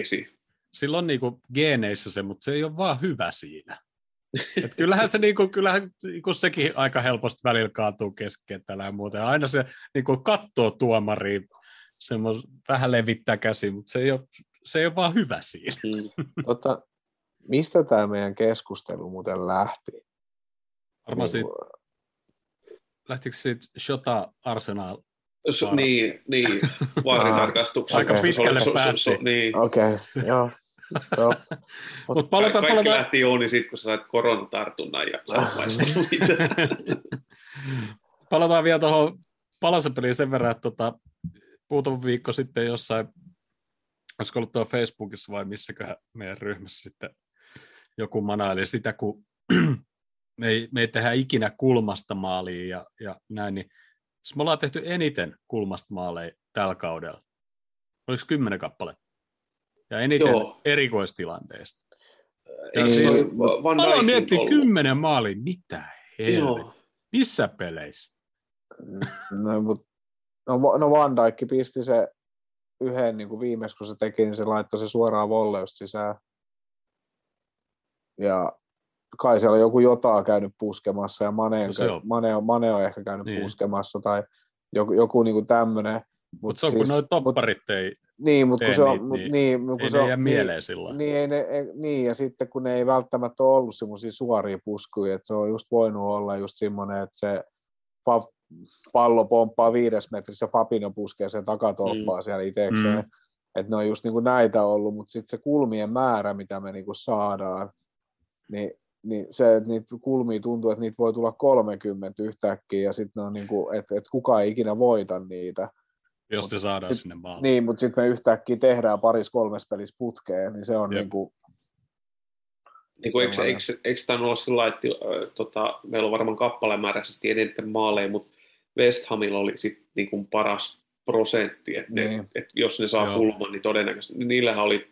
silloin niin geeneissä se, mutta se ei ole vaan hyvä siinä. Et kyllähän se niinku, kyllähän niinku sekin aika helposti välillä kaatuu keskentällä ja muuten. Aina se niinku kattoo tuomariin, semmos, vähän levittää käsi, mutta se ei, ole, se ei ole vaan hyvä siinä. Tota, mistä tämä meidän keskustelu muuten lähti? Varmaan siitä, Niinku, lähtikö siitä Shota Arsenal? Vaara. niin, niin, vaaritarkastuksen. Aika pitkälle päästiin. Niin. Okei, okay, joo. joo. Mutta palataan, Kaikki palataan, lähti Jouni siitä, kun sä sait koronatartunnan ja palataan vielä tuohon palasepeliin sen verran, että tota, muutama viikko sitten jossain, olisiko ollut tuolla Facebookissa vai missäköhän meidän ryhmässä sitten joku manaili sitä, kun me ei, me ei tehdä ikinä kulmasta maaliin ja, ja näin, niin siis me ollaan tehty eniten kulmasta maaleja tällä kaudella. Oliko kymmenen kappaletta? Ja eniten Joo. erikoistilanteesta. Ja Eikö siis- Van Mä aloin miettiä kymmenen maalia, mitä helvetti. Missä peleissä? No, mut, no, no Van Dijk pisti se yhden niin kuin viimeis, kun se teki, niin se laittoi se suoraan volleusta sisään. ja kai siellä on joku jotain käynyt puskemassa ja Mane, No on. Mane, on, Mane on ehkä käynyt Niin. niin. puskemassa tai joku, joku niin tämmöinen. Mutta se on, kun noin topparit ei, niin, mutta kun se on, niitä, mut, niin niin, mut kun ei se ne on, jää niin, mieleen sillä lailla. niin, ei ne, ei, niin, ja sitten kun ne ei välttämättä ole ollut semmoisia suoria puskuja, että se on just voinut olla just semmoinen, että se fa- pallo pomppaa viides metrissä ja Fabinho puskee sen takatolppaa mm. siellä itsekseen. Mm. Että ne on just niinku näitä ollut, mutta sitten se kulmien määrä, mitä me niinku saadaan, niin, niin se, että niitä kulmia tuntuu, että niitä voi tulla 30 yhtäkkiä, ja sitten on niinku, että et kukaan ei ikinä voita niitä. jos ne saadaan sit- sinne maalle. Niin, mutta sitten me yhtäkkiä tehdään paris kolmes pelissä putkeen, niin se on Jep. niinku, Niin kuin, eikö, eikö, eikö tämä olla sillä että ö, tota, meillä on varmaan kappalemääräisesti eniten maaleja, mutta West Hamilla oli sit niin kuin paras prosentti, että ne, Niin. että jos ne saa Joo. kulman, niin todennäköisesti niillähän oli,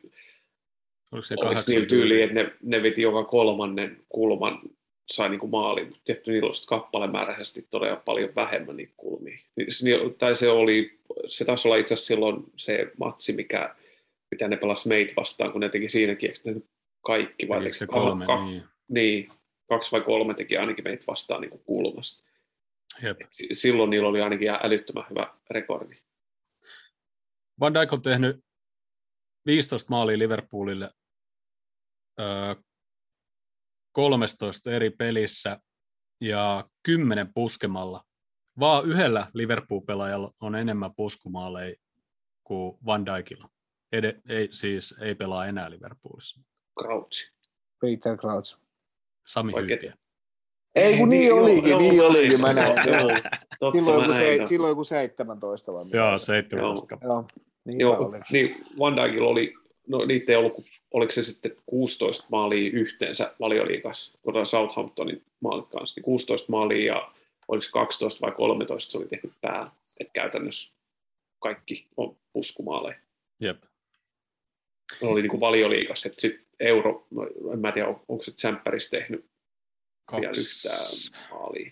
Oliko se oliko niillä tyyli, että ne, ne veti joka kolmannen kulman, sai niin kuin maalin, mutta tietty niillä sit kappalemääräisesti todella paljon vähemmän niitä kulmia. Niin Tai se oli, se taisi olla itse asiassa silloin se matsi, mikä, mitä ne pelasi meitä vastaan, kun ne teki siinäkin, eikö ne kaikki vai teki- kolme, ka- niin. niin, kaksi vai kolme teki ainakin meitä vastaan niin kulmasta. Jep. Silloin niillä oli ainakin älyttömän hyvä rekordi. Van Dijk on tehnyt 15 maalia Liverpoolille 13 eri pelissä ja 10 puskemalla. Vaan yhdellä Liverpool-pelaajalla on enemmän puskumaaleja kuin Van Dijkilla. Ede, ei, siis ei pelaa enää Liverpoolissa. Crouch. Peter Crouch. Sami Oikein. Hyypiä. Ei kun niin, joo, olikin, joo, niin olikin, mä näin. Joo, Joo. totta Silloin, mä joku näin. se, silloin joku 17 vai mitä Joo, se- 17 kappaletta. Joo, niin Joo, oli. niin Van Dijkilla oli, no niitä ei ollut, kuin- oliko se sitten 16 maalia yhteensä valioliikas, kun Southamptonin maalit kanssa, niin 16 maalia ja oliko se 12 vai 13 se oli tehnyt päällä. Että käytännössä kaikki on puskumaaleja. Jep. Ne oli niin kuin valioliikas, että sitten euro, no, en mä tiedä, on- onko se Tsemppärissä tehnyt vielä Kaksi, yhtään maalia.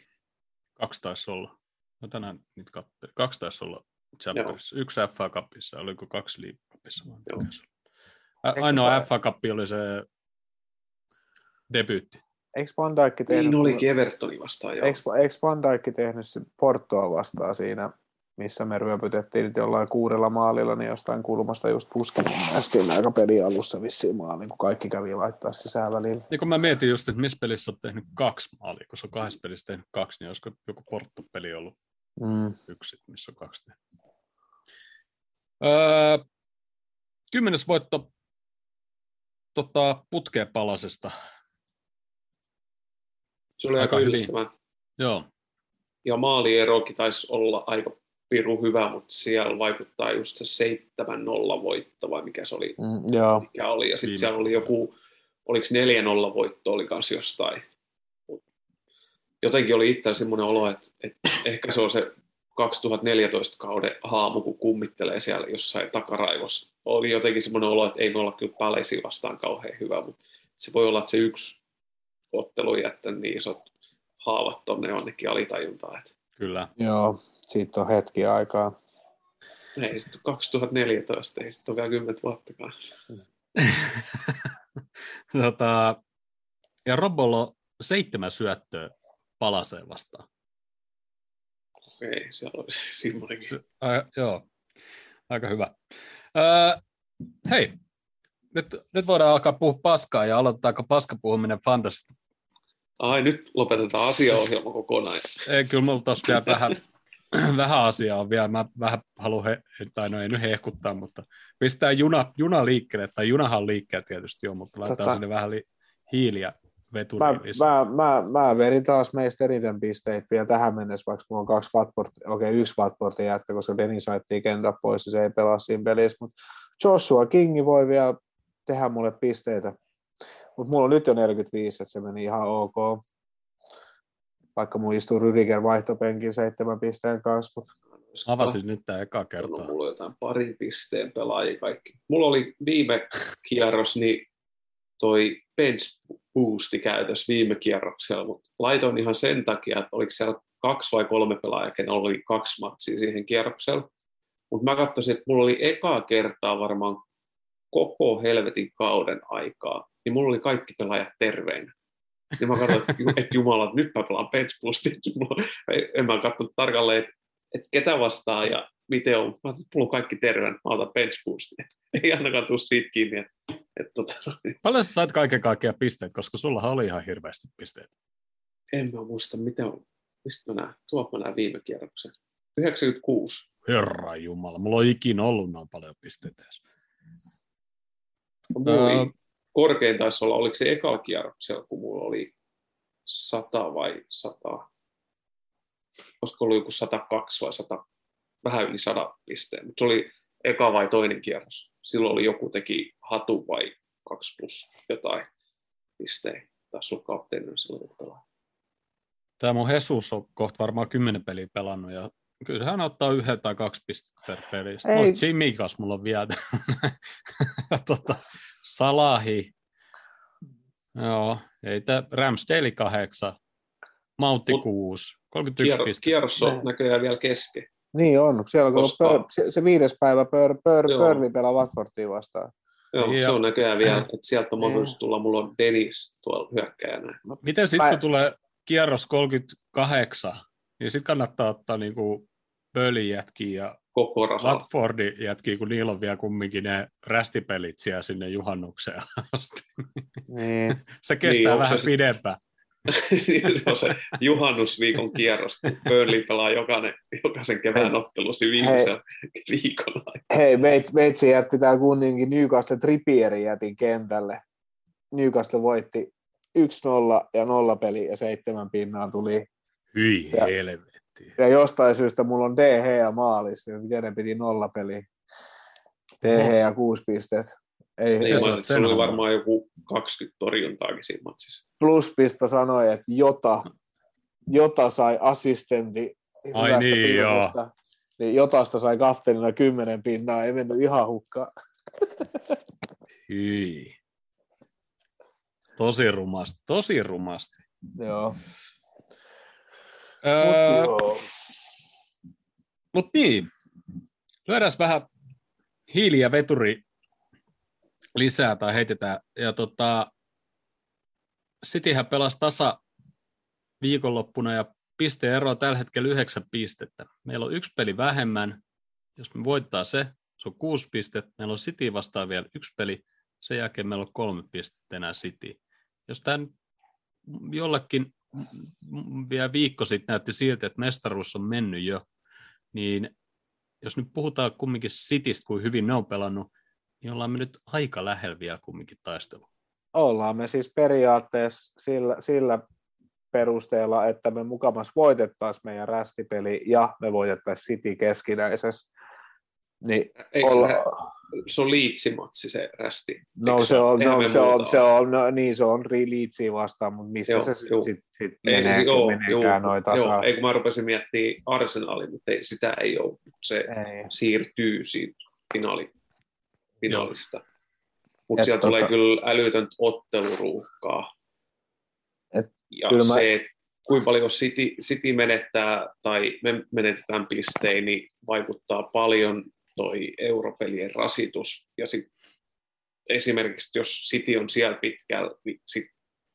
kaksi taisi olla. No tänään nyt katselin. Kaksi taisi olla Champions. Yksi FA Cupissa, oliko kaksi vai Joo. Ainoa FA Cup oli se debyytti. Eikö Van Dijk tehnyt, Niin olikin Evertoni vastaan, joo. eikö, Van Dijk tehnyt se Portoa vastaan siinä, missä me ryöpytettiin nyt jollain kuudella maalilla, niin jostain kulmasta just puskemaan päästiin aika pelin alussa vissiin maaliin, kun kaikki kävi laittaa sisään välillä. Niin kun mä mietin just, että missä pelissä on tehnyt kaksi maalia, kun se on kahdessa pelissä tehnyt kaksi, niin olisiko joku Porto-peli ollut Mm. yksi, missä on kaksi tehnyt. Öö, kymmenes voitto tota, putkeen palasesta. Se oli aika aika hyvin. Joo, Ja maalierokin taisi olla aika piru hyvä, mutta siellä vaikuttaa just se 7-0 voitto vai mikä se oli. Mm, joo, Mikä oli. Ja sitten siellä oli joku, oliko 4-0 voitto oli kanssa jostain. Mut Jotenkin oli itsellä semmoinen olo, että, että ehkä se on se 2014 kauden haamu, kun kummittelee siellä jossain takaraivossa. Oli jotenkin semmoinen olo, että ei me olla kyllä Palaceia vastaan kauhean hyvä, mutta se voi olla, että se yksi ottelu on jättänyt niin isot haavat tonne jonnekin alitajuntaan. Että kyllä. joo, siitä on hetki aikaa. ei sitten 2014, ei sitten ole vielä 10 vuottakaan. tota, ja Robolo seitsemän syöttöä palaseen vastaan. Okei, siellä on semmoinenkin. Se, ää, joo, aika hyvä. Ää, hei, nyt, nyt voidaan alkaa puhua paskaa ja aloitetaanko paska puhuminen fantasista. Ai, nyt lopetetaan asiaohjelma kokonaan. Ei, kyllä mulla tuossa vielä vähän, vähän asiaa on vielä. Mä vähän haluan, he, tai no ei nyt hehkuttaa, mutta pistää juna, juna liikkeelle, tai junahan on liikkeellä tietysti on, mutta laitetaan Tota- sinne vähän li, hiiliä Mä, veturiin lisää. mä, mä, mä verin taas meistä eniten pisteitä vielä tähän mennessä, vaikka mulla on kaksi Watford, okei okay, yksi Watfordin jätkä, koska Denis ajettiin kentät pois ja se ei pelaa siinä pelissä, mutta Joshua Kingi voi vielä tehdä mulle pisteitä, mutta mulla on nyt jo 45, että se meni ihan ok. Vaikka mulla istuu Rydiger vaihtopenkin seitsemän pisteen kanssa, mutta Avasin nyt tämä eka kertaa. kertaa. Mulla on jotain parin pisteen pelaajia kaikki. Mulla oli viime kierros, niin toi bench boosti käytössä viime kierroksella, mutta laitoin ihan sen takia, että oliko siellä kaksi vai kolme pelaajaa, kenellä oli kaksi matsia siihen kierroksella. Mutta mä katsoin, että mulla oli ekaa kertaa varmaan koko helvetin kauden aikaa niin mulla oli kaikki pelaajat terveinä. Ja mä katsoin, että et jumala, nyt mä pelaan bench boostia. En mä katsonut tarkalleen, että et ketä vastaa ja miten on. Mä ajattelin, että mulla on kaikki terveenä, mä otan bench boostia. Ei ainakaan tule siitä kiinni. Että, et, tota, Paljon sä sait kaiken kaikkiaan pisteet, koska sulla oli ihan hirveästi pisteet. en mä muista, miten on. Mistä mä näen? Tuolta mä näen viime kierroksen. 96. Herra Jumala, mulla on ikinä ollut noin paljon pisteitä. Mulla Ää. oli, korkein taisi olla, oliko se ekalla kierroksella, kun mulla oli 100 vai 100, olisiko ollut joku 102 vai 100, vähän yli 100 pisteen, mutta se oli eka vai toinen kierros. Silloin oli joku teki hatu vai 2 plus jotain pisteen. Taisi olla kapteenina silloin, kun pelaa. Tämä mun Jesus on kohta varmaan kymmenen peliä pelannut ja kyllä hän ottaa yhden tai kaksi pistettä per peli. Sitten Ei. Ei. Jimikas mulla on vielä. tota, Salahi. Joo, ei tämä Ramsdale kahdeksan. Mautti Mut kuusi. 31 Kierros, pistettä. kierros on näköjään vielä kesken. Niin on, siellä kun Koska- pör, se, se, viides päivä pör, pör. Burnley pelaa Watfordia vastaan. Joo, Ja- se on näköjään vielä, että sieltä on Niin. mahdollisuus tulla. Mulla on Dennis tuolla hyökkäjänä. Miten sitten, kun tulee kierros 38, niin sitten kannattaa ottaa niinku Bölin jätkiä ja Koko rahalla. Watfordin jätkiä, kun niillä on vielä kumminkin ne rästipelit siellä sinne juhannukseen asti. Niin. Se kestää Niin, vähän se- pidempään. se on se juhannusviikon kierros, kun Burnley pelaa jokainen, jokaisen kevään ottelusi viimeisen viikon aikana. Hei, meit, meitsi jätti tää kunninkin Newcastle Trippierin jätin kentälle. Newcastle voitti 1-0 ja 0 peli ja seitsemän pinnaa tuli. Hyi Ja- helvetti. Ja jostain syystä mulla on DH ja maalis, niin miten ne piti nolla peli. DH ja kuusi pistet. Ei, Ei, se sen oli varmaan joku 20 torjuntaakin siinä matsissa. pluspista sanoi, että Jota, Jota sai assistentti Ai niin, pilkusta. Niin Jotasta sai kapteenina kymmenen pinnaa, ei mennyt ihan hukkaan. Hyi. Tosi rumasti, tosi rumasti. Joo. Öö, Mut joo. Mutta niin, lyödään vähän hiili ja veturi lisää tai heitetään. Ja tota, Cityhän pelasi tasa viikonloppuna ja pisteero on tällä hetkellä yhdeksän pistettä. Meillä on yksi peli vähemmän. Jos me voittaa se, se on kuusi pistettä. Meillä on City vastaan vielä yksi peli. Sen jälkeen meillä on kolme pistettä enää City. Jos tämä jollekin mm, vielä viikko sitten näytti siltä, että mestaruus on mennyt jo, niin jos nyt puhutaan kumminkin Citystä, kuin hyvin ne on pelannut, niin ollaan me nyt aika lähellä vielä kumminkin taistelu. Ollaan me siis periaatteessa sillä, sillä perusteella, että me mukamas voitettaisiin meidän rästipeli ja me voitettaisiin City keskinäisessä. Niin Eikö olla, se, se on liitsimatsi se rästi? no, se on, no, se on, se ole. on, no, niin se on Leedsiä vastaan, mutta missä Joo, se sitten sit Ei, menee, joo, meneekään joo, noin joo, tasaa. ei kun mä rupesin miettimään Arsenalin, mutta ei, sitä ei ole. Se Ei. siirtyy siitä finaali, finaalista. Mutta siellä tota- tulee kyllä älytöntä otteluruuhkaa. Et ja kyllä mä- se, että kuinka paljon City, City menettää tai me menetetään pistein, niin vaikuttaa paljon toi europelien rasitus. Ja sit esimerkiksi jos City on siellä pitkällä, niin sit,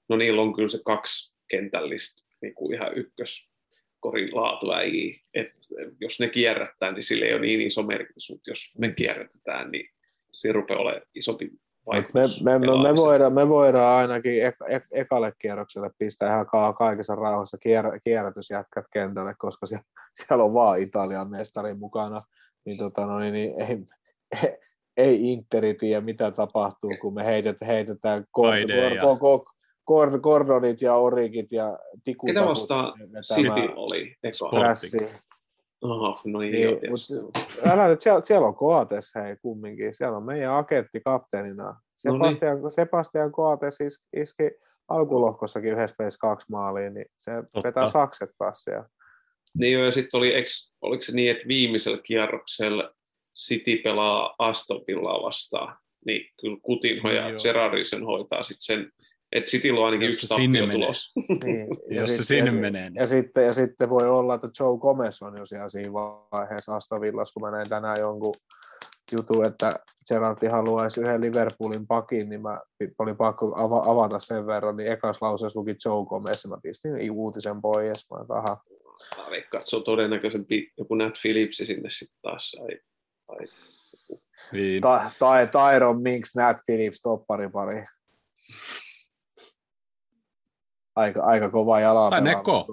no niillä on kyllä se kaksi kentällistä niin kuin ihan ykkös korin laatuäjiä. Et jos ne kierrättää, niin sillä ei ole niin iso merkitys, mutta jos me kierrätetään, niin se rupeaa olemaan isompi vaikutus. Me, me, me, me, voidaan, me voidaan ainakin ek, ek, ekalle kierrokselle pistää ihan ka- kaikessa rauhassa kier, kierrätysjätkät kentälle, koska siellä, siellä on vaan Italian mestari mukana. Niin, tota, no, niin, niin ei, ei Interi tiedä, mitä tapahtuu, kun me heitetään, heitetään kor, Aide ja- orikit ja tikut. Ketä vastaan City oli eka? Aha, no niin, Niin, joo, mut, älä nyt, siellä, siellä on Koates hei kumminkin, siellä on meidän agentti kapteenina. No niin. Sebastian, Sebastian Koates is, iski alkulohkossakin yhdessä pelissä kaksi maalia, niin se Totta. vetää sakset taas siellä. Niin ja sitten oli, eks, oliko se niin, että viimeisellä kierroksella City pelaa Aston Villaa vastaan, niin kyllä Coutinho ja Joo. Gerardisen hoitaa sitten sen, että Cityllä on ainakin Jos yksi tappio menee. tulos. Niin, Jos se sit- sinne ja, menee, niin Ja sitten, ja sitten voi olla, että Joe Gomez on jo siellä siinä vaiheessa Aston Villassa, kun mä näin tänään jonkun jutun, että Gerardi haluaisi yhden Liverpoolin pakin, niin mä oli pakko ava- avata sen verran, niin ekas lauseessa luki Joe Gomez, mä pistin uutisen pois, mä aha. Mä veikkaan, että se on todennäköisempi joku Nat Phillipsi sinne sitten taas. Tai, tai Niin. Tai, tai Tyron Minks, Nat Phillips, toppari pari. Aika, aika kova jala. Tai Neko.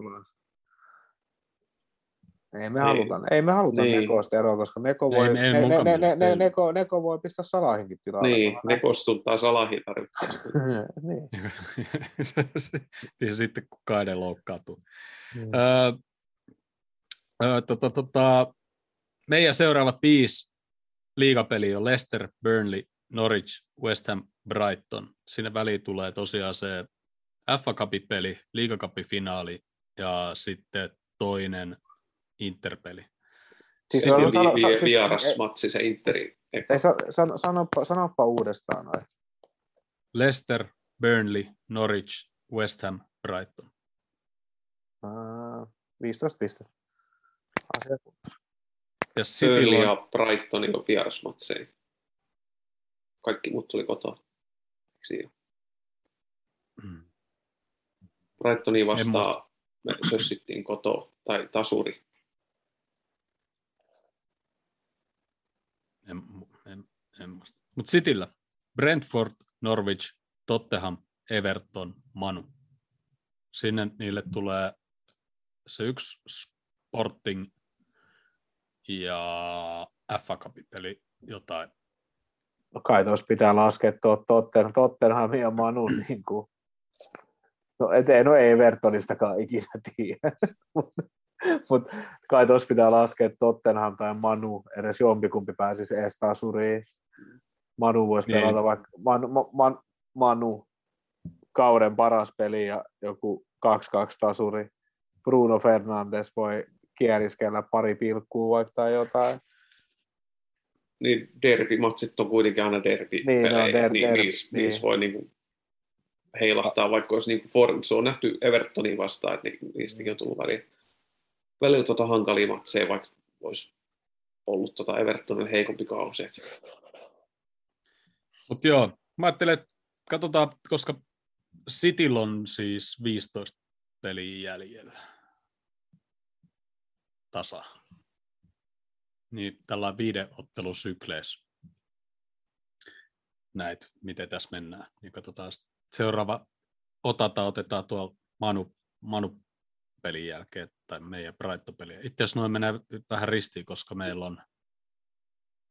Ei me Ei. haluta, ei me haluta Niin. Nekosta eroa, koska Neko Ei- voi, ei ne, ne, ne, ne, ne, ei. Neko, Neko voi pistää Salahinkin tilalle. niin, ne kostuttaa salahi tarvittaessa. niin. ja sitten kun Kaiden loukkaantuu. Mm. Öö, öö, tota, tota, meidän seuraavat viisi liigapeliä on Leicester, Burnley, Norwich, West Ham, Brighton. Sinne väliin tulee tosiaan se FA Cup-peli, liigakappi-finaali ja sitten toinen Interpeli. Siis Sitten on- sano- vi, sa- vi, siis- vierasmatsi se Interi. Ei, sa, san, sanoppa, sanoppa uudestaan noin. Leicester, Burnley, Norwich, West Ham, Brighton. Uh, 15 pistettä. Asia. Ja City Burnley on, ja Brighton on vierasmatseja. Kaikki muut tuli kotoa. Siinä. Mm. Brightoni vastaan me sössittiin kotoa, tai tasuri. En, en, en muista. Mutta Cityllä Brentford, Norwich, Tottenham, Everton, Manu. Sinne niille tulee se yksi Sporting ja FA Cup, eli jotain. No kai tuossa pitää laskea Tottenham ja Manu niin kuin, no et, ei, no ei Evertonistakaan ikinä tiedä, mutta mut, kai tuossa pitää laskea Tottenham tai Manu, edes jompikumpi pääsisi ees tasuriin. Manu voisi Niin. pelata vaikka, Manu, Ma- Man, Manu, kauden paras peli ja joku 2-2 tasuri. Bruno Fernandes voi kieriskellä pari pilkkuu vaikka tai jotain. Niin derbimatsit on kuitenkin aina derbi Niin, ne on der- niin, derbi, niissä, niin. niissä voi niinku heilahtaa, vaikka olisi niinku Ford, se on nähty Evertonin vastaan, että ni- niistäkin on tullut välillä, välillä tota hankalia matseja, vaikka olisi ollut tota Evertonin heikompi kausi. Mutta joo, mä ajattelen, että katsotaan, koska Cityllä on siis 15 peliä jäljellä. Tasa. Niin tällä viiden ottelun sykleessä näitä, miten tässä mennään. Niin katsotaan sit seuraava otata otetaan tuolla Manu, Manu pelin jälkeen tai meidän Brighton-peliä. Itse asiassa noin menee vähän ristiin, koska meillä on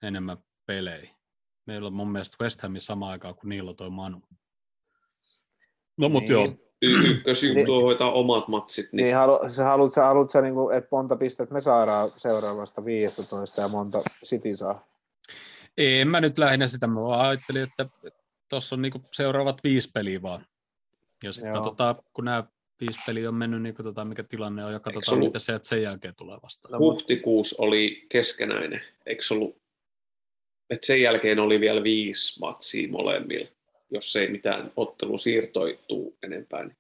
enemmän pelejä. Meillä on mun mielestä West Hamin sama aikaan kuin niillä on toi Manu. No mut Niin. joo, Y- ykkösjuttu Niin. hoitaa omat matsit, niin, Niin, halu, sä haluat, sä, haluat sä, niinku, että monta pistettä me saadaan seuraavasta 15 ja monta City saa? en mä nyt lähinnä sitä, mä vaan ajattelin, että tuossa on niinku seuraavat viisi peliä vaan. Ja sitten katsotaan, kun nämä viisi peliä on mennyt, niin katsotaan mikä tilanne on ja se katsotaan ollut- mitä sieltä sen jälkeen tulee vastaan. huhtikuussa oli keskenäinen, eikö se ollut, että sen jälkeen oli vielä viisi matsia molemmilla, jos ei mitään ottelu siirtoituu enempää. Niin.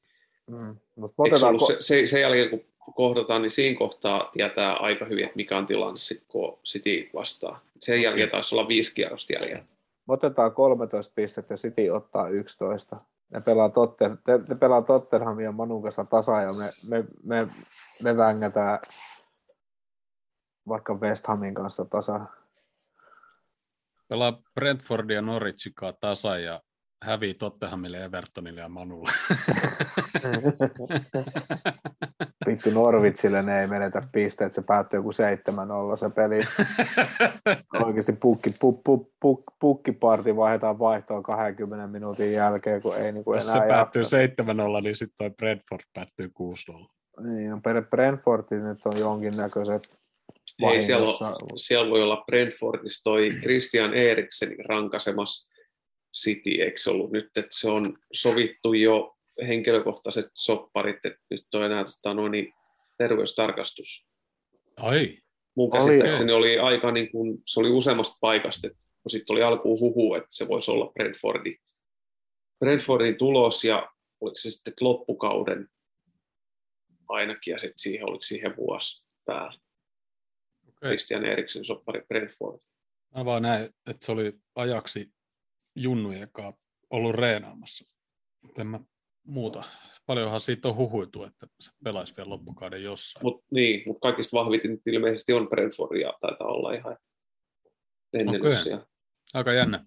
Mm. Mut Eikö se otetaan, se, se, sen jälkeen, kun kohdataan, niin siinä kohtaa tietää aika hyvin, että mikä on tilanne, sit, kun City vastaa. Sen jälkeen taisi olla viisi kierrosta jäljellä. Otetaan 13 pistettä ja City ottaa 11. Ne pelaa, Totten, te, ne pelaa Tottenhamin ja Manun kanssa tasa ja me, me, me, me vängätään vaikka West Hamin kanssa tasa. Pelaa Brentfordia Norwichikaa tasa ja hävii Tottenhamille, Evertonille ja Manulle. Vittu Norvitsille ne ei menetä pisteet, se päättyy joku 7-0 se peli. Oikeasti pukki, puk, puk, puk, pukkiparti vaihdetaan vaihtoon 20 minuutin jälkeen, kun ei niinku Jos enää se päättyy jaksa. 7-0, niin sitten toi Brentford päättyy 6-0. Niin, no per Brentfordin nyt on jonkinnäköiset Ei, siellä, vahingossa. on, siellä voi olla Brentfordissa toi Christian Eriksenin rankasemas City, eikö se ollut nyt, että se on sovittu jo henkilökohtaiset sopparit, että nyt on enää tota, noin, niin, terveystarkastus. Ai, Mun Oli, käsittääkseni oli aika niin kuin, se oli useammasta paikasta, että kun sitten oli alkuun huhu, että se voisi olla Brentfordin, Brentfordin tulos ja oliko se sitten loppukauden ainakin ja sitten siihen oliko siihen vuosi päällä. okei. Christian Eriksen soppari Brentford. Mä vaan näin, että se oli ajaksi junnujen kanssa ollut reenaamassa. Mutta en mä muuta. Paljonhan siitä on huhuitu, että se pelaisi vielä loppukauden jossain. Mut, niin, mutta kaikista vahvitin ilmeisesti on Brentford ja taitaa olla ihan Okei. siellä. Aika jännä.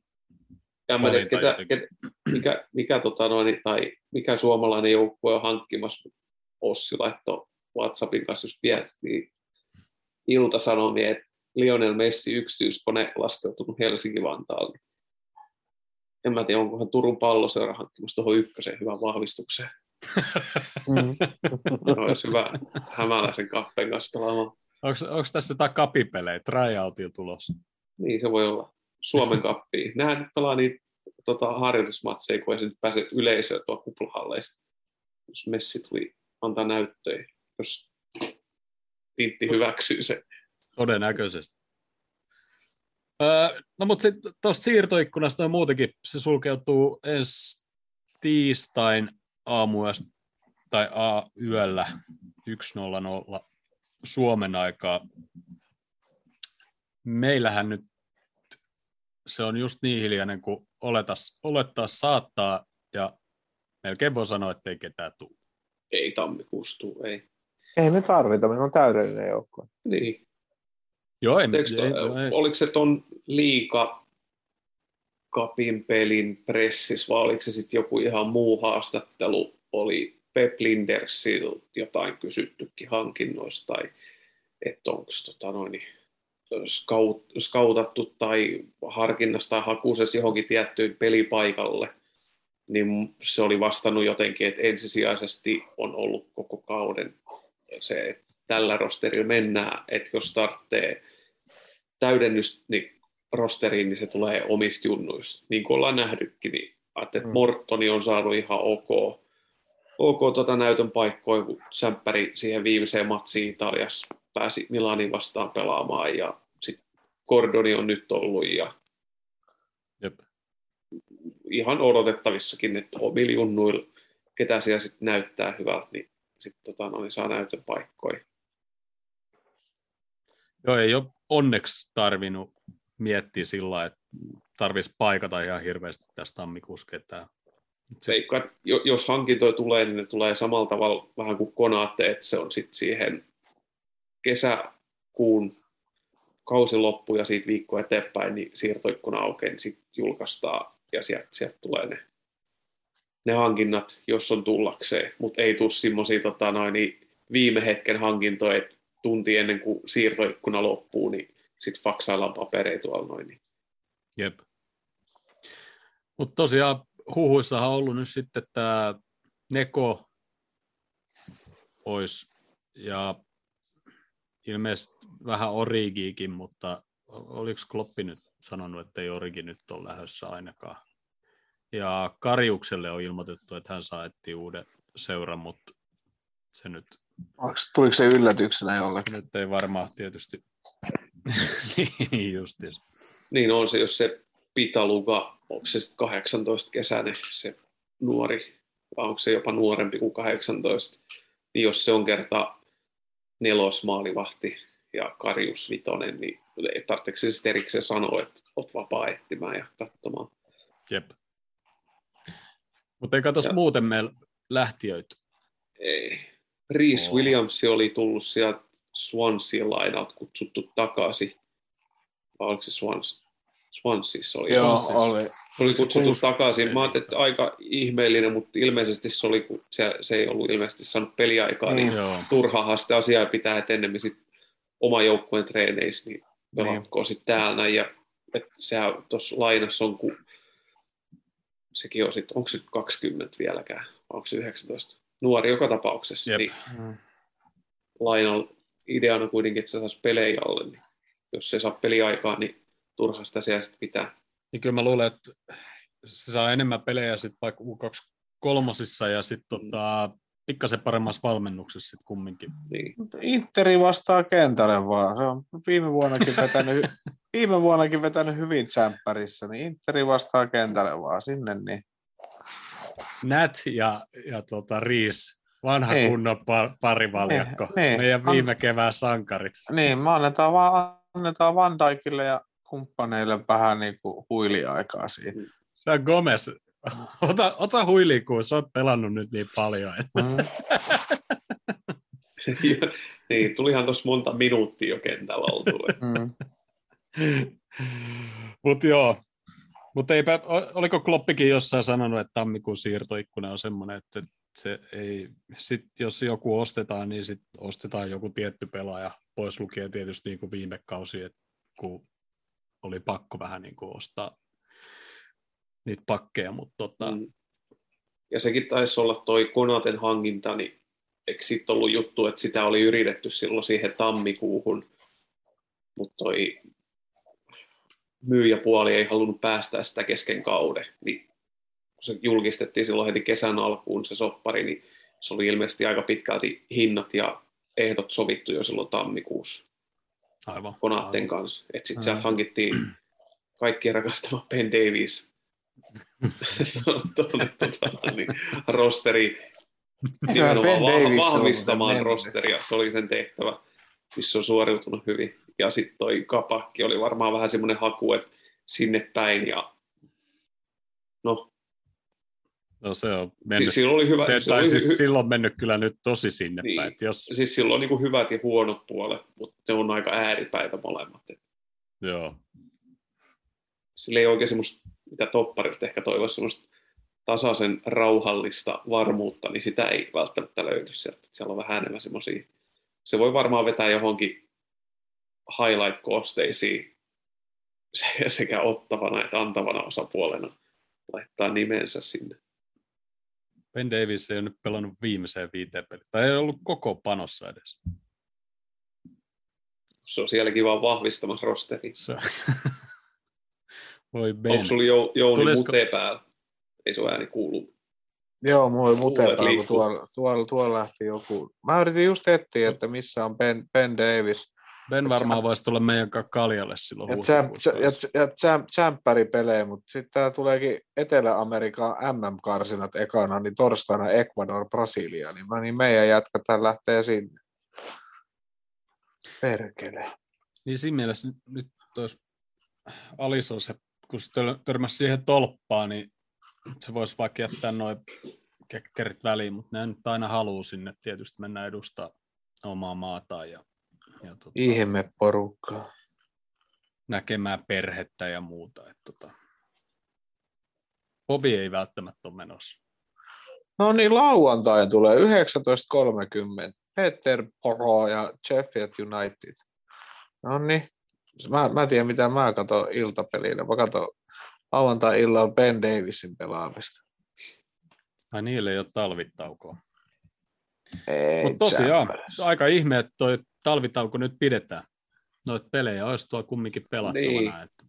Ja mä tiedä, ketä, ketä, mikä, mikä, tota noin, tai mikä suomalainen joukkue on hankkimassa. Ossi laittoi WhatsAppin kanssa, jos viestii iltasanomia, että Lionel Messi yksityiskone laskeutunut Helsinki-Vantaalle. En mä tiedä, onkohan Turun palloseura hankkimassa tuohon ykköseen hyvän vahvistukseen. Mm. Olisi hyvä hämäläisen kappeen kanssa pelaamaan. Onko tässä jotain kapipelejä, tryoutilla tulossa? Niin se voi olla. Suomen kappiin. Nehän nyt pelaa niitä tota, harjoitusmatseja, kun ei se nyt pääse yleisöön tuolla kuplahalleista. Jos Messi tuli antaa näyttöjä, jos Tintti hyväksyy se. Todennäköisesti. Öö, no mutta sitten tuosta siirtoikkunasta noin muutenkin, se sulkeutuu ensi tiistain aamuyöstä tai A-yöllä 1.00 Suomen aikaa. Meillähän nyt se on just niin hiljainen kuin oletas, olettaa saattaa, ja melkein voi sanoa, että ei ketään tule. Ei tammikuussa tuu, ei. Ei me tarvita, meillä on täydellinen joukkue. Niin. Joo, ei, Eikö to, ei, ei, oliko se ton liika kapin pelin pressis, vai oliko se sitten joku ihan muu haastattelu, oli Pep Lindersiltä jotain kysyttykin hankinnoista, tai että onko tota noin, scout, scoutattu tai harkinnassa tai hakuisessa johonkin tiettyyn pelipaikalle, niin se oli vastannut jotenkin, että ensisijaisesti on ollut koko kauden se, että tällä rosterilla mennään, että jos starttee täydennys niin rosteriin, niin se tulee omista junnuista. Niin kuin ollaan nähdytkin, niin että Mm. Mortoni on saanut ihan ok, ok tota näytön paikkoja, kun sämppäri siihen viimeiseen matsiin Italiassa pääsi Milanin vastaan pelaamaan ja sitten Gordoni on nyt ollut ja Jep. ihan odotettavissakin, että omilla junnuilla, ketä siellä sitten näyttää hyvältä, niin sitten tota, no, niin saa näytön paikkoja. Joo, ei ole onneksi tarvinnut miettiä sillä että tarvitsisi paikata ihan hirveästi tästä tammikuussa ketään. Se- jo- jos hankintoja tulee, niin ne tulee samalla tavalla vähän kuin konaatte, että se on sitten siihen kesäkuun kausi loppu ja siitä viikko eteenpäin, niin siirtoikkuna aukeaa, niin sitten julkaistaan ja sieltä, sieltä tulee ne, ne hankinnat, jos on tullakseen, mutta ei tule semmoisia tota, niin viime hetken hankintoja, että tunti ennen kuin siirtoikkuna loppuu, niin sitten faksaillaan papereita tuolla noin. Niin. Jep. Mutta tosiaan huhuissahan on ollut nyt sitten tämä Neko olisi ja ilmeisesti vähän Origiikin, mutta oliko Kloppi nyt sanonut, että ei Origi nyt ole lähdössä ainakaan. Ja Karjukselle on ilmoitettu, että hän saa etsiä uuden seuran, mutta se nyt, tuliko se yllätyksenä se jollekin? nyt ei varmaan tietysti niin. Niin on se, jos se Pitaluga, onko se sitten 18 kesäinen se nuori, vai onko se jopa nuorempi kuin 18, niin jos se on kerta nelosmaalivahti ja Karjus Vitonen, niin ei tarvitse se sitten erikseen sanoa, että olet vapaa etsimään ja katsomaan. Jep. Mutta ei katos Ja- muuten meillä lähtiöitä. Ei. Reese Oo. Williams oli tullut sieltä Swansea lainalta kutsuttu takaisin. Vai oliko se Swans? Swanseassa oli. Joo, Swansea. oli. Se oli kutsuttu Just- takaisin. Mä ajattelin, että aika ihmeellinen, mutta ilmeisesti se, oli, kun se, se ei ollut ilmeisesti saanut peliaikaa, niin, Niin. Joo. turhaa sitä asiaa pitää, että ennemmin sit oma joukkueen treeneissä, niin pelatkoon sitten täällä näin. Ja että sehän tuossa lainassa on, kun sekin on sitten, onko se 20 vieläkään, onko se 19? Nuori joka tapauksessa. Jep. Niin Mm. lainalla ideana kuitenkin, että se saisi pelejä alle, niin jos se saa peliaikaa, niin turha sitä siellä sitten pitää. Niin kyllä mä luulen, että se saa enemmän pelejä sitten vaikka U23 ja sitten tota, pikkasen paremmassa valmennuksessa sitten kumminkin. Niin. Interi vastaa kentälle vaan. Se on viime vuonnakin vetänyt, viime vuonnakin vetänyt hyvin tsemppärissä, niin Interi vastaa kentälle vaan sinne. Niin. Nat ja, ja tota, Riis, vanha Niin. kunnon par- parivaljakko, Niin, niin. meidän viime kevään sankarit. Niin, me annetaan vaan annetaan Van Dijkille ja kumppaneille vähän niin kuin huiliaikaa siinä. Sä Gomez, ota, ota huilikuun, sä oot pelannut nyt niin paljon. Että... Mm. niin, tulihan tuossa monta minuuttia jo kentällä oltu. Mm. Mutta joo, mutta eipä, oliko Kloppikin jossain sanonut, että tammikuun siirtoikkuna on semmoinen, että se ei, sit jos joku ostetaan, niin sit ostetaan joku tietty pelaaja, pois lukien tietysti niin kuin viime kausi, että kun oli pakko vähän niin kuin ostaa niitä pakkeja, mutta tota, Mm. Ja sekin taisi olla toi Konaten hankinta, niin eikö siitä ollut juttu, että sitä oli yritetty silloin siihen tammikuuhun, mutta toi myyjäpuoli ei halunnut päästää sitä kesken kauden. Niin kun se julkistettiin silloin heti kesän alkuun se soppari, niin se oli ilmeisesti aika pitkälti hinnat ja ehdot sovittu jo silloin tammikuussa aivan. Konaten aivan. kanssa. Että sitten sieltä hankittiin kaikkien rakastama Ben Davies tuonne tota, niin, rosteri nimenomaan Ben vahvistamaan rosteria. Se oli sen tehtävä, missä on suoriutunut hyvin. Ja sitten toi kapakki oli varmaan vähän semmoinen haku, että sinne päin. Ja, no, No se on siis mennyt, sillä oli hyvä, se, se tai oli siis hy- silloin mennyt kyllä nyt tosi sinne Niin. päin. Jos, siis sillä on niin hyvät ja huonot puolet, mutta ne on aika ääripäitä molemmat. Joo. sillä ei oikein semmoista, mitä topparilta ehkä toivoisi, semmoista tasaisen rauhallista varmuutta, niin sitä ei välttämättä löydy sieltä. Siellä on vähän enemmän semmoisia, se voi varmaan vetää johonkin highlight-koosteisiin sekä- sekä ottavana että antavana osapuolena laittaa nimensä sinne. Ben Davis ei ole nyt pelannut viimeiseen viiteen peliin. Tai ei ollut koko panossa edes. Se on sielläkin vaan vahvistamassa rosteri. Se... Voi Ben. Onko sulla Jou- Jouni Tulisiko- mute päällä? Ei sun ääni kuulu. Joo, mulla oli mute päällä, kun tuolla, tuolla, tuolla lähti joku. Mä yritin just etsiä, että missä on Ben, ben Davis. Ben varmaan voisi tulla meidän kaljalle silloin Ja, huhtikuussa. ja, ja mutta sitten tää tuleekin Etelä-Amerikan MM-karsinat ekana, niin torstaina Ecuador, Brasilia, niin, mä, niin meidän jätkät lähtee sinne. Perkele. Niin siinä mielessä nyt, nyt olisi Alison se, kun se tör- törmäsi siihen tolppaan, niin se voisi vaikka jättää noin kekkerit väliin, mutta ne nyt aina haluaa sinne tietysti mennä edustaa omaa maataan ja, ja tota, Ihme porukkaa. näkemään perhettä ja muuta. Et tota, Bobi ei välttämättä ole menossa. No niin, lauantai tulee 19.30. Peterborough ja Sheffield United. No niin. Mä, mä tiedän, mitä mä katson iltapeliä. Mä katson lauantai-illalla Ben Davisin pelaamista. Ai niille ei ole talvitaukoa. Ei, Mutta tosiaan, jämpäräs. aika ihme, että toi talvitauko nyt pidetään. Noita pelejä olisi tuolla kumminkin pelattavana. Niin. Että,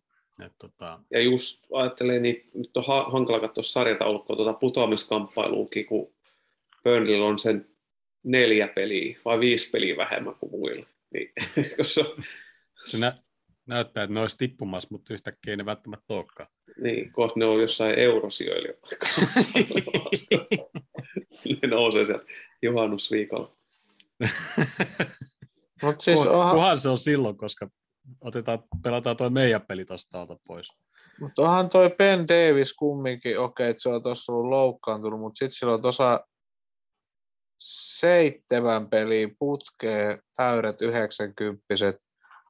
että, tota, Ja just ajattelee, niin nyt on ha- hankala katsoa sarjataulukkoa tuota putoamiskamppailuukin, kun Burnley on sen neljä peliä vai viisi peliä vähemmän kuin muilla. Niin, se on, se nä- näyttää, että ne olisi tippumassa, mutta yhtäkkiä ne välttämättä olekaan. niin, kohta ne on jossain eurosijoilla. ne nousee sieltä juhannusviikolla. Mut siis onhan, Kuhan se on silloin, koska otetaan, pelataan tuo meidän peli tuosta alta pois. mut onhan toi Ben Davis kumminkin, okei, että se on tuossa ollut loukkaantunut, mutta sitten sillä on tuossa seitsemän peliä putkeen, täydet 90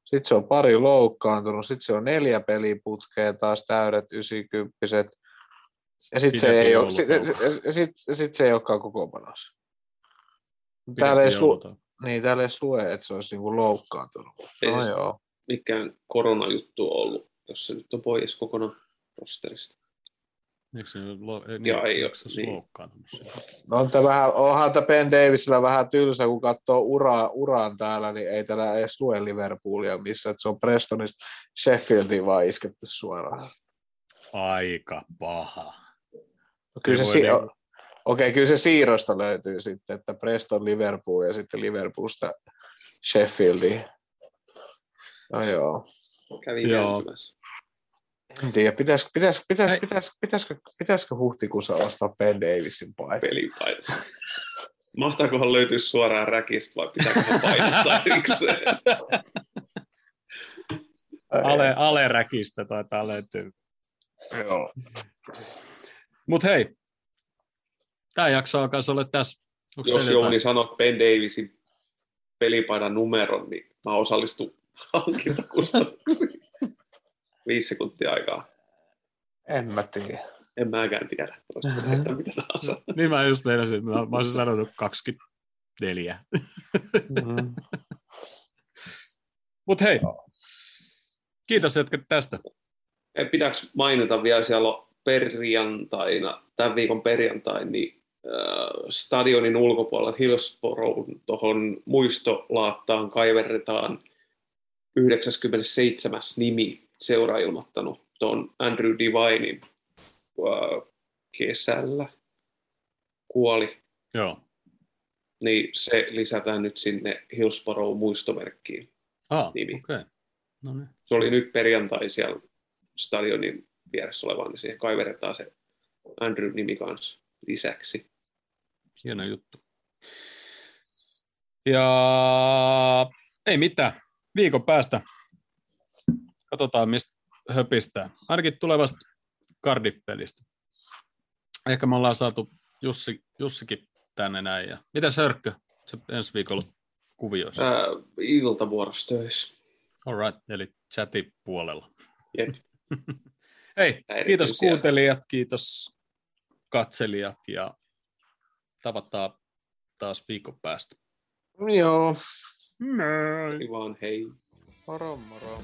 Sitten se on pari loukkaantunut, sitten se on neljä peliä putkeen taas täydet 90 Ja sitten se, ei ole, sit, joulutauko. sit, sit se ei olekaan kokoonpanossa. Täällä ei. Niin, täällä edes lue, että se olisi niinku loukkaantunut. Ei No joo. Mikään koronajuttu on ollut, jos se nyt on pois kokonaan rosterista. Eikö se, lo, ei, Joo, ei ole, se niin. niin. No on tää vähän, onhan tämä Ben Davisilla vähän tylsä, kun katsoo uraa, uraan täällä, niin ei täällä edes lue Liverpoolia missä, että se on Prestonista Sheffieldiin vaan isketty suoraan. Aika paha. No, kyllä se, voi si- niinku- okei, kyllä se siirrosta löytyy sitten, että Preston Liverpool ja sitten Liverpoolsta Sheffieldiin. No joo. Kävi Joo. En tiedä, pitäisikö, pitäisikö, pitäisikö, Hei. pitäisikö, pitäisikö, pitäisikö huhtikuussa ostaa Ben Davisin paita? pelipaita. Mahtaakohan löytyä suoraan räkistä vai pitääkö painottaa erikseen? Ale, aleräkistä taitaa löytyä. Joo. Mutta hei, tämä jakso alkaa olla tässä. Onks Jos Jouni jotain? sanot Ben Davisin pelipaidan numeron, niin mä osallistun hankintakustannuksiin. Viisi sekuntia aikaa. En mä tiedä. En mäkään tiedä. Voisitko tehdä mitä tahansa. Niin mä just meinasin, mä, mä olisin sanonut 24. Mm. Mutta hei, kiitos jätkät tästä. Pitääkö mainita vielä siellä on perjantaina, tämän viikon perjantain, niin stadionin ulkopuolella Hillsborough tuohon muistolaattaan kaiverretaan 97. nimi seura ilmoittanut tuon Andrew Divinein äh, kesällä kuoli, Joo. niin se lisätään nyt sinne Hillsborough muistomerkkiin. Ah, Nimi. Okay. No niin. Se oli nyt perjantai siellä stadionin vieressä oleva, niin siihen kaiveretaan se Andrew-nimi kanssa lisäksi. Hieno juttu. Ja ei mitään. Viikon päästä katsotaan, mistä höpistää. Ainakin tulevasta Cardiff-pelistä. Ehkä me ollaan saatu Jussi, Jussikin tänne näin. Ja mitä Sörkkö? Se ensi viikolla kuvioissa. Ää, iltavuorossa töissä. All right, eli chatin puolella. Jep. Hei, Näin kiitos kuuntelijat, kiitos katselijat ja tavataan taas viikon päästä. Joo. Moi. Vaan hei. Moro moro.